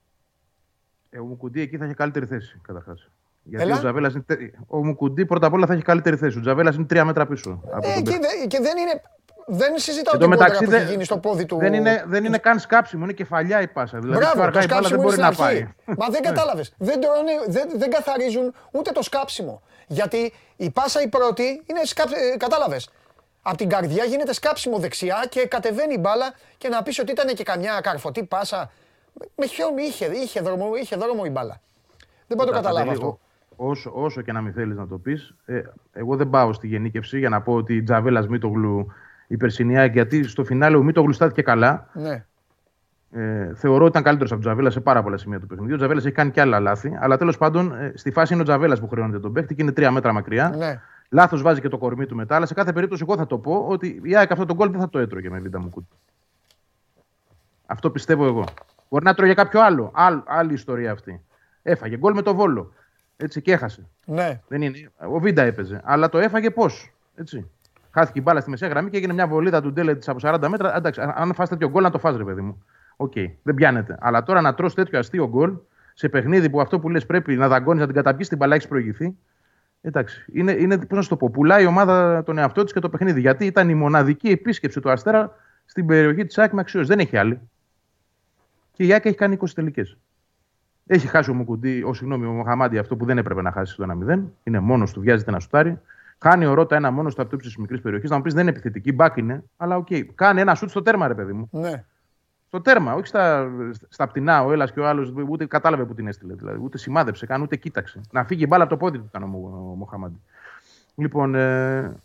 Ε, ο Μουκουντή εκεί θα είχε καλύτερη θέση, καταρχάς. Γιατί Έλα. ο Τζαβέλας είναι. Ο Μουκουντή πρώτα απ' όλα θα έχει καλύτερη θέση. Ο Τζαβέλας είναι τρία μέτρα πίσω. Ε, και, δε, και δεν είναι. Δεν συζητάω την μεταξύ, που έχει γίνει στο πόδι του. Δεν είναι, δεν είναι καν σκάψιμο, είναι κεφαλιά η πάσα. Δηλαδή, Μπράβο, αργά η μπάλα δεν μπορεί να πάει. Μα δεν ναι. κατάλαβες. δεν, δεν, δεν καθαρίζουν ούτε το σκάψιμο. Γιατί η πάσα η πρώτη είναι σκάψιμο. Κατάλαβες. Από την καρδιά γίνεται σκάψιμο δεξιά και κατεβαίνει η μπάλα και να πεις ότι ήταν και καμιά καρφωτή πάσα. Με χιόνι είχε, είχε, δρόμο, είχε δρόμο η μπάλα. Δεν μπορώ να το καταλάβω αυτό. Όσο, όσο και να μην θέλεις να το πεις, ε, εγώ δεν πάω στη γενίκευση για να πω ότι η Τζαβέλα Μίτογλου η περσινιά, γιατί στο φινάλε ο Μίτογλου στάθηκε καλά. Ναι. Ε, θεωρώ ότι ήταν καλύτερος από τον Τζαβέλα σε πάρα πολλά σημεία του παιχνιδιού. Ο Τζαβέλας έχει κάνει και άλλα λάθη. Αλλά τέλος πάντων ε, στη φάση είναι ο Τζαβέλας που χρεώνεται τον παίχτη και είναι τρία μέτρα μακριά. Ναι. Λάθος βάζει και το κορμί του μετά. Αλλά σε κάθε περίπτωση, εγώ θα το πω ότι η ΑΕΚ αυτό το γκολ δεν θα το έτρωγε με βίντεο μου κούτι. Αυτό πιστεύω εγώ. Μπορεί να τρώγε κάποιο άλλο. Άλλη, άλλη ιστορία αυτή. Έφαγε γκολ με το βόλο. Έτσι και έχασε. Ναι. Δεν είναι. Ο Βίντα έπαιζε. Αλλά το έφαγε πώς. Έτσι. Χάθηκε η μπάλα στη μεσαία γραμμή και έγινε μια βολίδα του Ντέλετ από 40 μέτρα. Εντάξει, αν φας τέτοιο γκολ, να το φας, ρε παιδί μου. OK, okay, δεν πιάνεται. Αλλά τώρα να τρως τέτοιο αστείο γκολ σε παιχνίδι που αυτό που λες πρέπει να δαγκώνεις, να την καταπιείς την μπαλά, έχεις προηγηθεί. Εντάξει, είναι, είναι πώς να το πω, πουλάει η ομάδα τον εαυτό της και το παιχνίδι. Γιατί ήταν η μοναδική επίσκεψη του Αστέρα στην περιοχή της ΑΕΚ με αξιώσεις. Δεν έχει άλλη. Και η ΑΕΚ έχει κάνει 20 τελικές. Έχει χάσει ο Μουκουντή, ο, συγγνώμη, ο Μοχαμάντι αυτό που δεν έπρεπε να χάσει το 1-0. Είναι μόνος του, βιάζεται να σουτάρει. Χάνει ο Ρότα ένα μόνος στο απ' το ύψος της μικρής περιοχής. Να μου πεις δεν είναι επιθετική, μπακ είναι, αλλά OK. Okay. Κάνει ένα σουτ στο τέρμα, ρε παιδί μου. Ναι. Στο τέρμα, όχι στα, στα πτηνά. Ο ένας και ο άλλος ούτε κατάλαβε που την έστειλε. Δηλαδή, ούτε σημάδεψε καν, ούτε κοίταξε. Να φύγει η μπάλα από το πόδι του ήταν ο, ο Μοχαμάντι. Λοιπόν, ε,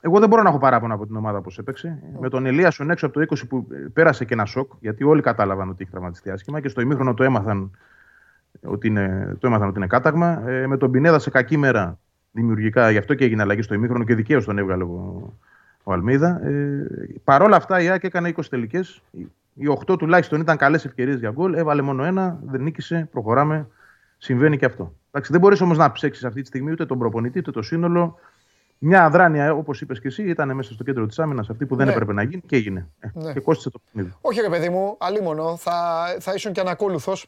εγώ δεν μπορώ να έχω παράπονα από την ομάδα που έπαιξε. Mm. Με τον Ελίασον έξω από το 20 που πέρασε και ένα σοκ, γιατί όλοι κατάλαβαν ότι έχει τραυματιστεί άσχημα και στο ημίχρονο το έμαθαν ότι είναι, το έμαθαν ότι είναι κάταγμα. Ε, με τον Πινέδα σε κακή μέρα δημιουργικά, γι' αυτό και έγινε αλλαγή στο ημίχρονο και δικαίως τον έβγαλε ο, ο Αλμίδα. Ε, Παρ' όλα αυτά η ΑΕΚ έκανε 20 τελικές. Οι 8 τουλάχιστον ήταν καλές ευκαιρίες για γκολ. Έβαλε μόνο ένα, δεν νίκησε, προχωράμε. Συμβαίνει και αυτό. Εντάξει, δεν μπορείς όμως να ψέξεις αυτή τη στιγμή ούτε τον προπονητή ούτε το σύνολο. Μια αδράνεια, όπως είπες και εσύ, ήταν μέσα στο κέντρο της άμυνας αυτή που δεν ναι. έπρεπε να γίνει και έγινε. Ε, ναι. Και κόστησε το παιχνίδι. Όχι, ρε παιδί μου, αλίμονο. Θα, θα ήσουν και ανακόλουθος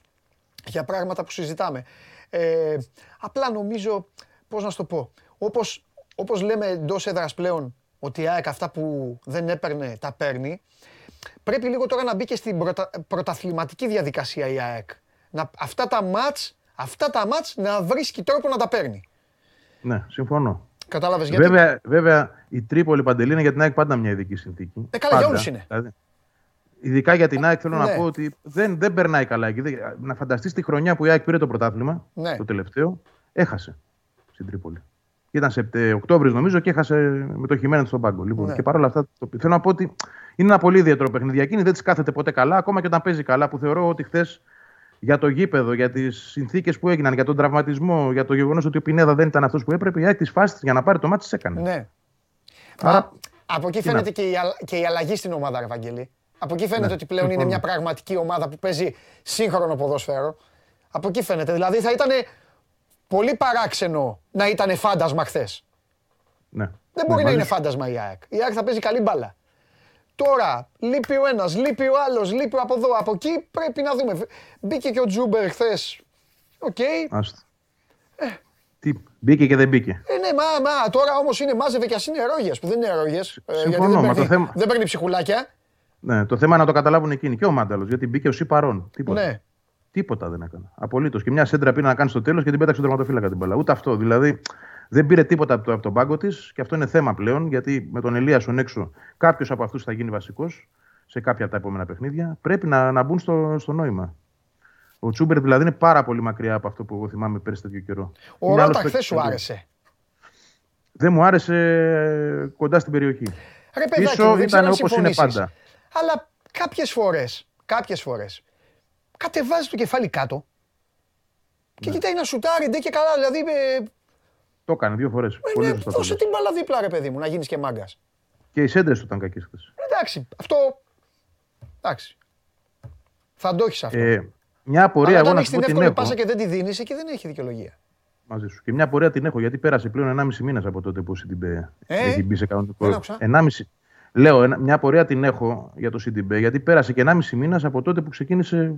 για πράγματα που συζητάμε. Ε, απλά νομίζω πώς να σου το πω, όπως, όπως λέμε εντός έδρας πλέον ότι η ΑΕΚ αυτά που δεν έπαιρνε τα παίρνει, πρέπει λίγο τώρα να μπει και στην πρωτα, πρωταθληματική διαδικασία η ΑΕΚ. Να, αυτά τα μάτς, αυτά τα μάτς να βρίσκει τρόπο να τα παίρνει. Ναι, συμφωνώ. Κατάλαβες γιατί; Βέβαια, βέβαια η Τρίπολη Παντελή είναι για την ΑΕΚ πάντα μια ειδική συνθήκη. Ε, καλά, για όλους είναι. Δηλαδή, ειδικά για την ΑΕΚ θέλω ναι. να πω ότι δεν, δεν περνάει καλά. Να φανταστείς τη χρονιά που η ΑΕΚ πήρε το πρωτάθλημα, ναι. το τελευταίο, έχασε στην Τρίπολη. Ήταν σε Οκτώβριος νομίζω και έχασε με το χειμώνα στον πάγκο. Λοιπόν, ναι. Και παρόλα αυτά το... θέλω να πω ότι είναι ένα πολύ ιδιαίτερο παιχνίδι. Εκείνη δεν της κάθεται ποτέ καλά, ακόμα και όταν παίζει καλά. Που θεωρώ ότι χθες για το γήπεδο, για τις συνθήκες που έγιναν, για τον τραυματισμό, για το γεγονός ότι ο Πινέδα δεν ήταν αυτός που έπρεπε, η της φάσης για να πάρει το μάτι έκανε. Ναι. Άρα, από εκεί φαίνεται και η, και η αλλαγή στην ομάδα, Ευαγγελή. Από εκεί φαίνεται ναι. ότι πλέον είναι μια πραγματική ομάδα που παίζει σύγχρονο ποδόσφαιρο. Από εκεί φαίνεται. Δηλαδή θα ήταν πολύ παράξενο να ήταν φάντασμα χθες. Ναι. Δεν μπορεί ναι, να είναι φάντασμα η ΑΕΚ. Η ΑΕΚ θα παίζει καλή μπάλα. Τώρα λείπει ο ένας, λείπει ο άλλος, λείπει από εδώ, από εκεί. Πρέπει να δούμε. Μπήκε και ο Τζούμπερ χθες. OK. Okay. Ε. Τι, μπήκε και δεν μπήκε. Ε, ναι, μα, μα τώρα όμως είναι μάζευε και ας είναι ερόγε που δεν είναι ερόγε. Ε, Συμφωνώ, δεν, παίρνει, θέμα... δεν παίρνει ψυχουλάκια. Ναι, το θέμα είναι να το καταλάβουν εκείνοι και ο Μάνταλος. Γιατί μπήκε ο Σι παρόν. Τίποτα. Ναι. Τίποτα δεν έκανε. Απολύτως. Και μια σέντρα πήρε να κάνει στο τέλος και την πέταξε τον τερματοφύλακα την μπαλά. Ούτε αυτό. Δηλαδή δεν πήρε τίποτα από, το, από τον πάγκο της και αυτό είναι θέμα πλέον γιατί με τον Ελίασον έξω κάποιος από αυτούς θα γίνει βασικός σε κάποια από τα επόμενα παιχνίδια. Πρέπει να, να μπουν στο, στο νόημα. Ο Τσούμπερ δηλαδή είναι πάρα πολύ μακριά από αυτό που εγώ θυμάμαι πέρυσι τέτοιο καιρό. Ο Ρώτα χθες σου άρεσε. Δεν μου άρεσε ε, κοντά στην περιοχή. Ρε παιδάκι, Πίσω ήταν όπως είναι πάντα. Αλλά κάποιες φορές, κάποιες φορές, κατεβάζει το κεφάλι κάτω και ναι. κοιτάει να σουτάρει ντε και καλά. Δηλαδή. Ε... Το έκανε δύο φορές. Ε, ναι, δώσε την μπάλα δίπλα, ρε παιδί μου, να γίνεις και μάγκας. Και οι σέντρες του ήταν κακές χθες. Εντάξει, αυτό. Εντάξει. Θα το έχεις αυτό. Ε, μια απορία εγώ να σου πω την έχω. πάσα και δεν τη δίνεις και δεν έχει δικαιολογία. Μαζί σου. Και μια απορία την έχω γιατί πέρασε πλέον 1,5 μήνα από τότε που την ε, έχει μπει σε κανονικό. 1,5. Λέω, μια απορία την έχω για το CDB, γιατί πέρασε και 1,5 μήνας από τότε που ξεκίνησε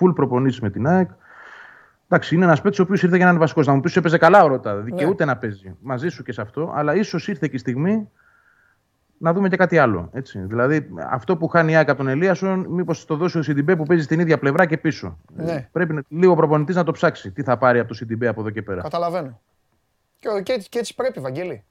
full προπονήσεις με την ΑΕΚ. Εντάξει, είναι ένας παίκτης ο οποίος ήρθε για να είναι βασικός. Να μου πεις: Έπαιζε καλά ο Ρώτα. Δικαιούται ναι. να παίζει. Μαζί σου και σε αυτό. Αλλά ίσως ήρθε και η στιγμή να δούμε και κάτι άλλο. Έτσι. Δηλαδή, αυτό που χάνει η ΑΕΚ από τον Ελίασον, μήπως το δώσει ο CDB που παίζει στην ίδια πλευρά και πίσω. Ναι. Πρέπει λίγο προπονητής να το ψάξει. Τι θα πάρει από το CDB από εδώ και πέρα. Καταλαβαίνω. Και, και, και έτσι πρέπει, Βαγγέλη.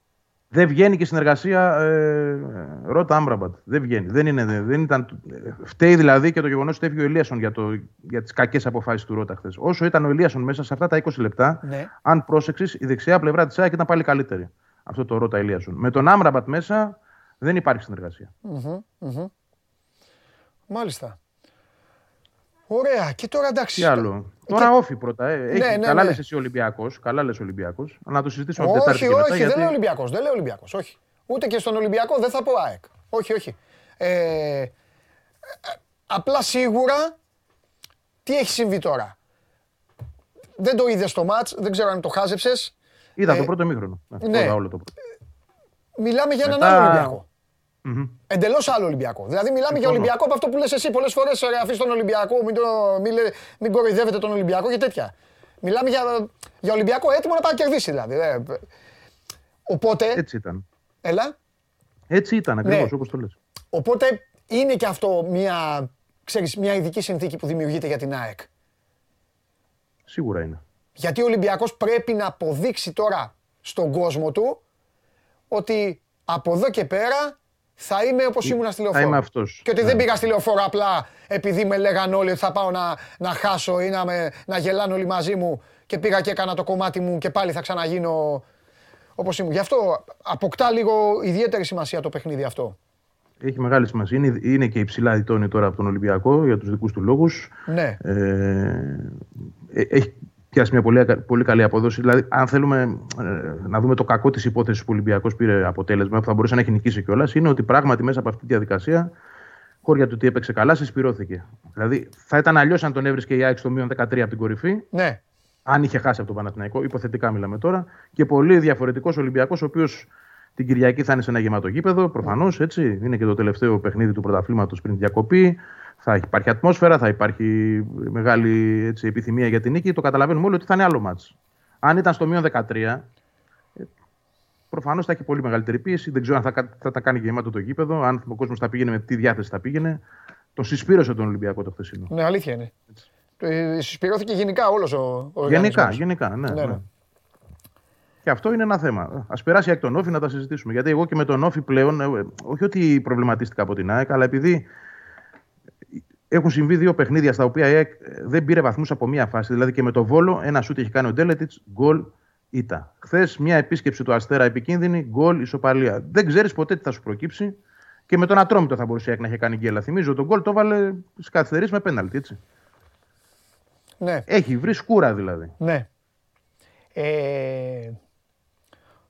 Δεν βγαίνει και συνεργασία ε, Ρώτα Άμπραμπατ. Δεν βγαίνει. Δεν, είναι, δεν ήταν, φταίει δηλαδή και το γεγονός ότι έφυγε ο Ελίασον για, το, για τις κακές αποφάσεις του Ρώτα χθες. Όσο ήταν ο Ελίασον μέσα σε αυτά τα 20 λεπτά, ναι. αν πρόσεξε, η δεξιά πλευρά της ΑΕΚ ήταν πάλι καλύτερη. Αυτό το Ρώτα Ελίασον. Με τον Άμπραμπατ μέσα δεν υπάρχει Μάλιστα. Ωραία. Και τώρα εντάξει. Τι άλλο; Τώρα όφη πρώτα. Ε. Έχει, ναι, ναι, καλά ναι. λες εσύ Ολυμπιακός. Καλά λες Ολυμπιακός. Να το συζητήσουμε όχι, Τετάρτη όχι, και όχι, δεν λέω Ολυμπιακός. Δεν λέω Ολυμπιακός. Όχι. Ούτε και στον Ολυμπιακό δεν θα πω ΑΕΚ. Όχι, όχι. Ε, απλά σίγουρα τι έχει συμβεί τώρα; Δεν το είδες στο μάτς, δεν ξέρω αν το χάζεψες. Είδα ε, το πρώτο μήχρονο. Ναι. Όλο το πρώτο. Μιλάμε για έναν άλλο Ολυμπιακό. Mm-hmm. Εντελώς άλλο Ολυμπιακό. Δηλαδή, μιλάμε για Ολυμπιακό από αυτό που λες εσύ πολλές φορές. Αφήσεις τον Ολυμπιακό, μην, το, μην, μην κοροϊδεύετε τον Ολυμπιακό και τέτοια. Μιλάμε για, για Ολυμπιακό έτοιμο να πάει κερδίσει δηλαδή. Ε, οπότε. Έτσι ήταν. Έλα. Έτσι ήταν ακριβώς ναι. όπως το λες. Οπότε είναι και αυτό μια, ξέρεις, μια ειδική συνθήκη που δημιουργείται για την ΑΕΚ. Σίγουρα είναι. Γιατί ο Ολυμπιακός πρέπει να αποδείξει τώρα στον κόσμο του ότι από εδώ και πέρα θα είμαι όπως ήμουν στη λεωφόρο. Θα είμαι αυτός. Και ότι δεν ναι. πήγα στη λεωφόρο απλά επειδή με λέγαν όλοι ότι θα πάω να, να χάσω ή να, με, να γελάνε όλοι μαζί μου και πήγα και έκανα το κομμάτι μου και πάλι θα ξαναγίνω όπως ήμουν. Γι' αυτό αποκτά λίγο ιδιαίτερη σημασία το παιχνίδι αυτό. Έχει μεγάλη σημασία. Είναι, είναι και υψηλά η τώρα από τον Ολυμπιακό για τους δικούς του λόγους. Ναι. Ε, ε έχει πιάσει μια πολύ, πολύ καλή απόδοση. Δηλαδή, αν θέλουμε ε, να δούμε το κακό της υπόθεσης που ο Ολυμπιακός πήρε αποτέλεσμα, που θα μπορούσε να έχει νικήσει κιόλας, είναι ότι πράγματι μέσα από αυτή τη διαδικασία, χώρια του ότι έπαιξε καλά, συσπηρώθηκε. Δηλαδή, θα ήταν αλλιώς αν τον έβρισκε η ΑΕΚ στο μείον 13 από την κορυφή. Ναι. Αν είχε χάσει από τον Παναθηναϊκό, υποθετικά μιλάμε τώρα. Και πολύ διαφορετικός Ολυμπιακός, ο οποίος την Κυριακή θα είναι σε ένα γεμάτο γήπεδο, προφανώς έτσι. Είναι και το τελευταίο παιχνίδι του πρωταθλήματος πριν διακοπή θα υπάρχει ατμόσφαιρα, θα υπάρχει μεγάλη έτσι, επιθυμία για την νίκη. Το καταλαβαίνουμε όλοι ότι θα είναι άλλο μάτς. Αν ήταν στο μείον 13, προφανώς θα έχει πολύ μεγαλύτερη πίεση. Δεν ξέρω αν θα, θα τα κάνει γεμάτο το γήπεδο, αν ο κόσμος θα πήγαινε με τι διάθεση θα πήγαινε. Το συσπήρωσε τον Ολυμπιακό το χθεσινό. Ναι, αλήθεια είναι. Ε, συσπηρώθηκε γενικά όλος ο, ο Γενικά, γενικά, ναι, ναι, ναι. ναι. Και αυτό είναι ένα θέμα. Α περάσει εκ τον Όφη να τα συζητήσουμε. Γιατί εγώ και με τον Όφη πλέον, ε, όχι ότι προβληματίστηκα από την ΑΕΚ, αλλά επειδή έχουν συμβεί δύο παιχνίδια στα οποία η ΑΕΚ δεν πήρε βαθμούς από μία φάση. Δηλαδή και με το Βόλο, ένα σούτ έχει κάνει ο Ντέλετιτς, γκολ ήττα. Χθες μια επίσκεψη του Αστέρα επικίνδυνη, γκολ ισοπαλία. Δεν ξέρεις ποτέ τι θα σου προκύψει. Και με τον Ατρόμητο θα μπορούσε να έχει κάνει γκέλα. Θυμίζω τον γκολ το έβαλε στι καθυστερήσει με πέναλτι, έτσι. Ναι. Έχει βρει σκούρα δηλαδή. Ναι. Ε,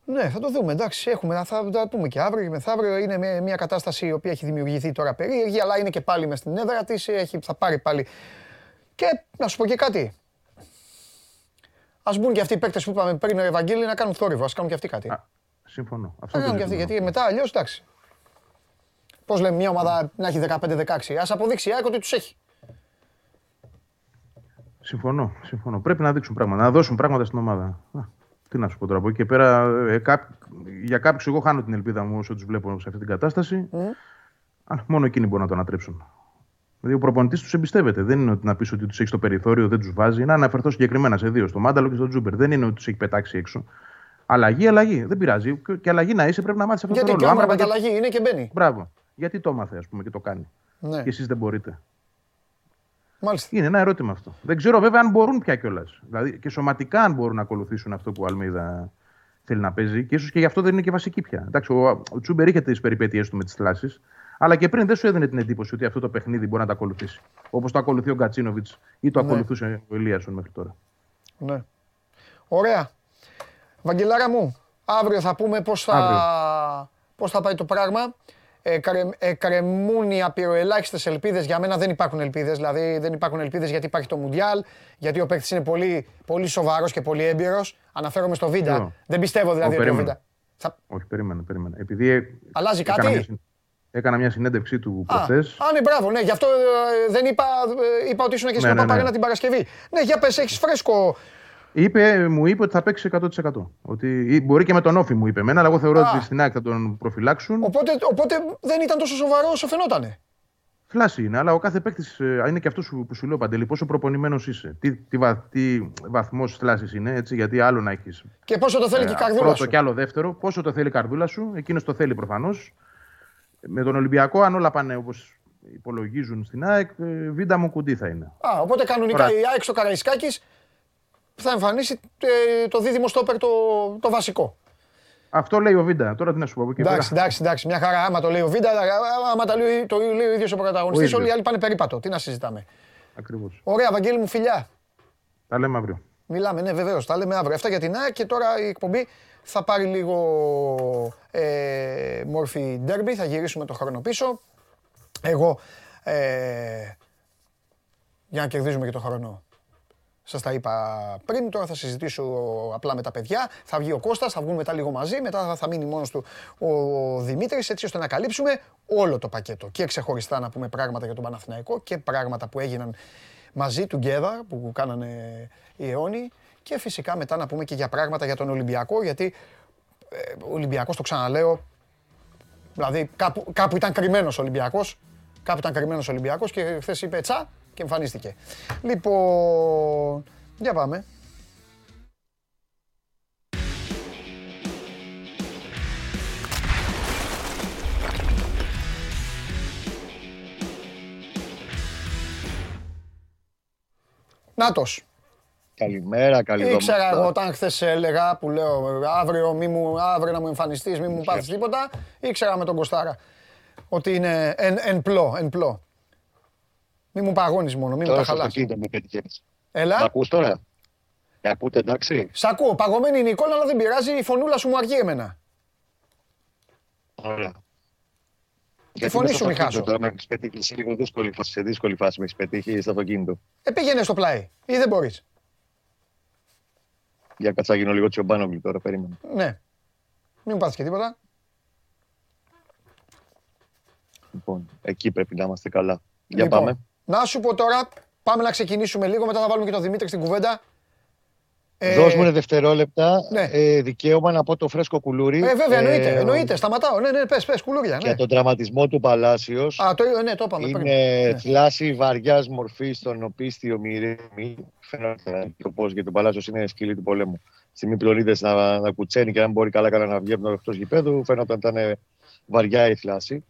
ναι, θα το δούμε. Εντάξει, έχουμε, θα, θα πούμε και αύριο και μεθαύριο. Είναι μια κατάσταση η οποία έχει δημιουργηθεί τώρα περίεργη, αλλά είναι και πάλι μες στην έδρα της. Θα πάρει πάλι. Και να σου πω και κάτι. Α μπουν και αυτοί οι παίκτες που είπαμε πριν, Ευαγγέλη, να κάνουν θόρυβο. Α κάνουν και αυτοί κάτι. Α, συμφωνώ. Αυτό κάνουν και αυτοί, γιατί μετά αλλιώς εντάξει. Πώς λέμε, μια ομάδα να έχει 15-16. Α αποδείξει η ΑΕΚ ότι τους έχει. Συμφωνώ, συμφωνώ. Πρέπει να δείξουν πράγματα, να δώσουν πράγματα στην ομάδα. Τι να σου πω τώρα από εκεί και πέρα. Ε, κά... Για κάποιους, εγώ χάνω την ελπίδα μου όσο τους βλέπω σε αυτή την κατάσταση. Mm. Αλλά μόνο εκείνοι μπορούν να το ανατρέψουν. Δηλαδή, ο προπονητής τους εμπιστεύεται. Δεν είναι ότι να πεις ότι τους έχει στο περιθώριο, δεν τους βάζει. Να αναφερθώ συγκεκριμένα σε δύο, στο Μάνταλο και στο Τζούμπερ. Δεν είναι ότι τους έχει πετάξει έξω. Αλλαγή, αλλαγή. Δεν πειράζει. Και αλλαγή να είσαι πρέπει να μάθεις αυτό Γιατί το ρόλο. Γιατί και αλλαγή είναι και μπαίνει. Μπράβο. Γιατί το έμαθε, ας πούμε, και το κάνει. Ναι. Και εσείς δεν μπορείτε. Μάλιστα. Είναι ένα ερώτημα αυτό. Δεν ξέρω βέβαια αν μπορούν πια κιόλας. Δηλαδή και σωματικά αν μπορούν να ακολουθήσουν αυτό που ο Αλμίδα θέλει να παίζει. Και ίσως και γι' αυτό δεν είναι και βασική πια. Εντάξει, ο, ο Τσούμπερ είχε τις περιπέτειές του με τις θλάσεις. Αλλά και πριν δεν σου έδινε την εντύπωση ότι αυτό το παιχνίδι μπορεί να το ακολουθήσει. Όπως το ακολουθεί ο Γκατσίνοβιτς ή το ναι. ακολουθούσε ο Ηλίασον μέχρι τώρα. Ναι. Ωραία. Βαγγελάρα μου, αύριο θα πούμε πώς θα, πώς θα πάει το πράγμα. Εκρεμούν οι απειροελάχιστε ελπίδες. Για μένα δεν υπάρχουν ελπίδες. Δηλαδή δεν υπάρχουν ελπίδες γιατί υπάρχει το Μουντιάλ, γιατί ο παίκτης είναι πολύ, πολύ σοβαρός και πολύ έμπειρος. Αναφέρομαι στο Βίντα. Δεν πιστεύω δηλαδή ότι ο Βίντα. Όχι, περίμενε, περίμενε. Επειδή Αλλάζει κάτι; Έκανα μια συνέντευξή του προχθές. Α, ναι, μπράβο, ναι. Γι' αυτό ε, δεν είπα, ε, είπα ότι ήσουν και στην ναι, ναι, ναι. την Παρασκευή. Ναι, για πες, έχεις φρέσκο. Είπε, μου είπε ότι θα παίξει 100%. Ότι, μπορεί και με τον Όφη μου είπε εμένα, αλλά εγώ θεωρώ ότι στην ΑΕΚ θα τον προφυλάξουν. Οπότε, οπότε δεν ήταν τόσο σοβαρό όσο φαινότανε. Φλάση είναι, αλλά ο κάθε παίκτης ε, είναι και αυτός που σου λέω παντελή. Πόσο προπονημένος είσαι. Τι, τι, βα, τι βαθμός θλάση είναι, έτσι, γιατί άλλο να έχεις. Και πόσο το θέλει ε, και η καρδούλα πρώτο σου. και άλλο δεύτερο. Πόσο το θέλει η καρδούλα σου. Εκείνος το θέλει προφανώς. Με τον Ολυμπιακό, αν όλα πάνε όπως υπολογίζουν στην ΑΕΚ, ε, βίντα μου κουντί θα είναι. Α, οπότε κανονικά η ΑΕΚ στο Καραϊσκάκης θα εμφανίσει ε, το δίδυμο στόπερ το, το βασικό. Αυτό λέει ο Βίντα. Τώρα τι να σου πω. Εντάξει, εντάξει, εντάξει. Μια χαρά. Άμα το λέει ο Βίντα, άμα το λέει, το λέει ο ίδιος ο πρωταγωνιστής, όλοι οι άλλοι πάνε περίπατο. Τι να συζητάμε. Ακριβώς. Ωραία, Βαγγέλη μου, φιλιά. Τα λέμε αύριο. Μιλάμε, ναι, βεβαίως. Τα λέμε αύριο. Αυτά για την ΑΕΚ και τώρα η εκπομπή θα πάρει λίγο ε, μόρφη ντέρμπι. Θα γυρίσουμε το χρόνο πίσω. Εγώ. Ε, για να κερδίζουμε και το χρόνο. Σας τα είπα πριν, τώρα θα συζητήσω απλά με τα παιδιά. Θα βγει ο Κώστας, θα βγουν μετά λίγο μαζί, μετά θα μείνει μόνος του ο Δημήτρης, έτσι ώστε να καλύψουμε όλο το πακέτο. Και ξεχωριστά να πούμε πράγματα για τον Παναθηναϊκό και πράγματα που έγιναν μαζί, together, που κάνανε οι αιώνιοι. Και φυσικά μετά να πούμε και για πράγματα για τον Ολυμπιακό, γιατί ε, ο Ολυμπιακός, το ξαναλέω, δηλαδή κάπου, κάπου ήταν κρυμμένος ο Ολυμπιακός, κάπου ήταν κρυμμένος ο Ολυμπιακός και χθες είπε τσα, και εμφανίστηκε. Λοιπόν, για πάμε. Νάτος. Καλημέρα, καλή Ήξερα εγώ όταν χθες έλεγα που λέω αύριο, μη μου, αύριο να μου εμφανιστείς, μη μου πάθεις τίποτα. Ήξερα με τον Κωστάρα ότι είναι εν, εν πλώ, εν πλώ. Μη μου παγώνεις μόνο, μη μου τα χαλάς. με Έλα. Μ' ακούς τώρα; Με ακούτε εντάξει. Σ' ακούω. Παγωμένη είναι η εικόνα, αλλά δεν πειράζει. Η φωνούλα σου μου αρκεί εμένα. Ωραία. Η φωνή σου μη χάσω. Τώρα με έχεις πετύχει σε λίγο δύσκολη φάση, σε δύσκολη φάση με έχεις πετύχει στο αυτοκίνητο. Ε, πήγαινε στο πλάι ή δεν μπορείς. Για κάτσα γίνω λίγο τσιομπάνογκλου τώρα, περίμενα. Ναι. Μην μου πάθεις και τίποτα. Λοιπόν, εκεί πρέπει να είμαστε καλά. Για λοιπόν, πάμε. Να σου πω τώρα, πάμε να ξεκινήσουμε λίγο, μετά θα βάλουμε και τον Δημήτρη στην κουβέντα. Ε, Δώσ' μου δευτερόλεπτα ναι. ε, δικαίωμα να πω το φρέσκο κουλούρι. Ε, βέβαια, εννοείται, ε, εννοείται. Σταματάω. Ναι, ναι, πες, πες, κουλούρια. Ναι. Για τον τραυματισμό του Παλάσιος. Α, το, ναι, το είπαμε. Είναι πριν. θλάση ναι. βαριάς μορφής στον οπίστιο μυρίμι. Φαίνεται πώ για τον Παλάσιος είναι σκυλή του πολέμου. Στη μη να, να κουτσένει και αν μπορεί καλά, καλά να βγει από το εκτό γηπέδου. Φαίνεται ότι ήταν βαριά η θλάση.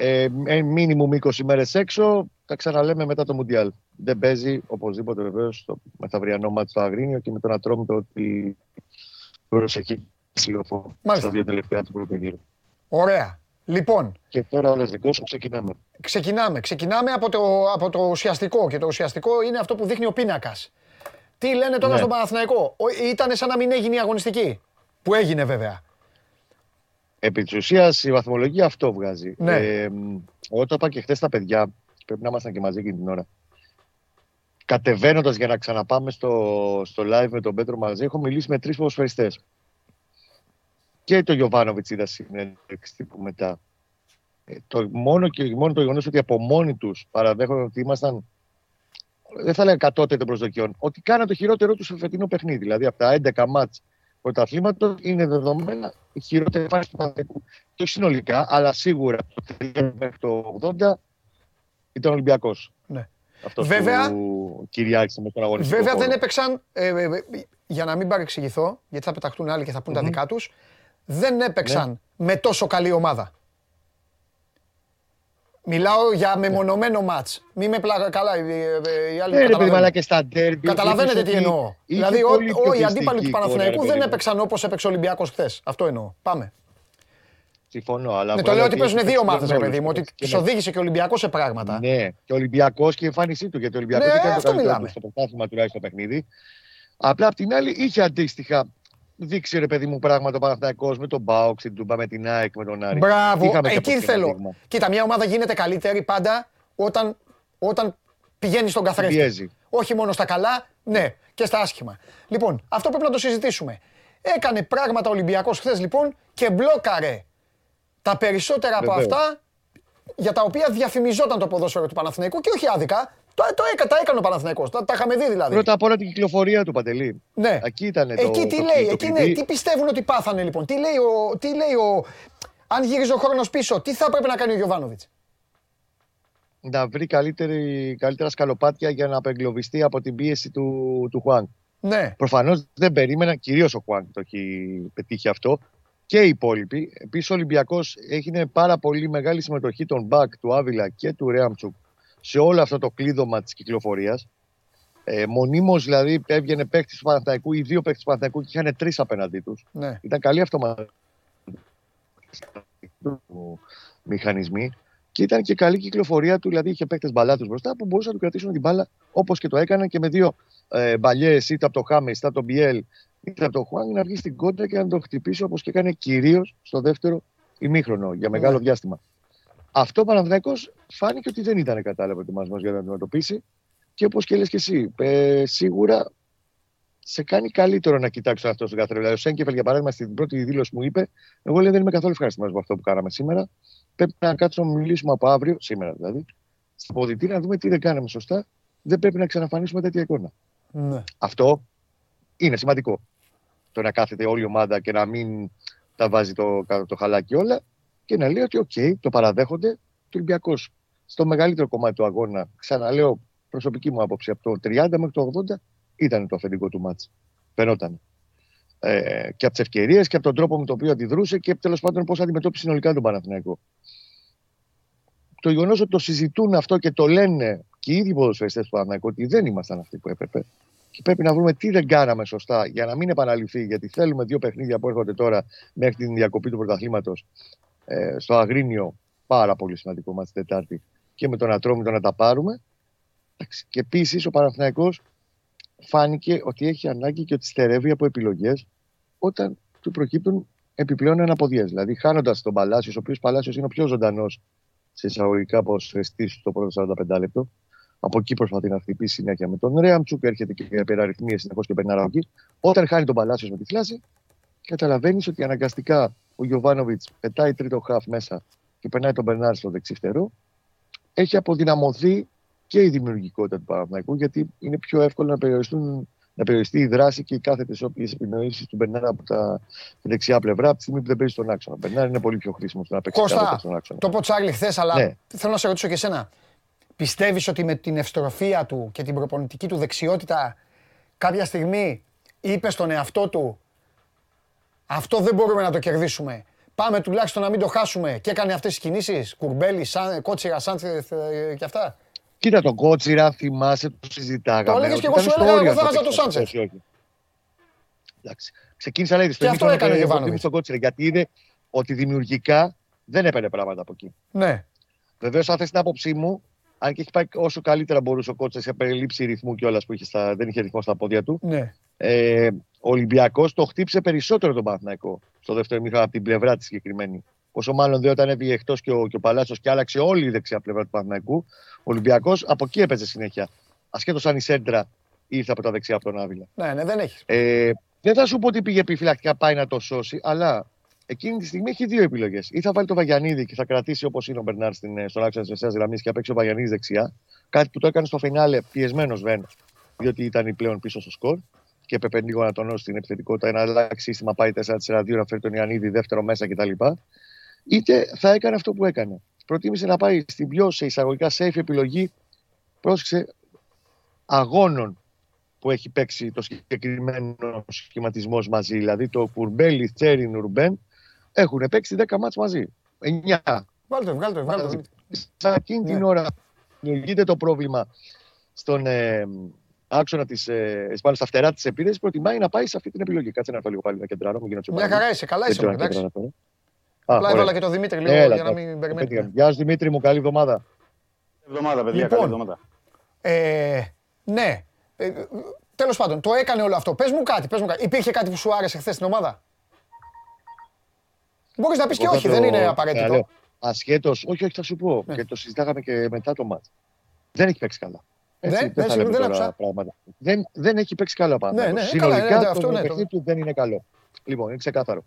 Ε, μήνυμου 20 μέρες έξω, τα ξαναλέμε μετά το Μουντιάλ. Δεν παίζει οπωσδήποτε βεβαίως στο μεθαυριανό μάτι στο Αγρίνιο και με τον Ατρόμητο ότι προσεχεί συλλογό στα δύο τελευταία του πρώτου Ωραία. Λοιπόν. Και τώρα όλε δικό σου ξεκινάμε. Ξεκινάμε. Ξεκινάμε από το, από το ουσιαστικό. Και το ουσιαστικό είναι αυτό που δείχνει ο πίνακας. Τι λένε τώρα ναι. στον Παναθηναϊκό; Ήταν σαν να μην έγινε η αγωνιστική. Που έγινε βέβαια. Επί της ουσίας η βαθμολογία αυτό βγάζει. Ναι. Ε, όταν είπα και χθες τα παιδιά, πρέπει να ήμασταν και μαζί εκείνη την ώρα. κατεβαίνοντας για να ξαναπάμε στο, στο live με τον Πέτρο μαζί, έχω μιλήσει με τρεις ποδοσφαιριστές. Και το Γιωβάνοβιτς είδα συνέντευξη τύπου μετά. Ε, το μόνο και μόνο το γεγονός ότι από μόνοι τους παραδέχονται ότι ήμασταν. Δεν θα λέω κατώτερο των προσδοκιών. Ότι κάναν το χειρότερό τους στο φετινό παιχνίδι. Δηλαδή από τα 11 μάτς πρωταθλήματο είναι δεδομένα η χειρότερη φάση του Παναθηναϊκού. Και όχι συνολικά, αλλά σίγουρα το 3 μέχρι το 80 ήταν Ολυμπιακός. Ναι. Αυτό βέβαια, που κυριάρχησε με τον αγωνιστικό Βέβαια δεν έπαιξαν, ε, ε, ε, για να μην παρεξηγηθώ, γιατί θα πεταχτούν άλλοι και θα πούν τα δικά τους, δεν έπαιξαν ναι. με τόσο καλή ομάδα. Μιλάω για μεμονωμένο μάτς. Μη με πλάκα καλά, οι άλλοι καταλαβαίνουν. και στα Καταλαβαίνετε τι εννοώ. Δηλαδή, οι αντίπαλοι του Παναθηναϊκού δεν έπαιξαν όπως έπαιξε ο Ολυμπιακός χθες. Αυτό εννοώ. Πάμε. Συμφωνώ. Αλλά ναι, το λέω ότι παίζουν δύο ομάδε, ρε παιδί μου, ότι τους οδήγησε και ο Ολυμπιακός σε πράγματα. Ναι, και ο Ολυμπιακός και η εμφάνισή του. Γιατί ο Ολυμπιακός ναι, δεν κάνει το καλύτερο στο πρωτάθλημα τουλάχιστον το παιχνίδι. Απλά απ' την άλλη είχε αντίστοιχα δείξει ρε παιδί μου πράγματα ο Παναθυναϊκό με τον Μπάουξ, την Τούμπα, με την ΑΕΚ, με τον Άρη. Μπράβο, Είχαμε εκεί θέλω. Κοίτα, μια ομάδα γίνεται καλύτερη πάντα όταν, όταν πηγαίνει στον καθρέφτη. Όχι μόνο στα καλά, ναι, και στα άσχημα. Λοιπόν, αυτό πρέπει να το συζητήσουμε. Έκανε πράγματα ο Ολυμπιακός χθες λοιπόν και μπλόκαρε τα περισσότερα από αυτά για τα οποία διαφημιζόταν το ποδόσφαιρο του Παναθηναϊκού και όχι άδικα. Το, το, τα έκανε ο Παναθηναϊκός, τα, τα είχαμε δει δηλαδή. Πρώτα απ' όλα την κυκλοφορία του Παντελή. Ναι. Εκεί ήταν Εκεί τι λέει, εκεί ναι, τι πιστεύουν ότι πάθανε λοιπόν. Τι λέει ο, τι λέει ο, αν γύριζε ο χρόνος πίσω, τι θα έπρεπε να κάνει ο Γιωβάνοβιτς; Να βρει καλύτερη, καλύτερα σκαλοπάτια για να απεγκλωβιστεί από την πίεση του, του Χουάν. Ναι. Προφανώς δεν περίμενα, κυρίως ο Χουάν το έχει πετύχει αυτό και οι υπόλοιποι. Επίσης, ο Ολυμπιακός έχει πάρα πολύ μεγάλη συμμετοχή των Μπακ, του Άβυλα και του Ρέαμτσουκ σε όλο αυτό το κλείδωμα της κυκλοφορίας. Ε, Μονίμως δηλαδή έβγαινε παίκτης του Παναθηναϊκού ή δύο παίκτες του Παναθηναϊκού και είχαν τρεις απέναντί τους. Ναι. Ήταν καλή αυτοματική μηχανισμοί και ήταν και καλή κυκλοφορία του. Δηλαδή είχε παίκτες μπαλάτους μπροστά που μπορούσαν να του κρατήσουν την μπάλα όπως και το έκαναν και με δύο ε, μπαλιές είτε από το Χάμες είτε από τον Μπιέλ είτε από τον Χουάνγκ να βγει στην κόντρα και να τον χτυπήσει όπως και έκανε κυρίως στο δεύτερο ημίχρονο για μεγάλο ναι. διάστημα. Αυτό ο Παναθυναϊκό φάνηκε ότι δεν ήταν κατάλληλο ετοιμασμός για να αντιμετωπίσει και όπως και λες και εσύ, ε, σίγουρα σε κάνει καλύτερο να κοιτάξεις αυτό στον καθένα. Δηλαδή, ο Σέγκεφελ, για παράδειγμα, στην πρώτη δήλωση μου είπε: Εγώ λέει, δεν είμαι καθόλου ευχαριστημένο με αυτό που κάναμε σήμερα. Πρέπει να κάτσουμε να μιλήσουμε από αύριο, σήμερα δηλαδή, στην ποδητήρια να δούμε τι δεν κάναμε σωστά. Δεν πρέπει να ξαναφανίσουμε τέτοια εικόνα. Ναι. Αυτό είναι σημαντικό. Το να κάθεται όλη η ομάδα και να μην τα βάζει το, το χαλάκι όλα και να λέει ότι, OK, το παραδέχονται το Ολυμπιακός. Στο μεγαλύτερο κομμάτι του αγώνα, ξαναλέω προσωπική μου άποψη, από το 30 μέχρι το 80 ήταν το αφεντικό του μάτς. Φαινόταν. Ε, και από τις ευκαιρίες και από τον τρόπο με τον οποίο αντιδρούσε και τέλος πάντων πώς αντιμετώπισε συνολικά τον Παναθηναϊκό. Το γεγονός ότι το συζητούν αυτό και το λένε και οι ίδιοι ποδοσφαιριστές του Παναθηναϊκού ότι δεν ήμασταν αυτοί που έπρεπε και πρέπει να βρούμε τι δεν κάναμε σωστά για να μην επαναληφθεί. Γιατί θέλουμε δύο παιχνίδια που έρχονται τώρα μέχρι την διακοπή του πρωταθλήματος ε, στο Αγρίνιο. Πάρα πολύ σημαντικό μα την Τετάρτη. Και με τον Ατρόμητο να τα πάρουμε. Και επίσης ο Παναθηναϊκός φάνηκε ότι έχει ανάγκη και ότι στερεύει από επιλογές όταν του προκύπτουν επιπλέον αναποδιές. Δηλαδή, χάνοντας τον Παλάσιος, ο οποίος Παλάσιος είναι ο πιο ζωντανός σε εισαγωγικά ποσοστή στο πρώτο 45 λεπτό. Από εκεί προσπαθεί να χτυπήσει συνέχεια με τον Ρέαμτσουκ, έρχεται και υπεραριθμίες συνεχώς και περνά εκεί. Όταν χάνει τον Παλάσιος με τη φλάση, καταλαβαίνεις ότι αναγκαστικά ο Γιωβάνοβιτς πετάει τρίτο χαφ μέσα και περνάει τον Μπερνάρ στο δεξιφτερό. Έχει αποδυναμωθεί και η δημιουργικότητα του Παναθηναϊκού, γιατί είναι πιο εύκολο να, περιοριστούν, να περιοριστεί η δράση και οι κάθετες όποιες επινοήσεις του Μπερνάρ από τα δεξιά πλευρά, από τη στιγμή που δεν παίζει στον άξονα. Ο Μπερνάρ είναι πολύ πιο χρήσιμο στο να παίξει Κώστα, στον άξονα. Το πω Τσάρλι χθες, αλλά ναι. θέλω να σε ρωτήσω και εσένα. Πιστεύεις ότι με την ευστροφία του και την προπονητική του δεξιότητα κάποια στιγμή είπες στον εαυτό του αυτό δεν μπορούμε να το κερδίσουμε. Πάμε τουλάχιστον να μην το χάσουμε και έκανε αυτές τις κινήσεις, Κουρμπέλη, σαν, Κότσιρα, Σάντσεθ ε, και αυτά. Κοίτα τον Κότσιρα, θυμάσαι, το συζητάγαμε. Το έλεγες και εγώ σου έλεγα, εγώ θα βάζα το Σάντσεθ. Εντάξει. Ξεκίνησα λέει και αυτό έκανε ο Γιωβάνοβιτς. γιατί είδε ότι δημιουργικά δεν έπαιρνε πράγματα από εκεί. Ναι. Βεβαίως, αν θες την άποψή μου, αν και έχει πάει όσο καλύτερα μπορούσε ο Κότσα σε περιλήψη ρυθμού κιόλας που είχε στα, δεν είχε ρυθμό στα πόδια του. Ναι. Ε, ο Ολυμπιακός το χτύπησε περισσότερο τον Παναθναϊκό στο δεύτερο μήχα από την πλευρά της συγκεκριμένη. Όσο μάλλον δεν όταν έβγαινε εκτός και ο, και ο Παλάσιο και άλλαξε όλη η δεξιά πλευρά του Παναθναϊκού, ο Ολυμπιακός από εκεί έπαιζε συνέχεια Ασχέτως αν η Σέντρα ήρθε από τα δεξιά από τον Άβυλα. Ναι, ναι, δεν έχεις. Ε, δεν θα σου πω ότι πήγε επιφυλακτικά πάει να το σώσει, αλλά εκείνη τη στιγμή έχει δύο επιλογές. Ή θα βάλει το Βαγιανίδη και θα κρατήσει όπως είναι ο Μπερνάρ στον άξονα της μεσαίας γραμμής και απέξει ο Βαγιανίδης δεξιά. Κάτι που το έκανε στο φινάλε πιεσμένος Βεν, διότι ήταν πλέον πίσω στο σκορ και έπρεπε λίγο να τονώσει την επιθετικότητα, να αλλάξει σύστημα, πάει 4-4-2, να φέρει τον Ιαννίδη δεύτερο μέσα κτλ. Είτε θα έκανε αυτό που έκανε. Προτίμησε να πάει στην πιο σε εισαγωγικά safe επιλογή, πρόσεξε, αγώνων που έχει παίξει το συγκεκριμένο σχηματισμός μαζί. Δηλαδή το Κουρμπέλι, Τσέρι, Νουρμπέν έχουν παίξει 10 μάτς μαζί. 9. Βάλτε, βγάλτε, βγάλτε. Σε εκείνη την ναι. ώρα δημιουργείται το πρόβλημα στον ε, άξονα της. Ε, πάνω στα φτερά της επίθεση, προτιμάει να πάει σε αυτή την επιλογή. Κάτσε να το λίγο πάλι να κεντράρω. Μια χαρά είσαι, καλά είσαι. Εντάξει. Απλά έβαλα και το Δημήτρη λίγο Έλα, για να μην περιμένεις. Γεια σου Δημήτρη μου, καλή εβδομάδα. Εβδομάδα, παιδιά, λοιπόν, καλή εβδομάδα. Ε, ναι, ε, Τέλος πάντων, το έκανε όλο αυτό. Πες μου κάτι, πες μου κάτι. Υπήρχε κάτι που σου άρεσε χθες στην ομάδα; Μπορείς να πεις και όχι, δεν είναι απαραίτητο. Ασχέτως, όχι, όχι, θα σου πω. Ναι. Και το συζητάγαμε και μετά το μάτς. Δεν έχει παίξει καλά. Έτσι, ναι, δεν, δεν, δεν, πράγματα. δεν, δεν έχει παίξει καλά πάντα. Ναι, ναι, Συνολικά καλά, ναι, αυτό, το ναι, παιχνίδι του δεν είναι καλό. Λοιπόν, είναι ξεκάθαρο.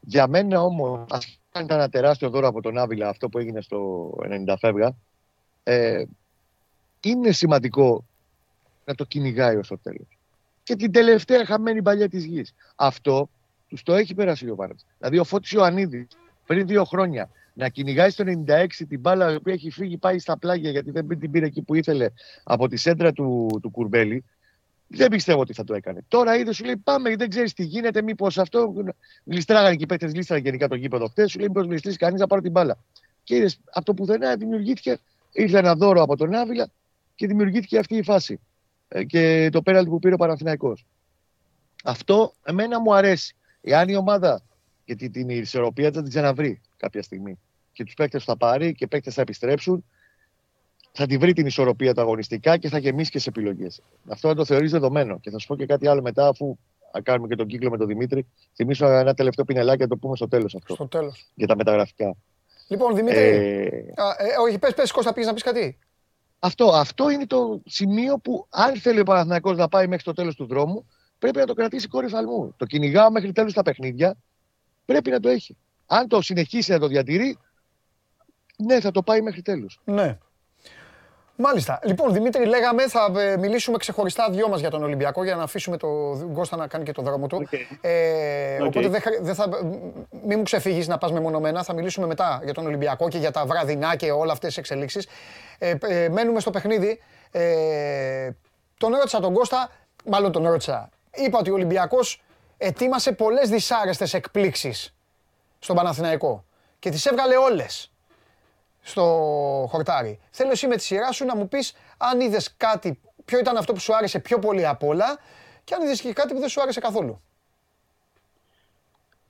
Για μένα όμως, ας ήταν ένα τεράστιο δώρο από τον Άβυλα αυτό που έγινε στο 90 φεύγα, ε, είναι σημαντικό να το κυνηγάει ως το τέλος. Και την τελευταία χαμένη παλιά της γης. Αυτό τους το έχει περάσει ο Βάρετς. Δηλαδή ο Φώτης Ιωαννίδης πριν δύο χρόνια να κυνηγάει στο 96 την μπάλα η οποία έχει φύγει πάει στα πλάγια γιατί δεν την πήρε εκεί που ήθελε από τη σέντρα του, του Κουρμπέλη. Δεν πιστεύω ότι θα το έκανε. Τώρα είδε, σου λέει: Πάμε, δεν ξέρεις τι γίνεται. Μήπως αυτό. Γλιστράγανε και οι παίκτες, γλίστραγαν γενικά το γήπεδο χτε. Σου λέει: Μήπως γλιστρήσει κανείς να πάρει την μπάλα. Και είδες, από το πουθενά δημιουργήθηκε, ήρθε ένα δώρο από τον Άβυλα και δημιουργήθηκε αυτή η φάση. Ε, και το πέναλτι που πήρε ο Παναθηναϊκός. Αυτό εμένα μου αρέσει. Εάν η ομάδα, γιατί την ισορροπία θα την ξαναβρει κάποια στιγμή και τους παίκτες θα πάρει και οι παίκτες θα επιστρέψουν, θα τη βρει την ισορροπία τα αγωνιστικά και θα γεμίσει και σε επιλογές. Αυτό θα το θεωρείς δεδομένο. Και θα σου πω και κάτι άλλο μετά, αφού κάνουμε και τον κύκλο με τον Δημήτρη. Θυμίσω ένα τελευταίο πινελάκι να το πούμε στο τέλος αυτό. Στο τέλος. Για τα μεταγραφικά. Λοιπόν, Δημήτρη. Ε... Α, ε, όχι, πες, πες, Κώστα, πήγε να πεις κάτι. Αυτό, αυτό είναι το σημείο που αν θέλει ο Παναθηναϊκός να πάει μέχρι το τέλος του δρόμου, πρέπει να το κρατήσει κόρη φαλμού. Το κυνηγάω μέχρι τέλος τα παιχνίδια, πρέπει να το έχει. Αν το συνεχίσει να το διατηρεί, ναι, θα το πάει μέχρι τέλους. Ναι. Μάλιστα. Λοιπόν, Δημήτρη, λέγαμε θα ε, μιλήσουμε ξεχωριστά δυο μας για τον Ολυμπιακό για να αφήσουμε τον Κώστα να κάνει και το δρόμο του. Okay. Ε, okay. Οπότε δεν θα, μην μου ξεφύγεις να πας μεμονωμένα. Θα μιλήσουμε μετά για τον Ολυμπιακό και για τα βραδινά και όλα αυτές τις εξελίξεις. Ε, ε, μένουμε στο παιχνίδι. Ε, τον ρώτησα τον Κώστα, μάλλον τον ρώτησα. Είπα ότι ο Ολυμπιακός ετοίμασε πολλές δυσάρεστες εκπλήξεις στον Παναθηναϊκό και τις έβγαλε όλες στο χορτάρι. Θέλω εσύ με τη σειρά σου να μου πεις αν είδες κάτι, ποιο ήταν αυτό που σου άρεσε πιο πολύ απ' όλα και αν είδες και κάτι που δεν σου άρεσε καθόλου.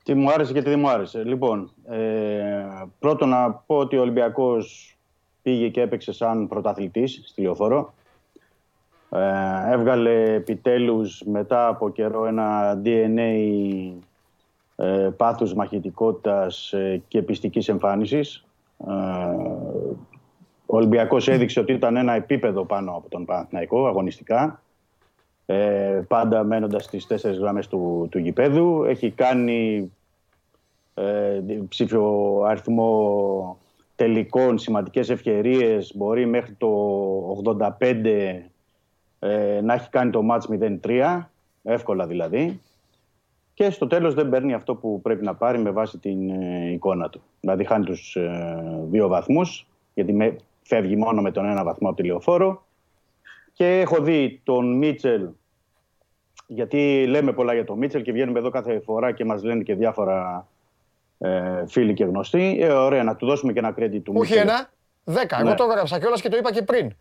Τι μου άρεσε και τι δεν μου άρεσε. Λοιπόν, ε, πρώτον να πω ότι ο Ολυμπιακός πήγε και έπαιξε σαν πρωταθλητής στη Λεωφόρο. Ε, έβγαλε επιτέλους μετά από καιρό ένα DNA ε, πάθους μαχητικότητας ε, και πιστικής εμφάνισης. Ε, ο Ολυμπιακός έδειξε ότι ήταν ένα επίπεδο πάνω από τον Παναθηναϊκό αγωνιστικά. Ε, πάντα μένοντας στις τέσσερις γραμμές του, του γηπέδου. Έχει κάνει ε, ψήφιο αριθμό τελικών, σημαντικές ευκαιρίες. Μπορεί μέχρι το 85 ε, να έχει κάνει το μάτς 0-3, εύκολα δηλαδή και στο τέλος δεν παίρνει αυτό που πρέπει να πάρει με βάση την ε, εικόνα του. Δηλαδή χάνει τους ε, δύο βαθμούς, γιατί με, φεύγει μόνο με τον ένα βαθμό από τη λεωφόρο. Και έχω δει τον Μίτσελ, γιατί λέμε πολλά για τον Μίτσελ και βγαίνουμε εδώ κάθε φορά και μας λένε και διάφορα ε, φίλοι και γνωστοί. Ε, ωραία, να του δώσουμε και ένα credit του Όχι ένα, δέκα. Ναι. Εγώ το έγραψα κιόλας και το είπα και πριν.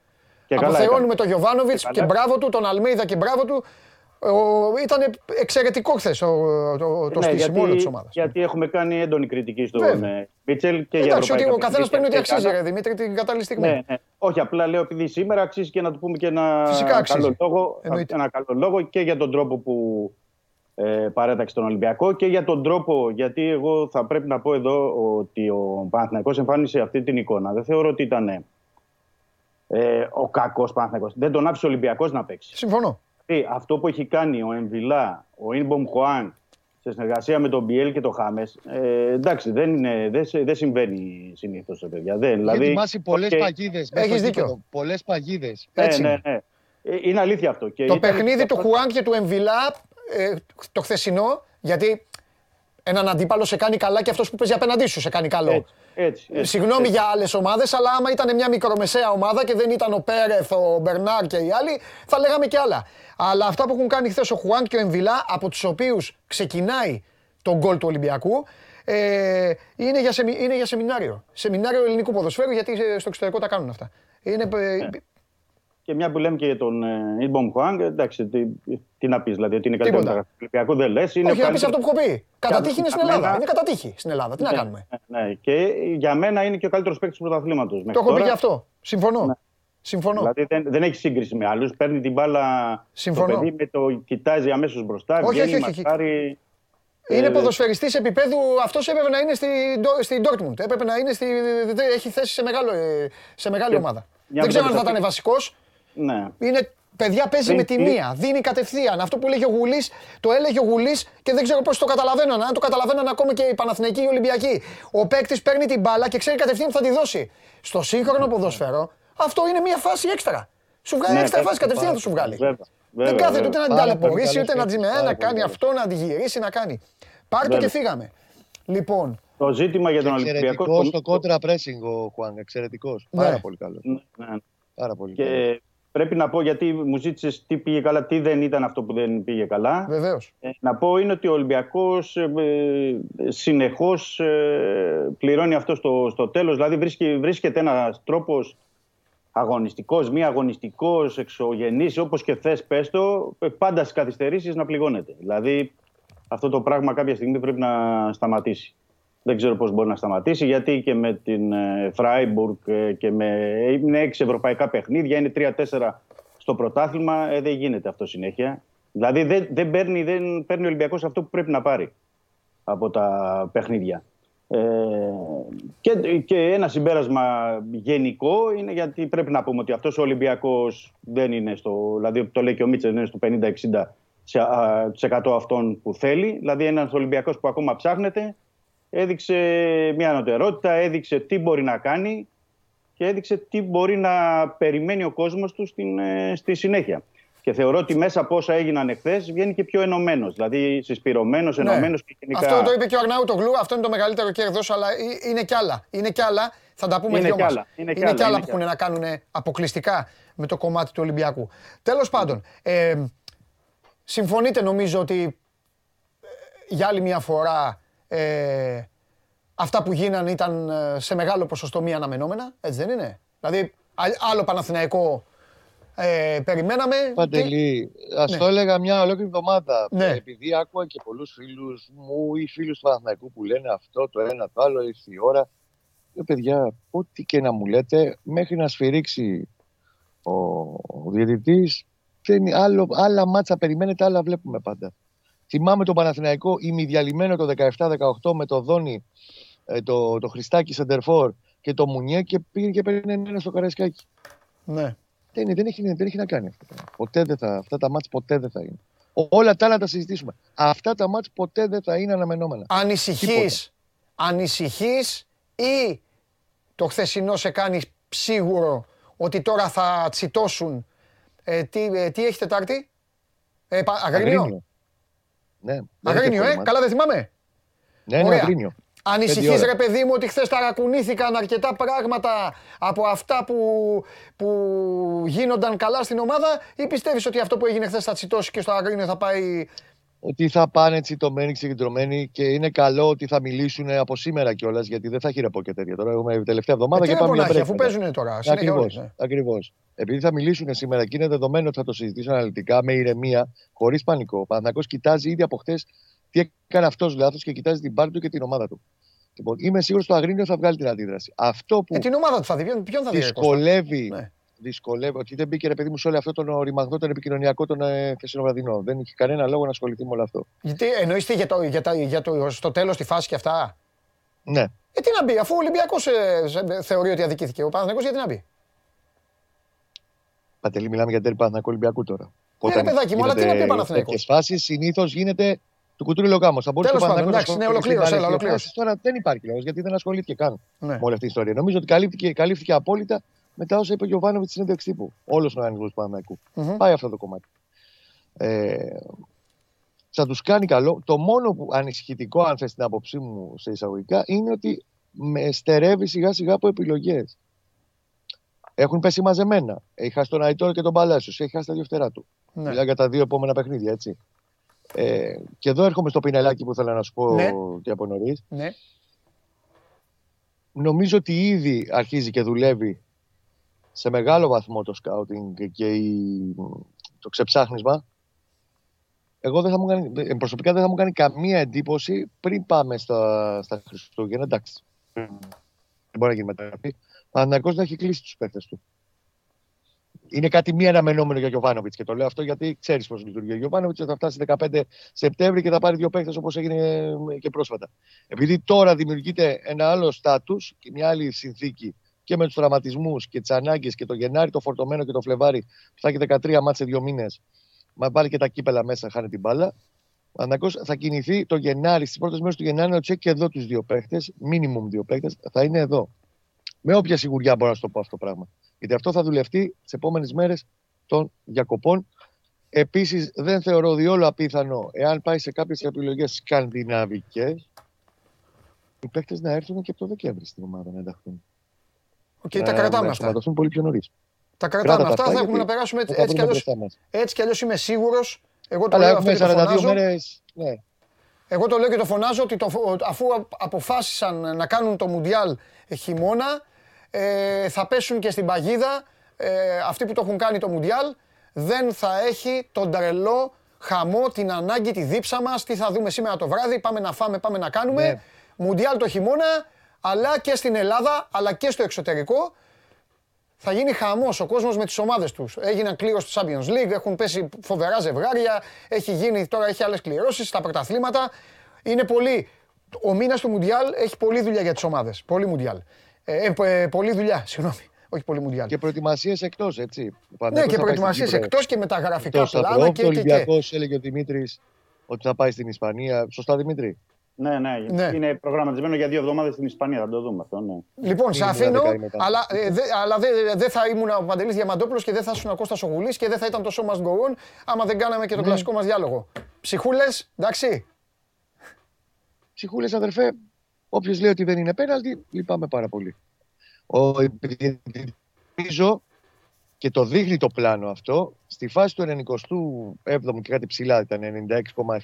Και Αποθεώνουμε τον Γιωβάνοβιτς και μπράβο του, τον Αλμίδα και μπράβο του. Ήταν εξαιρετικό χθες το, το, το ναι, στήσιμο όλης της ομάδας. Γιατί έχουμε κάνει έντονη κριτική στον ε, Μίτσελ και για Εντάξει, ότι ο καθένας παίρνει ότι αξίζει, ρε Δημήτρη, την κατάλληλη στιγμή. Ναι, ναι. Όχι, απλά λέω επειδή σήμερα αξίζει και να του πούμε και ένα, καλό λόγο, ένα καλό λόγο και για τον τρόπο που ε, παρέταξε τον Ολυμπιακό και για τον τρόπο, γιατί εγώ θα πρέπει να πω εδώ ότι ο Παναθηναϊκός εμφάνισε αυτή την εικόνα. Δεν θεωρώ ότι ήταν ε, ο κακός Παναθηναϊκός. Δεν τον άφησε ο Ολυμπιακός να παίξει. Συμφωνώ. Ε, αυτό που έχει κάνει ο Εμβιλά, ο Ινμπομ Χουάν σε συνεργασία με τον Μπιέλ και τον Χάμες. Ε, εντάξει, δεν, είναι, δεν, δεν συμβαίνει συνήθως, παιδιά. Δεν, δηλαδή, έχει ετοιμάσει πολλές okay. παγίδες. Έχεις δίκιο. Πολλές παγίδες. Ναι, ναι, ναι. Ε, είναι αλήθεια αυτό. Και το παιχνίδι του Χουάν και του Εμβιλά, ε, το χθεσινό, γιατί έναν αντίπαλο σε κάνει καλά και αυτός που παίζει απέναντί σου σε κάνει καλό. Έτσι, έτσι, έτσι Συγγνώμη για άλλες ομάδες, αλλά άμα ήταν μια μικρομεσαία ομάδα και δεν ήταν ο Πέρεθ, ο Μπερνάρ και οι άλλοι, θα λέγαμε και άλλα. Αλλά αυτά που έχουν κάνει χθες ο Χουάν και ο Εμβιλά, από τους οποίους ξεκινάει το γκολ του Ολυμπιακού, ε, είναι, για σεμι, είναι για σεμινάριο. Σεμινάριο ελληνικού ποδοσφαίρου, γιατί στο εξωτερικό τα κάνουν αυτά. Είναι, ε, και μια που λέμε και για τον Ιμπομ Χουάνγκ, εντάξει, τι, τι να πεις, δηλαδή ότι είναι καλύτερο του Ολυμπιακού, δεν λες. Όχι, να πεις αυτό που έχω πει. Κατά τύχη είναι στην Ελλάδα. Είναι κατά τύχη στην Ελλάδα. Τι να ναι, κάνουμε. Ναι, ναι. Και για μένα είναι και ο καλύτερος παίκτης του πρωταθλήματος. Το έχω πει και αυτό. Συμφωνώ. Ναι. Συμφωνώ. Δηλαδή δεν, δεν έχει σύγκριση με άλλους. Παίρνει την μπάλα Συμφωνώ. το παιδί με το κοιτάζει αμέσως μπροστά. Όχι, βγαίνει, όχι, όχι. Μακάρι, είναι ε, ποδοσφαιριστής επίπεδου. Αυτός έπρεπε να είναι στην Dortmund. Έπρεπε να είναι στη, έχει θέση σε, μεγάλο, ε, σε μεγάλη ομάδα. Δεν ξέρω αν θα ήταν βασικός. Ναι. Είναι Παιδιά παίζει με τη μία, δίνει κατευθείαν. Αυτό που λέγει ο Γουλής, το έλεγε ο Γουλής και δεν ξέρω πώς το καταλαβαίνω. Αν το καταλαβαίναν ακόμα και οι Παναθηναϊκοί οι Ολυμπιακοί. Ο παίκτης παίρνει την μπάλα και ξέρει κατευθείαν που θα τη δώσει. Στο σύγχρονο ποδόσφαιρο αυτό είναι μια φάση έξτρα. Σου βγάλει ναι, έξτρα φάση κατευθείαν θα σου βγάλει. δεν κάθεται ούτε να την ταλαιπωρήσει, ούτε να τη να κάνει αυτό, να τη γυρίσει, να κάνει. Πάρ το και φύγαμε. Λοιπόν. Το ζήτημα για τον Ολυμπιακό. Εξαιρετικό στο κόντρα pressing ο Χουάν. Εξαιρετικός. Πάρα πολύ καλός. Πάρα πολύ καλός. Πρέπει να πω γιατί μου ζήτησες τι πήγε καλά, τι δεν ήταν αυτό που δεν πήγε καλά. Βεβαίως. Ε, να πω είναι ότι ο Ολυμπιακός ε, συνεχώς ε, πληρώνει αυτό στο, στο τέλος. Δηλαδή βρίσκει, βρίσκεται ένας τρόπος αγωνιστικός, μη αγωνιστικός, εξωγενής, όπως και θες, πες το, ε, πάντα στις καθυστερήσεις να πληγώνεται. Δηλαδή αυτό το πράγμα κάποια στιγμή πρέπει να σταματήσει. Δεν ξέρω πώς μπορεί να σταματήσει, γιατί και με την Φράιμπουργκ ε, και με... είναι έξι ευρωπαϊκά παιχνίδια, είναι τρία-τέσσερα στο πρωτάθλημα, ε, δεν γίνεται αυτό συνέχεια. Δηλαδή δεν, δεν, παίρνει, δεν παίρνει ο Ολυμπιακός αυτό που πρέπει να πάρει από τα παιχνίδια. Ε, και, και ένα συμπέρασμα γενικό είναι γιατί πρέπει να πούμε ότι αυτός ο Ολυμπιακός δεν είναι στο, δηλαδή το λέει και ο Μίτσελ, είναι στο 50-60% αυτών που θέλει. Δηλαδή ένας Ολυμπιακός που ακόμα ψάχνεται έδειξε μια ανωτερότητα, έδειξε τι μπορεί να κάνει και έδειξε τι μπορεί να περιμένει ο κόσμος του στην, ε, στη συνέχεια. Και θεωρώ ότι μέσα από όσα έγιναν εχθές βγαίνει και πιο ενωμένος. Δηλαδή συσπηρωμένος, ναι. ενωμένος και γενικά. Αυτό το είπε και ο Αρνάου το γλου, αυτό είναι το μεγαλύτερο κέρδος, αλλά είναι κι άλλα. Είναι κι άλλα, θα τα πούμε είναι δυο κι άλλα, Είναι, είναι κι άλλα, που έχουν να κάνουν αποκλειστικά με το κομμάτι του Ολυμπιακού. Τέλος πάντων, ε, συμφωνείτε νομίζω ότι ε, για άλλη μια φορά ε, αυτά που γίνανε ήταν ε, σε μεγάλο ποσοστό μη αναμενόμενα, έτσι δεν είναι; Δηλαδή, άλλο Παναθηναϊκό ε, περιμέναμε. Παντελή, και... ας ναι. το έλεγα μια ολόκληρη εβδομάδα. Ναι. Επειδή άκουγα και πολλούς φίλους μου ή φίλους του Παναθηναϊκού που λένε αυτό, το ένα, το άλλο, ήρθε η ώρα. Ε, παιδιά, ό,τι και να μου λέτε, μέχρι να σφυρίξει ο, ο διαιτητής, άλλο, άλλα μάτσα περιμένετε, άλλα βλέπουμε πάντα. Θυμάμαι τον Παναθηναϊκό ημιδιαλυμένο το 17-18 με το Δόνι, ε, το, το Χριστάκι Σεντερφόρ και το Μουνιέ και πήγε και παίρνει ένα στο Καραϊσκάκι. Ναι. Δεν, δεν, έχει, δεν έχει να κάνει αυτό. Ποτέ δεν θα, αυτά τα μάτς ποτέ δεν θα είναι. Όλα τα άλλα τα συζητήσουμε. Αυτά τα μάτς ποτέ δεν θα είναι αναμενόμενα. Ανησυχείς, ανησυχείς ή το χθεσινό σε κάνει σίγουρο ότι τώρα θα τσιτώσουν. Ε, τι, ε, τι έχει Τετάρτη, ε, Αγρίνιο. Ναι, Αγρίνιο, ε, καλά δεν θυμάμαι. Ναι, ναι, Αγρίνιο. Ανησυχείς ρε παιδί μου ότι χθες ταρακουνήθηκαν αρκετά πράγματα από αυτά που, που γίνονταν καλά στην ομάδα ή πιστεύεις ότι αυτό που έγινε χθες θα τσιτώσει και στο Αγρίνιο θα πάει... Ότι θα πάνε τσιτωμένοι, ξεκεντρωμένοι και είναι καλό ότι θα μιλήσουν από σήμερα κιόλας γιατί δεν θα έχει ρεπό και τέτοια. Τώρα έχουμε τελευταία εβδομάδα ε, και πάμε για αφού παίζουν τώρα. Ακριβώς, ναι. ακριβώς. Επειδή θα μιλήσουν σήμερα και είναι δεδομένο ότι θα το συζητήσουν αναλυτικά με ηρεμία, χωρίς πανικό. Ο Παναγό κοιτάζει ήδη από χτε τι έκανε αυτός λάθος και κοιτάζει την πάρτη του και την ομάδα του. Λοιπόν, είμαι σίγουρος ότι το Αγρίνιο θα βγάλει την αντίδραση. Αυτό που. Ε, την ομάδα του θα δει, ποιον θα δει. Δυσκολεύει. Ναι. Δυσκολεύει ότι δεν μπήκε ρε παιδί μου σε όλο αυτό τον ρημαγδό, τον επικοινωνιακό, τον ε, χθεσινοβραδινό. Δεν είχε κανένα λόγο να ασχοληθεί με όλο αυτό. Γιατί εννοείστε για το, για, τα, για το, στο τέλος τη φάση και αυτά; Ναι. Ε, τι να μπει, αφού ο Ολυμπιακός ε, θεωρεί ότι αδικήθηκε. Ο Παναγενικό γιατί να μπει; Πατελή, μιλάμε για τέρπα Παναθηναϊκού Ολυμπιακού τώρα. Ναι, ρε παιδάκι μου, αλλά τι να πει Παναθηναϊκός; Σε φάσεις συνήθως γίνεται του κουτρούλι ο γάμο. Θα μπορούσε Τέλος πάντων, εντάξει, ναι, ολοκλήρωσε. ολοκλήρωσε. Τώρα δεν υπάρχει λόγος γιατί δεν ασχολήθηκε καν ναι. με όλη αυτή η ιστορία. Νομίζω ότι καλύφθηκε, καλύφθηκε απόλυτα μετά όσα είπε ο Γιωβάνοβιτς στην συνέντευξη τύπου. Όλος ο οργανισμό του Παναθηναϊκού. Mm-hmm. Πάει αυτό το κομμάτι. Ε, θα τους κάνει καλό. Το μόνο που ανησυχητικό, αν θες την άποψή μου σε εισαγωγικά, είναι ότι με στερεύει σιγά σιγά από επιλογές. Έχουν πέσει μαζεμένα. Έχει χάσει τον Αϊτόρ και τον Παλάσιος. Έχει χάσει τα δύο φτερά του. Ναι. Μιλάω για τα δύο επόμενα παιχνίδια, έτσι. Ε, και εδώ έρχομαι στο πινελάκι που ήθελα να σου πω ναι. και από νωρίς. Ναι. Νομίζω ότι ήδη αρχίζει και δουλεύει σε μεγάλο βαθμό το σκάουτινγκ και η, το ξεψάχνισμα. Εγώ δεν θα μου κάνει, ε, προσωπικά δεν θα μου κάνει καμία εντύπωση πριν πάμε στα, στα Χριστούγεννα. Εντάξει, δεν μπορεί να γίνει μεταγραφή. Ο να έχει κλείσει τους παίχτε του είναι κάτι μη αναμενόμενο για Γιωβάνοβιτς. Και το λέω αυτό γιατί ξέρεις πώς λειτουργεί ο Γιωβάνοβιτς. Θα φτάσει 15 Σεπτέμβρη και θα πάρει δύο παίχτε όπως έγινε και πρόσφατα. Επειδή τώρα δημιουργείται ένα άλλο στάτου και μια άλλη συνθήκη και με τους τραυματισμούς και τις ανάγκες και το Γενάρη, το φορτωμένο και το Φλεβάρι που θα έχει 13 μάτσε δύο μήνες, μα βάλει και τα κύπελα μέσα, χάνει την μπάλα. Ο Ανακό θα κινηθεί το Γενάρη, στις πρώτες μέρες του Γενάρη, να τσέκει και εδώ τους δύο παίχτε, μίνιμουμ δύο παίχτε, θα είναι εδώ. Με όποια σιγουριά μπορώ να σου το πω αυτό το πράγμα. Γιατί αυτό θα δουλευτεί τις επόμενες μέρες των διακοπών. Επίσης, δεν θεωρώ διόλου απίθανο, εάν πάει σε κάποιες επιλογές σκανδιναβικές, οι παίκτες να έρθουν και από το Δεκέμβρη στην ομάδα να ενταχθούν. Okay, τα κρατάμε αυτά. Να πολύ πιο νωρίς. Τα κρατάμε αυτά, θα έχουμε να περάσουμε έτσι, έτσι κι αλλιώ. είμαι σίγουρος. Εγώ το Αλλά λέω αυτό 42 μέρες, ναι. Εγώ το λέω και το φωνάζω ότι το, αφού αποφάσισαν να κάνουν το Μουντιάλ χειμώνα, ε, θα πέσουν και στην παγίδα. Ε, αυτοί που το έχουν κάνει το Μουντιάλ δεν θα έχει τον τρελό χαμό, την ανάγκη, τη δίψα μας, τι θα δούμε σήμερα το βράδυ, πάμε να φάμε, πάμε να κάνουμε. Ναι. Μουντιάλ το χειμώνα, αλλά και στην Ελλάδα, αλλά και στο εξωτερικό. Θα γίνει χαμός ο κόσμος με τις ομάδες τους. Έγιναν κλήρω στο Champions League, έχουν πέσει φοβερά ζευγάρια, έχει γίνει, τώρα έχει άλλες κληρώσεις στα πρωταθλήματα. Είναι πολύ. Ο μήνας του Μουντιάλ έχει πολλή δουλειά για τις ομάδες. Πολύ Μουντιάλ. Ε, ε, πολλή δουλειά, [LAUGHS] συγγνώμη. Όχι πολύ μουντιάλ. Και προετοιμασίες εκτός, έτσι. Ναι, και προετοιμασίες εκτός και με τα γραφικά πλάνα. Και, ο Ολυμπιακός έλεγε ο Δημήτρης ότι θα πάει στην Ισπανία. Σωστά, Δημήτρη; Ναι, ναι, ναι. Είναι προγραμματισμένο για δύο εβδομάδες στην Ισπανία. Θα το δούμε αυτό. Ναι. Λοιπόν, σε αφήνω, αλλά, ε, δε, αλλά δεν δε θα ήμουν ο Παντελής Διαμαντόπουλος και δεν θα ήσουν ο Κώστας Ογουλής και δεν θα ήταν το σώμα Γκογόν άμα δεν κάναμε και το ναι. κλασικό μας διάλογο. Ψυχούλες, εντάξει. Ψυχούλες, αδερφέ, όποιος λέει ότι δεν είναι πέναλτι, λυπάμαι πάρα πολύ. Ο νομίζω και το δείχνει το πλάνο αυτό στη φάση του 97ου και κάτι ψηλά ήταν,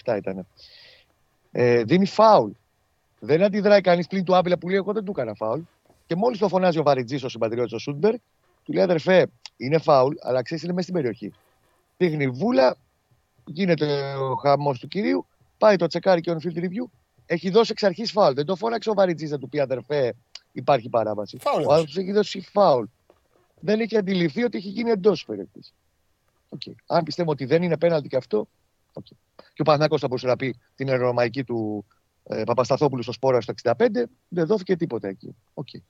96,7 ήταν. Ε, δίνει φάουλ. Δεν αντιδράει κανείς πλην του Άβυλα που λέει: Εγώ δεν του έκανα φάουλ. Και μόλις το φωνάζει ο Βαριτζής, ο συμπατριώτης ο Σούντμπερ, του λέει: Αδερφέ, είναι φάουλ, αλλά ξέρεις είναι μέσα στην περιοχή. Δείχνει βούλα, γίνεται ο χαμός του κυρίου, πάει το τσεκάρι και ο field review, έχει δώσει εξ αρχής φάουλ. Δεν το φώναξε ο Βαριτζής να του πει: Αδερφέ, υπάρχει παράβαση. Φάουλ. Ο άνθρωπος έχει δώσει φάουλ. Δεν έχει αντιληφθεί ότι έχει γίνει εντός περιοχής. Okay. Αν πιστεύω ότι δεν είναι πέναλτι και αυτό. Okay. Και ο Πανάκο θα μπορούσε να πει την αερομαϊκή του ε, Παπασταθόπουλου στο σπόρο στο 65. Δεν δόθηκε τίποτα εκεί. Okay.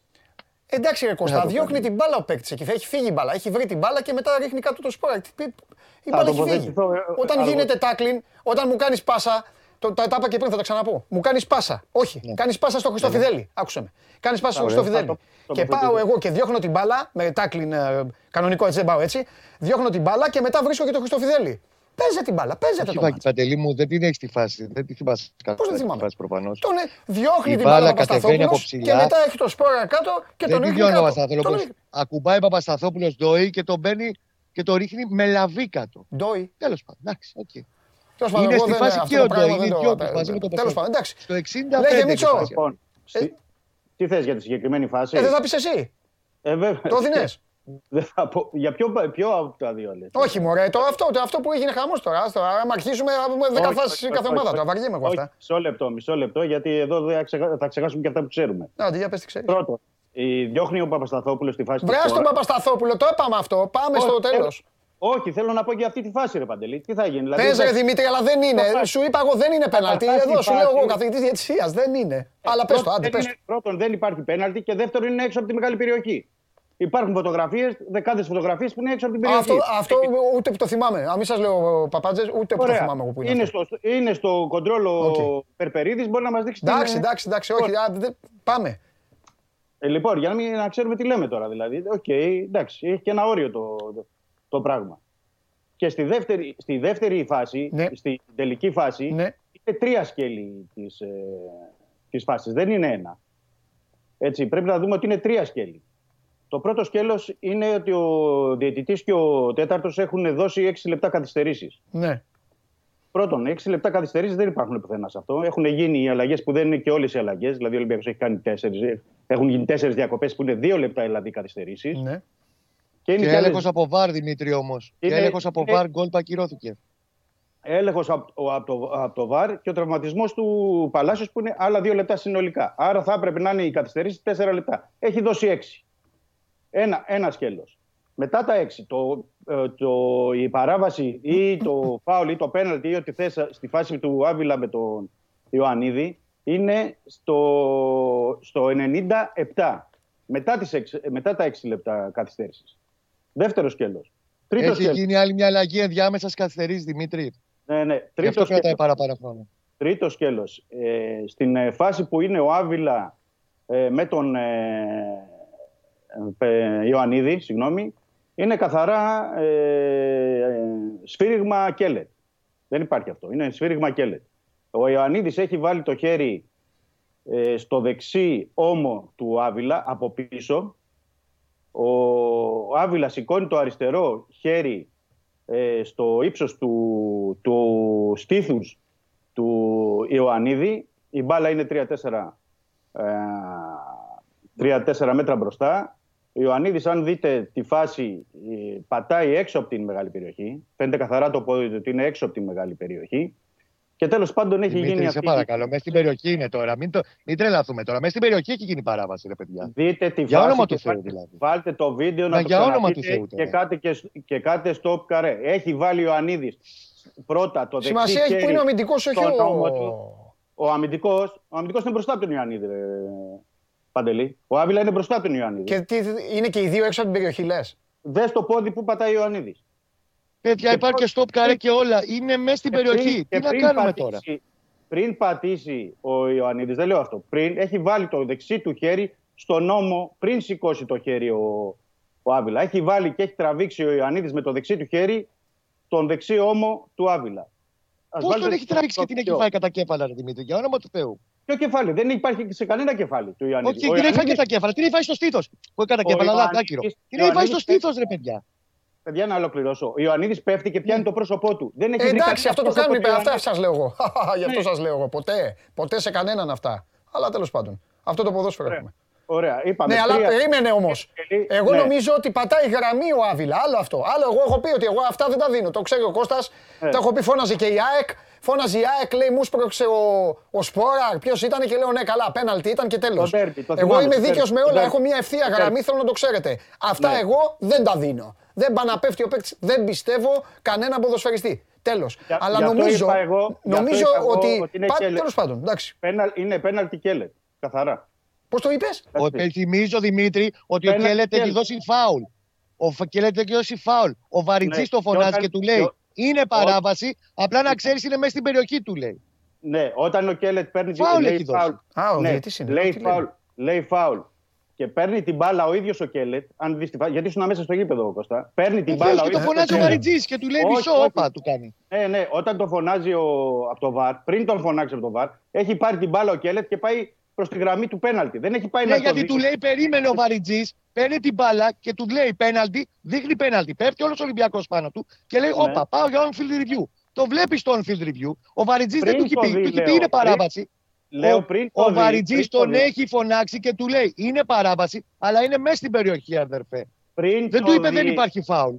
Εντάξει, ρε Κώστα, διώχνει την μπάλα ο παίκτης εκεί. Έχει φύγει η μπάλα. Έχει βρει την μπάλα και μετά ρίχνει κάτω το σπόρο. Η μπάλα έχει φύγει. Όταν γίνεται τάκλιν, όταν μου κάνεις πάσα, το, τα, τα είπα και πριν, θα τα ξαναπώ. Μου κάνεις πάσα. Όχι, ναι. κάνεις πάσα στο Χριστόφιδέλη. Ναι. Άκουσε με. Κάνεις πάσα στο Χριστόφιδέλη. Και πάω εγώ και διώχνω την μπάλα με τάκλιν ε, κανονικό έτσι, δεν πάω έτσι. Διώχνω την μπάλα και μετά βρίσκω και το Χριστόφιδέλη. Παίζε την μπάλα, παίζε το μάτι. Παντελή μου, δεν την έχει τη φάση. Δεν τη θυμάσαι Πώς δεν θυμάμαι; Φάση, προφανώς. Τον διώχνει την μπάλα Παπασταθόπουλος και μετά έχει το σπόρα κάτω και τον ρίχνει κάτω. Ακουμπάει ο Παπασταθόπουλος ντοή και τον μπαίνει και το ρίχνει με λαβή κάτω. Ντοή. Τέλος πάντων, εντάξει, οκ. Είναι στη φάση και ο Ντοή, είναι δυο μαζί με το Τέλος πάντων, εντάξει. Στο 65 Λέγε Μίτσο. Λοιπόν, ε, τι θες για τη συγκεκριμένη φάση; Ε, δεν θα πεις εσύ. Ε, βέβαια. Το δίνες. Για ποιο, ποιο από τα δύο λες. Όχι, μωρέ, το, αυτό, το, αυτό που έγινε χαμός τώρα. Άμα αρχίσουμε, θα πούμε 10 φάσει κάθε ομάδα. Το βαριέμαι εγώ αυτά. Μισό λεπτό, μισό λεπτό, γιατί εδώ θα ξεχάσουμε και αυτά που ξέρουμε. Να, για πες τι ξέρεις. Πρώτον, διώχνει ο Παπασταθόπουλος στη φάση του. Βρά τον Παπασταθόπουλο, το είπαμε αυτό. Πάμε στο τέλος. Όχι, θέλω να πω για αυτή τη φάση, ρε Παντελή. Τι θα γίνει. Δηλαδή, Πες, ρε Δημήτρη, αλλά δεν είναι. Σου είπα εγώ δεν είναι πέναλτι. Εδώ σου λέω εγώ καθηγητής διαιτησίας. Δεν είναι. Αλλά πες το, άντε πες. Πρώτον, δεν υπάρχει πέναλτι και δεύτερον είναι έξω από τη μεγάλη περιοχή. Υπάρχουν φωτογραφίες, δεκάδες φωτογραφίες που είναι έξω από την περιοχή. Αυτό, αυτό ούτε που το θυμάμαι. Αν μην σας λέω παπάντζες, ούτε που το θυμάμαι εγώ που είναι. Είναι, στο, είναι στο κοντρόλ ο κ. Περπερίδης, μπορεί να μας δείξει. Εντάξει, εντάξει, εντάξει, όχι. Α, πάμε. Ε, λοιπόν, για να, μην, να ξέρουμε τι λέμε τώρα δηλαδή. OK, okay, εντάξει, έχει και ένα όριο το, το, το πράγμα. Και στη δεύτερη, στη δεύτερη φάση, ναι. στη τελική φάση, ναι. είναι τρία σκέλη της, ε, της φάσης, δεν είναι ένα. Έτσι, πρέπει να δούμε ότι είναι τρία σκέλη. Το πρώτο σκέλος είναι ότι ο διαιτητής και ο τέταρτος έχουν δώσει έξι λεπτά καθυστερήσεις. Ναι. Πρώτον, έξι λεπτά καθυστερήσεις δεν υπάρχουν πουθενά σε αυτό. Έχουν γίνει οι αλλαγές που δεν είναι και όλες οι αλλαγές. Δηλαδή, ο Ολυμπιακός έχει κάνει τέσσερις. Έχουν γίνει τέσσερις διακοπές που είναι δύο λεπτά δηλαδή καθυστερήσεις. Ναι. Και, και έλεγχος από βάρ, Δημήτρη όμως. Και έλεγχος από βάρ, γκολ που ακυρώθηκε. Έλεγχο από, από, το, από το βάρ και ο τραυματισμός του Παλάσιος που είναι άλλα δύο λεπτά συνολικά. Άρα θα έπρεπε να είναι η καθυστερήσεις τέσσερα λεπτά. Έχει δώσει έξι. Ένα, ένα σκέλος. Μετά τα έξι, το, ε, το, η παράβαση ή το φάουλ ή το πέναλτι ή ό,τι θες στη φάση του Άβυλα με τον Ιωαννίδη είναι στο, στο 97 μετά, τις 6, μετά τα 6 λεπτά καθυστέρησης. Δεύτερος σκέλος. Τρίτος Έχει σκέλος. γίνει άλλη μια αλλαγή ενδιάμεσα στις καθυστερήσεις, Δημήτρη. Ναι, ναι. Τρίτο αυτό κρατάει παραπάνω χρόνο. Τρίτος σκέλος. Ε, στην ε, φάση που είναι ο Άβυλα ε, με τον ε, ε, Ιωαννίδη, συγγνώμη, είναι καθαρά ε, σφύριγμα κέλετ. Δεν υπάρχει αυτό. Είναι σφύριγμα κέλετ. Ο Ιωαννίδης έχει βάλει το χέρι ε, στο δεξί ώμο του Άβυλα από πίσω. Ο Άβυλα σηκώνει το αριστερό χέρι ε, στο ύψος του, του στήθους του Ιωαννίδη. Η μπάλα είναι 3-4 ε, μέτρα μπροστά. Ο Ιωαννίδης, αν δείτε τη φάση, ε, πατάει έξω από την μεγάλη περιοχή. Φαίνεται καθαρά το πόδι του ότι είναι έξω από την μεγάλη περιοχή. Και τέλος πάντων έχει Δημήτρη, γίνει. Σε παρακαλώ, μέσα στην περιοχή είναι τώρα. Μην, το, μην τρελαθούμε τώρα. Μέσα στην περιοχή έχει γίνει παράβαση, ρε παιδιά. Δείτε τη για όνομα του Θεού, δηλαδή. Βάλτε το βίντεο να, να το για όνομα του Θεού. Και κάτε, και, και κάτε στο καρέ. Έχει βάλει ο Ανίδη πρώτα το δεξί Σημασία έχει που είναι ο αμυντικός, όχι ο. Ο αμυντικός είναι μπροστά από τον Ιωαννίδη. Παντελή. Ο Άβυλα είναι μπροστά από τον Ιωαννίδη. Και τι, είναι και οι δύο έξω από την περιοχή, λες; Δες το πόδι που πατάει ο Ιωαννίδη. Παιδιά, υπάρχει και stop καρέ και όλα. Είναι μέσα στην περιοχή. τι να κάνουμε τώρα; Πριν πατήσει ο Ιωαννίδη, δεν λέω αυτό. Πριν έχει βάλει το δεξί του χέρι στον νόμο, πριν σηκώσει το χέρι ο, ο Άβυλα. Έχει βάλει και έχει τραβήξει ο Ιωαννίδη με το δεξί του χέρι τον δεξί ώμο του Άβυλα. Πώς τον έχει τραβήξει και την έχει φάει κατά κέφαλα, Δημήτρη, για όνομα του Θεού; Ποιο κεφάλι, δεν υπάρχει σε κανένα κεφάλι του Ιωαννίδη. Όχι, δεν έχει φάει και τα κέφαλα. Τι έχει φάει στο στήθος. Που έκανε κέφαλα, αλλά άκυρο. Τι έχει φάει στο στήθος, ρε παιδιά. Παιδιά, να ολοκληρώσω. Ο Ιωαννίδης πέφτει και πιάνει το πρόσωπό του. Δεν έχει Εντάξει, αυτό το κάνουν. Αυτά σας λέω εγώ. [LAUGHS] Γι' αυτό ναι. σας λέω εγώ. Ποτέ. Ποτέ σε κανέναν αυτά. Αλλά τέλος πάντων. Αυτό το ποδόσφαιρο έχουμε. Ωραία, είπαμε. Ναι, αλλά περίμενε όμως. Εγώ ναι. νομίζω ότι πατάει γραμμή ο Άβυλα. Άλλο αυτό. Άλλο εγώ έχω πει ότι εγώ αυτά δεν τα δίνω. Το ξέρει ο Κώστας. Ναι. Το έχω πει, φώναζε και η ΑΕΚ. Φώναζε η ΑΕΚ, λέει μους σπρώξε ο, ο Σπόρα. Ποιος ήταν και λέω ναι, καλά, πέναλτι ήταν και τέλος. Εγώ είμαι δίκαιος με όλα. Έχω μια ευθεία γραμμή, θέλω να το ξέρετε. Αυτά ναι. εγώ δεν τα δίνω. Δεν παναπέφτει ο παίκτης, δεν πιστεύω κανένα ποδοσφαιριστή. Τέλος. Αλλά νομίζω, νομίζω ότι. Τέλος πάντων, εντάξει. Είναι πέναλτι κέλετ. Καθαρά. Πώς το είπες, Θυμίζω Δημήτρη ότι ο Κέλετ έχει δώσει φάουλ. Ο Κέλετ έχει δώσει φάουλ. Ο Βαριτζή ναι. το φωνάζει και του λέει είναι παράβαση. Απλά να ξέρεις είναι μέσα στην περιοχή του λέει. Ναι, όταν ο Κέλετ παίρνει φάουλ. Λέει φάουλ. Α, ο ναι, είναι. Λέει φάουλ. Λέει φάουλ. Και παίρνει την μπάλα ο ίδιος ο Κέλετ. Αν δεις γιατί ήσουν μέσα στο γήπεδο, Κώστα. Παίρνει την μπάλα. Και το φωνάζει ο Βαριτζή και του λέει μισό, όπα του κάνει. Ναι, ναι, όταν το φωνάζει ο, από το βαρ, πριν τον φωνάξει από το βαρ, έχει πάρει την μπάλα ο Κέλετ και πάει προς τη γραμμή του πέναλτη. Δεν έχει πάει ναι, να γιατί του λέει περίμενε ο Βαριτζής, παίρνει την μπάλα και του λέει πέναλτη, δείχνει πέναλτη. Πέφτει όλος ο Ολυμπιακός πάνω του και λέει: ναι. Όπα, πάω για on-field review. Το βλέπεις στο on-field review. Ο Βαριτζής δεν του έχει πει, του έχει πει είναι παράβαση. Λέω πριν ο Βαριτζής τον έχει φωνάξει και του λέει: Είναι παράβαση, αλλά είναι μέσα στην περιοχή, αδερφέ. Πριν δεν του είπε: Δεν υπάρχει φάουλ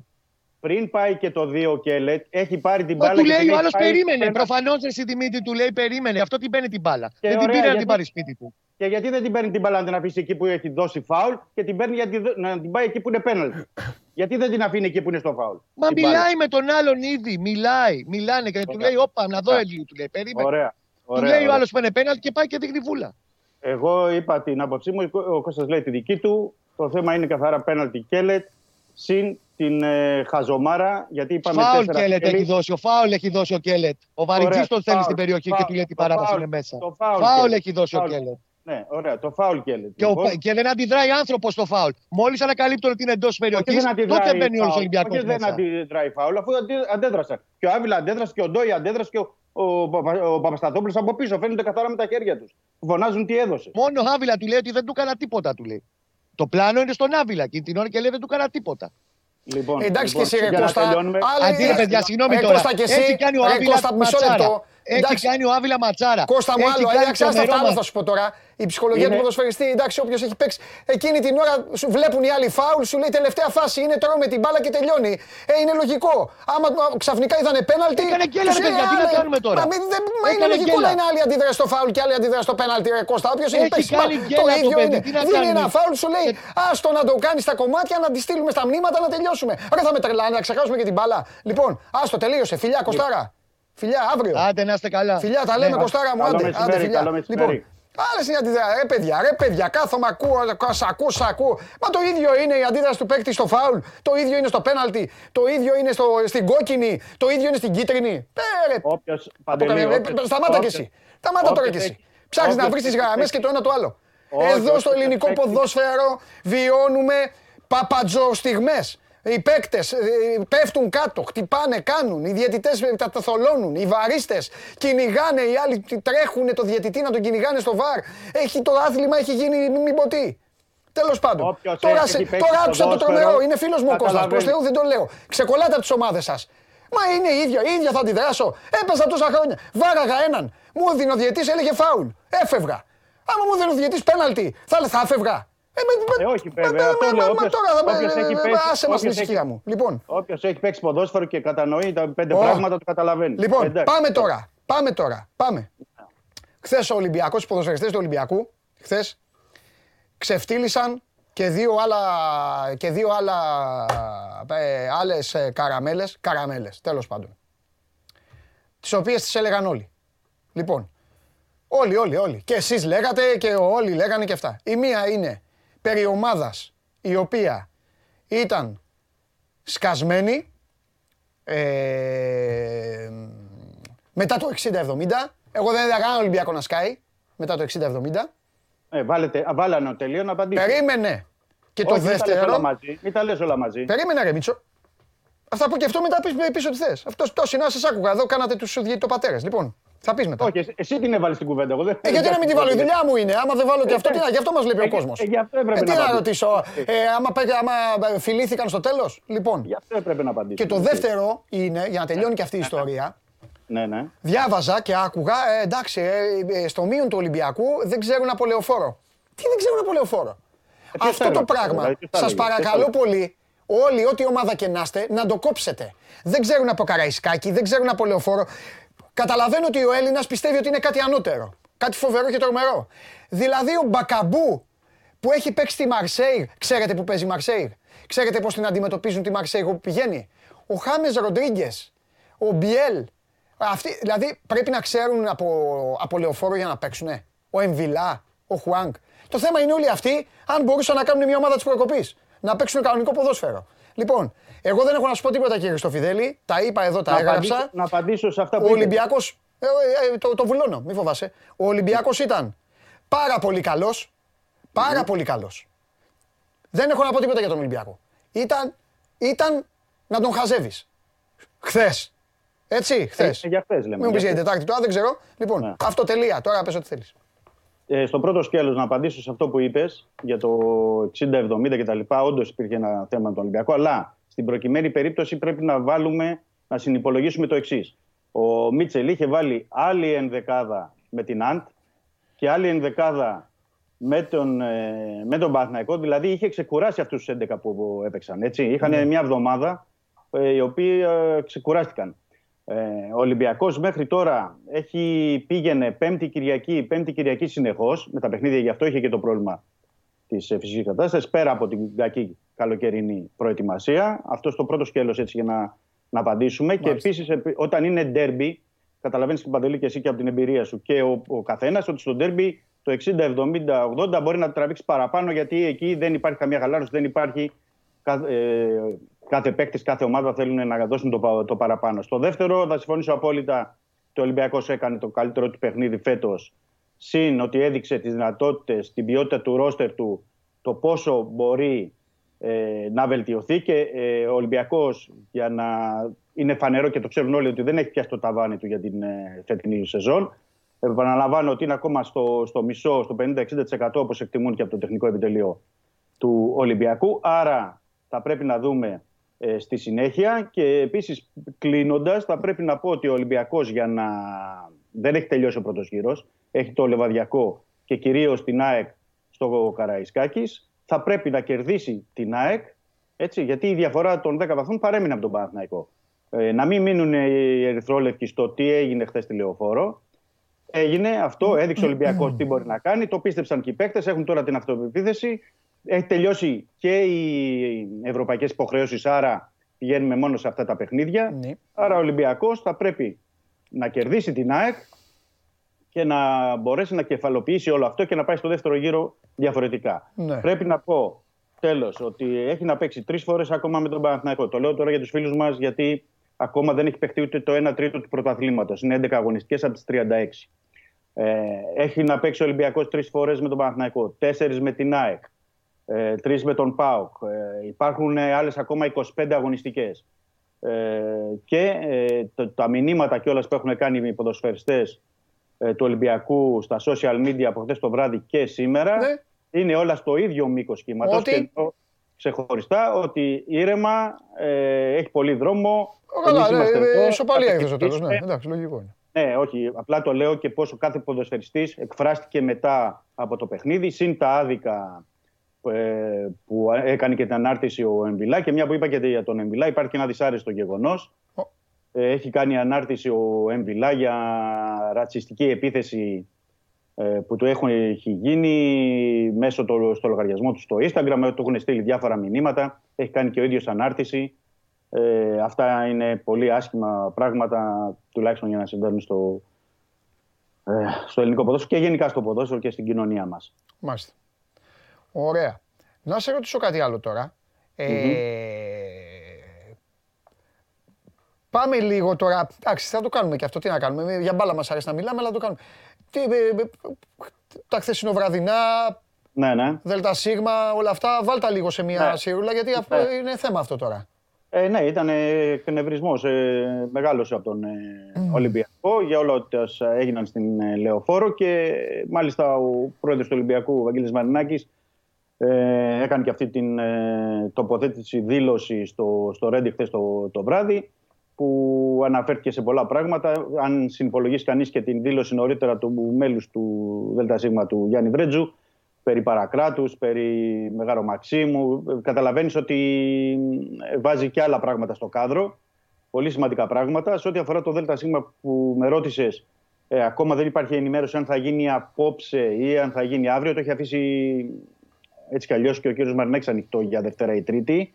πριν πάει και το 2 και λέει, έχει πάρει την μπάλα. Μα του λέει ο άλλος περίμενε. Ένα... Προφανώς εσύ Δημήτρη του λέει περίμενε. Αυτό την παίρνει την μπάλα. Και δεν ωραία, την πήρε γιατί... να την πάρει σπίτι του. Και γιατί δεν την παίρνει την μπάλα να την αφήσει εκεί που έχει δώσει φάουλ και την παίρνει γιατί, να την πάει εκεί που είναι πέναλ. [COUGHS] γιατί δεν την αφήνει εκεί που είναι στο φάουλ. Μα μιλάει μπάλα. με τον άλλον ήδη. Μιλάει. Μιλάνε και ωραία. του λέει Όπα, να δω λίγο. Του λέει περίμενε. Ωραία. Του λέει ο άλλος που είναι πέναλ και πάει και δείχνει βούλα. Εγώ είπα την άποψή μου, ο Κώστας λέει τη δική του. Το θέμα είναι καθαρά πέναλτι Κέλετ συν την ε, Χαζομάρα. Γιατί είπαμε φάουλ Κέλετ έχει δώσει. Ο φάουλ έχει δώσει ο Κέλετ. Ο Βαριτζή τον στέλνει στην περιοχή φάουλ, και του λέει την παράβαση είναι μέσα. Το φάουλ, φάουλ έχει δώσει φάουλ. ο Κέλετ. Ναι, ωραία, το φάουλ Κέλετ. Και, λοιπόν. και δεν αντιδράει άνθρωπος στο φάουλ. Μόλις ανακαλύπτουν ότι είναι εντός περιοχής, τότε μπαίνει ο Ολυμπιακός. Και δεν αντιδράει φάουλ, αφού αντέδρασαν. Και ο Άβυλα αντέδρασε και ο Ντόι αντέδρασε και ο, ο, ο Παπασταθόπουλος από πίσω. Φαίνονται καθαρά με τα χέρια τους. Φωνάζουν τι έδωσε. Μόνο ο Άβυλα του λέει ότι δεν του έκανα τίποτα, του λέει. Το πλάνο είναι στον Άβυλα και την ώρα και λέει δεν του έκανα τίποτα. Λοιπόν, Εντάξει λοιπόν, και εσύ, ρε Κώστα. Αντί ρε παιδιά, συγγνώμη τώρα. Έτσι κάνει ο Άβυλας ματσάρα. Έτσι κάνει ο Άβυλα ματσάρα. Κώστα μου άλλο, εντάξει, άστα αυτά θα σου πω τώρα. Η ψυχολογία του ποδοσφαιριστή, εντάξει, όποιος έχει παίξει. Εκείνη την ώρα σου βλέπουν οι άλλοι φάουλ, σου λέει τελευταία φάση είναι τώρα με την μπάλα και τελειώνει. Ε, είναι λογικό. Άμα ξαφνικά είδανε πέναλτι. Έκανε γκέλα, παιδιά, τι να κάνουμε τώρα; Μα, μα είναι λογικό να είναι άλλη αντίδραση στο φάουλ και άλλη αντίδραση στο πέναλτι, ρε Κώστα. Όποιος έχει παίξει το ίδιο είναι. Δίνει ένα φάουλ, σου λέει άστο να το κάνεις στα κομμάτια, να τη στείλουμε στα μνήματα να τελειώσουμε. Ρε θα με τρελάνε, να ξεχάσουμε και την μπάλα. Λοιπόν, άστο τελείωσε. Φιλιά, Κωστάρα. Φιλιά, αύριο. Άντε να είστε καλά. Φιλιά, τα λέμε, ναι, Κωστάρα μου. Άντε, άντε, φιλιά. Λοιπόν, Άλλε είναι αντιδράσει. Ρε παιδιά, ρε παιδιά, κάθομαι, ακούω, σ' ακούω, σ' ακούω. Μα το ίδιο είναι η αντίδραση του παίκτη στο φάουλ, το ίδιο είναι στο πέναλτι, το ίδιο είναι στο, στην κόκκινη, το ίδιο είναι στην κίτρινη. Πέρε. Όποιος, Σταμάτα κι εσύ. Σταμάτα τώρα κι εσύ. Ψάχνει να βρεις τις γραμμές και το ένα το άλλο. Εδώ στο ελληνικό ποδόσφαιρο βιώνουμε παπατζοστιγμές. Οι παίκτες ε, πέφτουν κάτω, χτυπάνε, κάνουν. Οι διαιτητές τα, τα θολώνουν. Οι βαρίστες κυνηγάνε. Οι άλλοι τρέχουν το διαιτητή να τον κυνηγάνε στο βαρ. Έχει, το άθλημα έχει γίνει μη ποτή. Τέλος πάντων. τώρα σε, τώρα άκουσα το τρομερό. Είναι φίλος μου ο Κώστας. Προς Θεού δεν το λέω. Ξεκολλάτε από τις ομάδες σας. Μα είναι η ίδια, η ίδια θα αντιδράσω. Έπεσα τόσα χρόνια. Βάραγα έναν. Μου έδινε ο διαιτής, έλεγε φάουλ. Έφευγα. Άμα μου έδινε ο διαιτής πέναλτι, θα, θα έφευγα. Ε, όχι βέβαια. Αυτό λέω. Όποιος έχει παίξει. Άσε μας την μου. Λοιπόν. Όποιος έχει παίξει ποδόσφαιρο και κατανοεί τα πέντε πράγματα το καταλαβαίνει. Λοιπόν, πάμε τώρα. Πάμε τώρα. Πάμε. Χθες ο Ολυμπιακός, οι ποδοσφαιριστές του Ολυμπιακού, χθες ξεφτύλισαν και δύο άλλα, και δύο άλλα, ε, άλλες ε, καραμέλες, καραμέλες, τέλος πάντων. Τις οποίες τις έλεγαν όλοι. Λοιπόν, όλοι, όλοι, όλοι. Και εσείς λέγατε και όλοι λέγανε και αυτά. Η μία είναι περί ομάδας η οποία ήταν σκασμένη ε, μετά το 60-70. Εγώ δεν είδα κανένα Ολυμπιακό να σκάει μετά το 60-70. Ε, βάλετε, βάλανε τελείω να απαντήσει. Περίμενε. Και το δεύτερο. Μην τα λες όλα μαζί. Περίμενε ρε Μίτσο. Αυτά που και αυτό μετά πεις, πεις ό,τι θες. Αυτός το να σας άκουγα. Εδώ κάνατε τους διαιτητοπατέρες. Λοιπόν, θα πεις μετά. Όχι, εσύ την έβαλες στην κουβέντα. Εγώ δεν... Ε, γιατί να μην τη βάλω, η δουλειά μου είναι. Άμα δεν βάλω και αυτό, τι να, γι' αυτό μας βλέπει ο κόσμος. Ε, γι' αυτό έπρεπε ε, τι να, ρωτήσω, ε, άμα, άμα φιλήθηκαν στο τέλος. Λοιπόν. Γι' αυτό έπρεπε να απαντήσω. Και το δεύτερο είναι, για να τελειώνει και αυτή η ιστορία. Ναι, ναι. Διάβαζα και άκουγα, ε, εντάξει, ε, στο μείον του Ολυμπιακού δεν ξέρουν από λεωφόρο. Τι δεν ξέρουν από λεωφόρο. Ε, αυτό το πράγμα, σας παρακαλώ πολύ, όλοι, ό,τι ομάδα και να είστε, να το κόψετε. Δεν ξέρουν από καραϊσκάκι, δεν ξέρουν από λεωφόρο. Καταλαβαίνω ότι ο Έλληνας πιστεύει ότι είναι κάτι ανώτερο. Κάτι φοβερό και τρομερό. Δηλαδή ο Μπακαμπού που έχει παίξει τη Μαρσέη, ξέρετε που παίζει η Μαρσέη; Ξέρετε πώς την αντιμετωπίζουν τη Μαρσέη όπου πηγαίνει; Ο Χάμες Ροντρίγκες, ο Μπιέλ. Αυτοί, δηλαδή πρέπει να ξέρουν από, από λεωφόρο για να παίξουν. Ο Εμβιλά, ο Χουάνκ. Το θέμα είναι όλοι αυτοί αν μπορούσαν να κάνουν μια ομάδα της προκοπής. Να παίξουν κανονικό ποδόσφαιρο. Λοιπόν, εγώ δεν έχω να σου πω τίποτα κύριε Χριστοφιδέλη. Τα είπα εδώ, τα έγραψα. να απαντήσω σε αυτά που Ο Ολυμπιακό. Ε, ε, ε, το, το βουλώνω, μην φοβάσαι. Ο Ολυμπιακός ήταν πάρα πολύ καλός. Πάρα πολύ καλός. Δεν έχω να πω τίποτα για τον Ολυμπιακό. Ήταν, ήταν να τον χαζεύεις. Χθες. Έτσι, χθες. Ε, για χθες λέμε. Μην μου πεις για την Τετάρτη τώρα, δεν ξέρω. Λοιπόν, ναι. αυτό τελεία. Τώρα πες ό,τι θέλεις. Ε, στο πρώτο σκέλος να απαντήσω σε αυτό που είπες για το 60-70 κτλ. Όντως υπήρχε ένα θέμα με τον Ολυμπιακό, αλλά στην προκειμένη περίπτωση πρέπει να βάλουμε, να συνυπολογίσουμε το εξής. Ο Μίτσελ είχε βάλει άλλη ενδεκάδα με την Αντ και άλλη ενδεκάδα με τον, ε, με τον Παναθηναϊκό. Δηλαδή είχε ξεκουράσει αυτούς τους 11 που έπαιξαν. Έτσι. Είχαν ναι. μια εβδομάδα ε, οι οποίοι ε, ξεκουράστηκαν. Ε, ο Ολυμπιακός μέχρι τώρα έχει, πήγαινε πέμπτη Κυριακή, πέμπτη Κυριακή συνεχώς με τα παιχνίδια, γι' αυτό είχε και το πρόβλημα της φυσικής κατάστασης, πέρα από την κακή καλοκαιρινή προετοιμασία. Αυτό το πρώτο σκέλος έτσι για να, να απαντήσουμε. Και επίσης όταν είναι ντέρμπι, καταλαβαίνεις και Παντελή και εσύ και από την εμπειρία σου και ο, ο καθένας ότι στο ντέρμπι το 60, 70, 80 μπορεί να τραβήξει παραπάνω γιατί εκεί δεν υπάρχει καμία χαλάρωση, δεν υπάρχει ε, κάθε παίκτης, κάθε ομάδα θέλουν να δώσουν το, το παραπάνω. Στο δεύτερο, θα συμφωνήσω απόλυτα, το Ολυμπιακός έκανε το καλύτερο του παιχνίδι φέτος. Συν ότι έδειξε τις δυνατότητες, την ποιότητα του ρόστερ του, το πόσο μπορεί ε, να βελτιωθεί και ε, ο Ολυμπιακός για να είναι φανερό και το ξέρουν όλοι ότι δεν έχει πιάσει το ταβάνι του για την ε, φετινή σεζόν. Επαναλαμβάνω ότι είναι ακόμα στο, στο μισό, στο 50-60% όπως εκτιμούν και από το τεχνικό επιτελείο του Ολυμπιακού. Άρα θα πρέπει να δούμε ε, στη συνέχεια και επίσης κλείνοντας θα πρέπει να πω ότι ο Ολυμπιακός για να δεν έχει τελειώσει ο πρώτος γύρος, έχει το Λεβαδιακό και κυρίως την ΑΕΚ στο Καραϊσκάκης, θα πρέπει να κερδίσει την ΑΕΚ, έτσι, γιατί η διαφορά των 10 βαθμών παρέμεινε από τον Παναθηναϊκό. Ε, να μην μείνουν οι ερυθρόλευκοι στο τι έγινε χθες στη Λεωφόρο. Έγινε αυτό, έδειξε ο Ολυμπιακός τι μπορεί να κάνει. Το πίστεψαν και οι παίκτες, έχουν τώρα την αυτοπεποίθηση. Έχει τελειώσει και οι ευρωπαϊκές υποχρεώσεις, άρα πηγαίνουμε μόνο σε αυτά τα παιχνίδια. Ναι. Άρα ο Ολυμπιακός θα πρέπει να κερδίσει την ΑΕΚ και να μπορέσει να κεφαλοποιήσει όλο αυτό και να πάει στο δεύτερο γύρο διαφορετικά. Ναι. Πρέπει να πω τέλος ότι έχει να παίξει τρεις φορές ακόμα με τον Παναθηναϊκό. Το λέω τώρα για τους φίλους μας, γιατί ακόμα δεν έχει παιχτεί ούτε το 1 τρίτο του πρωταθλήματος. Είναι 11 αγωνιστικές από τις 36. Ε, έχει να παίξει ο Ολυμπιακός τρεις φορές με τον Παναθηναϊκό, τέσσερις με την ΑΕΚ, ε, τρεις με τον ΠΑΟΚ. Ε, υπάρχουν άλλες ακόμα 25 αγωνιστικές. Ε, και ε, το, τα μηνύματα κιόλας που έχουν κάνει οι ποδοσφαιριστές ε, του Ολυμπιακού στα social media από χθες το βράδυ και σήμερα ναι. είναι όλα στο ίδιο μήκος κύματος. Ότι... ξεχωριστά ότι ήρεμα ε, έχει πολύ δρόμο. Καλά, ναι, ισοπαλία έχει στο τέλος. Ναι, εντάξει, λογικό είναι. Ναι, όχι. Απλά το λέω και πόσο κάθε ποδοσφαιριστής εκφράστηκε μετά από το παιχνίδι, συν τα άδικα ε, που έκανε και την ανάρτηση ο Εμβιλά. Και μια που είπα και για τον Εμβιλά, υπάρχει ένα δυσάρεστο γεγονός. Ε, έχει κάνει ανάρτηση ο Εμβιλά για ρατσιστική επίθεση ε, που του έχουν, έχει γίνει μέσω το, στο λογαριασμό του στο Instagram. Του έχουν στείλει διάφορα μηνύματα. Έχει κάνει και ο ίδιος ανάρτηση. Ε, αυτά είναι πολύ άσχημα πράγματα, τουλάχιστον για να συμβαίνουν στο, ε, στο ελληνικό ποδόσφαιρο και γενικά στο ποδόσφαιρο και στην κοινωνία μας. Μάλιστα. Ωραία. Να σε ρωτήσω κάτι άλλο τώρα. Ε, Πάμε λίγο τώρα. Εντάξει, θα το κάνουμε και αυτό. Τι να κάνουμε. Για μπάλα μας αρέσει να μιλάμε, αλλά το κάνουμε. Τι, ε, ε, τα χθεσινοβραδινά, ναι, ναι. Δελτα Σίγμα, όλα αυτά. Βάλτα λίγο σε μια ναι. σιρούλα, γιατί ναι. είναι θέμα αυτό τώρα. Ε, ναι, ήταν εκνευρισμός ε, μεγάλο από τον ε, mm. Ολυμπιακό για όλα όσα έγιναν στην ε, Λεωφόρο και μάλιστα ο πρόεδρος του Ολυμπιακού, ο Βαγγέλης Μαρινάκης, ε, έκανε και αυτή την ε, τοποθέτηση δήλωση στο, στο Ρέντι χθες το, το βράδυ που αναφέρθηκε σε πολλά πράγματα. Αν συνυπολογίσει κανείς και την δήλωση νωρίτερα του μέλους του ΔΣ του Γιάννη Βρέτζου, περί παρακράτους, περί Μεγάρο Μαξίμου. Καταλαβαίνεις ότι βάζει και άλλα πράγματα στο κάδρο, πολύ σημαντικά πράγματα. Σε ό,τι αφορά το ΔΣ που με ρώτησες, ε, ακόμα δεν υπάρχει ενημέρωση αν θα γίνει απόψε ή αν θα γίνει αύριο. Το έχει αφήσει έτσι κι αλλιώς και ο κύριος Μαρινέξ ανοιχτό για Δευτέρα ή Τρίτη.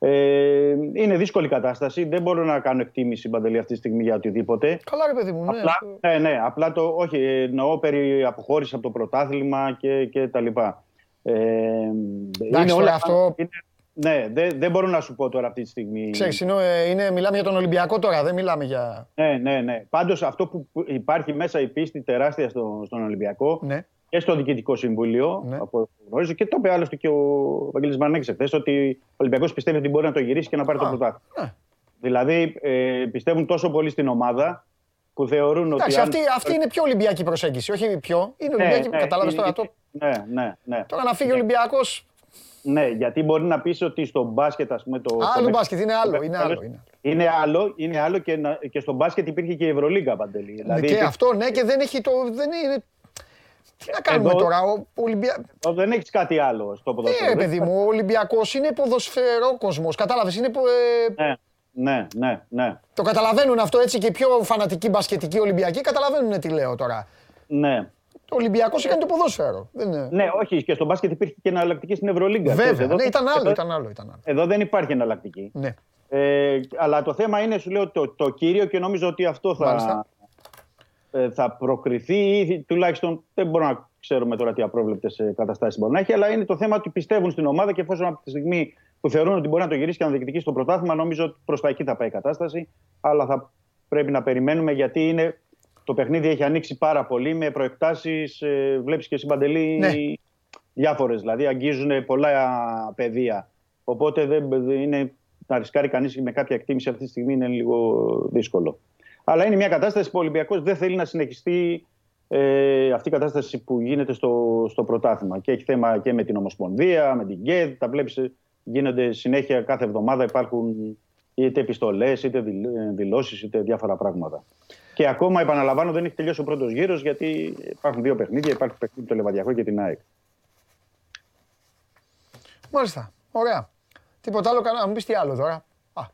Ε, είναι δύσκολη κατάσταση. Δεν μπορώ να κάνω εκτίμηση παντελή αυτή τη στιγμή για οτιδήποτε. Καλά, ρε παιδί μου. Ναι. Απλά, ναι, ναι, απλά το. Όχι, εννοώ περί αποχώρηση από το πρωτάθλημα και, και τα λοιπά. Ε, είναι όλα αυτό. Είναι, ναι, δεν, δεν μπορώ να σου πω τώρα αυτή τη στιγμή. Ξέρεις, είναι, είναι, μιλάμε για τον Ολυμπιακό τώρα, δεν μιλάμε για. Ναι, ναι, ναι. Πάντως αυτό που υπάρχει μέσα η πίστη τεράστια στο, στον Ολυμπιακό ναι και στο Διοικητικό Συμβούλιο, ναι. από γνωρίζω, και το είπε άλλωστε και ο Βαγγέλης Μαρνέκης εχθές, ότι ο Ολυμπιακός πιστεύει ότι μπορεί να το γυρίσει και να πάρει το πρωτάθλημα. Ναι. Δηλαδή ε, πιστεύουν τόσο πολύ στην ομάδα που θεωρούν Εντάξει, ότι. Αυτή, αν... αυτή είναι πιο Ολυμπιακή προσέγγιση, όχι πιο. Είναι ναι, Ολυμπιακή. Ναι, Κατάλαβες τώρα. Το... Ναι, ναι, ναι. Τώρα να φύγει ο Ολυμπιακό. Ναι, γιατί μπορεί να πεις ότι στο μπάσκετ, ας πούμε. Το, άλλο το... μπάσκετ, είναι άλλο. Είναι άλλο, είναι. Είναι άλλο, είναι άλλο και, να, και στο μπάσκετ υπήρχε και η Ευρωλίγκα παντελή. Δηλαδή, και αυτό, ναι, και δεν έχει το. Δεν είναι τι να κάνουμε εδώ, τώρα, ο Ολυμπια... Δεν έχεις κάτι άλλο στο ποδοσφαίρο. Ναι, παιδί μου, ο Ολυμπιακός είναι ποδοσφαιρό κόσμος. Κατάλαβες, είναι. Ε... Ναι, ναι, ναι, ναι. Το καταλαβαίνουν αυτό έτσι και οι πιο φανατικοί μπασκετικοί Ολυμπιακοί καταλαβαίνουν τι λέω τώρα. Ναι. Ο Ολυμπιακός έκανε το ποδόσφαιρο. Δεν είναι... Ναι, όχι, και στο μπάσκετ υπήρχε και εναλλακτική στην Ευρωλίγκα. Βέβαια, εδώ, ναι, ήταν άλλο, εδώ, ήταν άλλο, ήταν άλλο. Εδώ δεν υπάρχει εναλλακτική. Ναι. Ε, αλλά το θέμα είναι, σου λέω, το, το κύριο και νομίζω ότι αυτό θα, ε, θα προκριθεί ή τουλάχιστον δεν μπορώ να Ξέρουμε τώρα τι απρόβλεπτες καταστάσεις μπορεί να έχει. Αλλά είναι το θέμα ότι πιστεύουν στην ομάδα και εφόσον από τη στιγμή που θεωρούν ότι μπορεί να το γυρίσει και να διεκδικήσει το πρωτάθλημα, νομίζω ότι προς τα εκεί θα πάει η κατάσταση. Αλλά θα πρέπει να περιμένουμε γιατί είναι, το παιχνίδι έχει ανοίξει πάρα πολύ με προεκτάσεις. Ε, Βλέπεις και εσύ Παντελή ναι. διάφορες. Δηλαδή αγγίζουν πολλά πεδία. Οπότε δεν είναι, να ρισκάρει κανείς με κάποια εκτίμηση αυτή τη στιγμή είναι λίγο δύσκολο. Αλλά είναι μια κατάσταση που ο Ολυμπιακός δεν θέλει να συνεχιστεί ε, αυτή η κατάσταση που γίνεται στο, στο πρωτάθλημα. Και έχει θέμα και με την Ομοσπονδία, με την ΚΕΔ. Τα βλέπεις, γίνονται συνέχεια κάθε εβδομάδα. Υπάρχουν είτε επιστολές, είτε δηλώσεις, είτε διάφορα πράγματα. Και ακόμα, επαναλαμβάνω, δεν έχει τελειώσει ο πρώτος γύρος γιατί υπάρχουν δύο παιχνίδια. Υπάρχει παιχνίδι το Λεβαδιακό και την ΑΕΚ. Μάλιστα. Ωραία. Τίποτα άλλο, να μου πεις τι άλλο τώρα.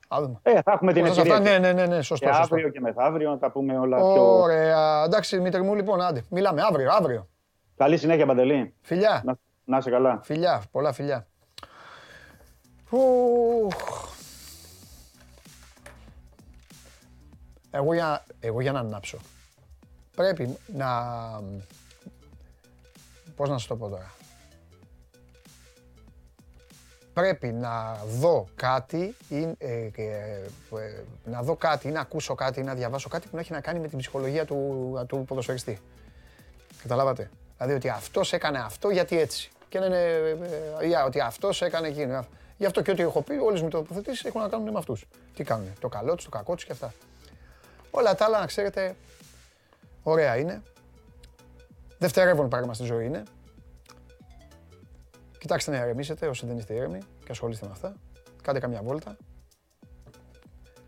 Α, Ε, θα έχουμε την ευκαιρία. Ναι, ναι, ναι, ναι, σωστό. Και αύριο και μεθαύριο να τα πούμε όλα πιο... Ωραία. Εντάξει, Δημήτρη μου, λοιπόν, άντε. Μιλάμε αύριο, αύριο. Καλή συνέχεια, Παντελή. Φιλιά. Να, να είσαι καλά. Φιλιά, πολλά φιλιά. Εγώ για, εγώ για να ανάψω. Πρέπει να... Πώς να σου το πω τώρα; Πρέπει να δω κάτι ή, ε, ε, να δω κάτι ή να ακούσω κάτι ή να διαβάσω κάτι που να έχει να κάνει με την ψυχολογία του, του ποδοσφαιριστή. Καταλάβατε; Δηλαδή ότι αυτός έκανε αυτό γιατί έτσι. Και να είναι ε, ότι αυτός έκανε εκείνο. Γι' αυτό και ό,τι έχω πει, όλες μου τοποθετήσεις έχουν να κάνουν με αυτούς. Τι κάνουν, το καλό τους, το κακό τους και αυτά. Όλα τα άλλα, να ξέρετε, ωραία είναι. Δευτερεύον πράγμα στη ζωή είναι. Κοιτάξτε να ηρεμήσετε όσοι δεν είστε ήρεμοι και ασχολείστε με αυτά. Κάντε καμιά βόλτα.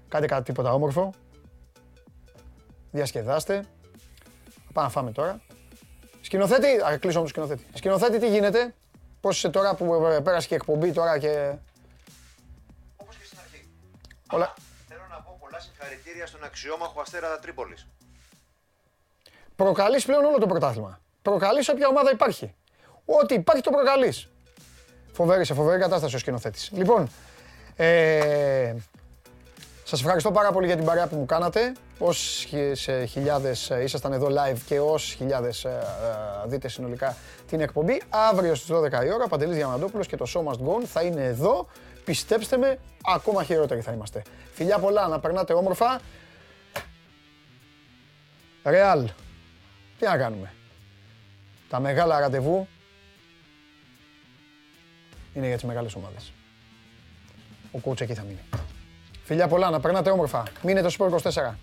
Κάντε κάτι τίποτα όμορφο. Διασκεδάστε. Πάμε να φάμε τώρα. Σκηνοθέτη, α, κλείσω όμως σκηνοθέτη. Σκηνοθέτη τι γίνεται, πώς είσαι τώρα που ε, πέρασε και εκπομπή τώρα και... Όπως και στην αρχή. Όλα... θέλω να πω πολλά συγχαρητήρια στον αξιόμαχο Αστέρα Τρίπολης. Προκαλείς πλέον όλο το πρωτάθλημα. Προκαλείς όποια ομάδα υπάρχει. Ό,τι υπάρχει το προκαλείς. Φοβερή, σε φοβερή κατάσταση ο σκηνοθέτης. Λοιπόν, ε, σας ευχαριστώ πάρα πολύ για την παρέα που μου κάνατε. Όσες χιλιάδες ε, ήσασταν εδώ live και όσες χιλιάδες ε, ε, δείτε συνολικά την εκπομπή. Αύριο στις 12 η ώρα, Παντελής Διαμαντόπουλος και το Show Must Go θα είναι εδώ. Πιστέψτε με, ακόμα χειρότεροι θα είμαστε. Φιλιά πολλά, να περνάτε όμορφα. Ρεάλ, τι να κάνουμε; Τα μεγάλα ραντεβού είναι για τις μεγάλες ομάδες. Ο coach εκεί θα μείνει. Φιλιά πολλά, να περνάτε όμορφα. Μείνετε στο Sport 24.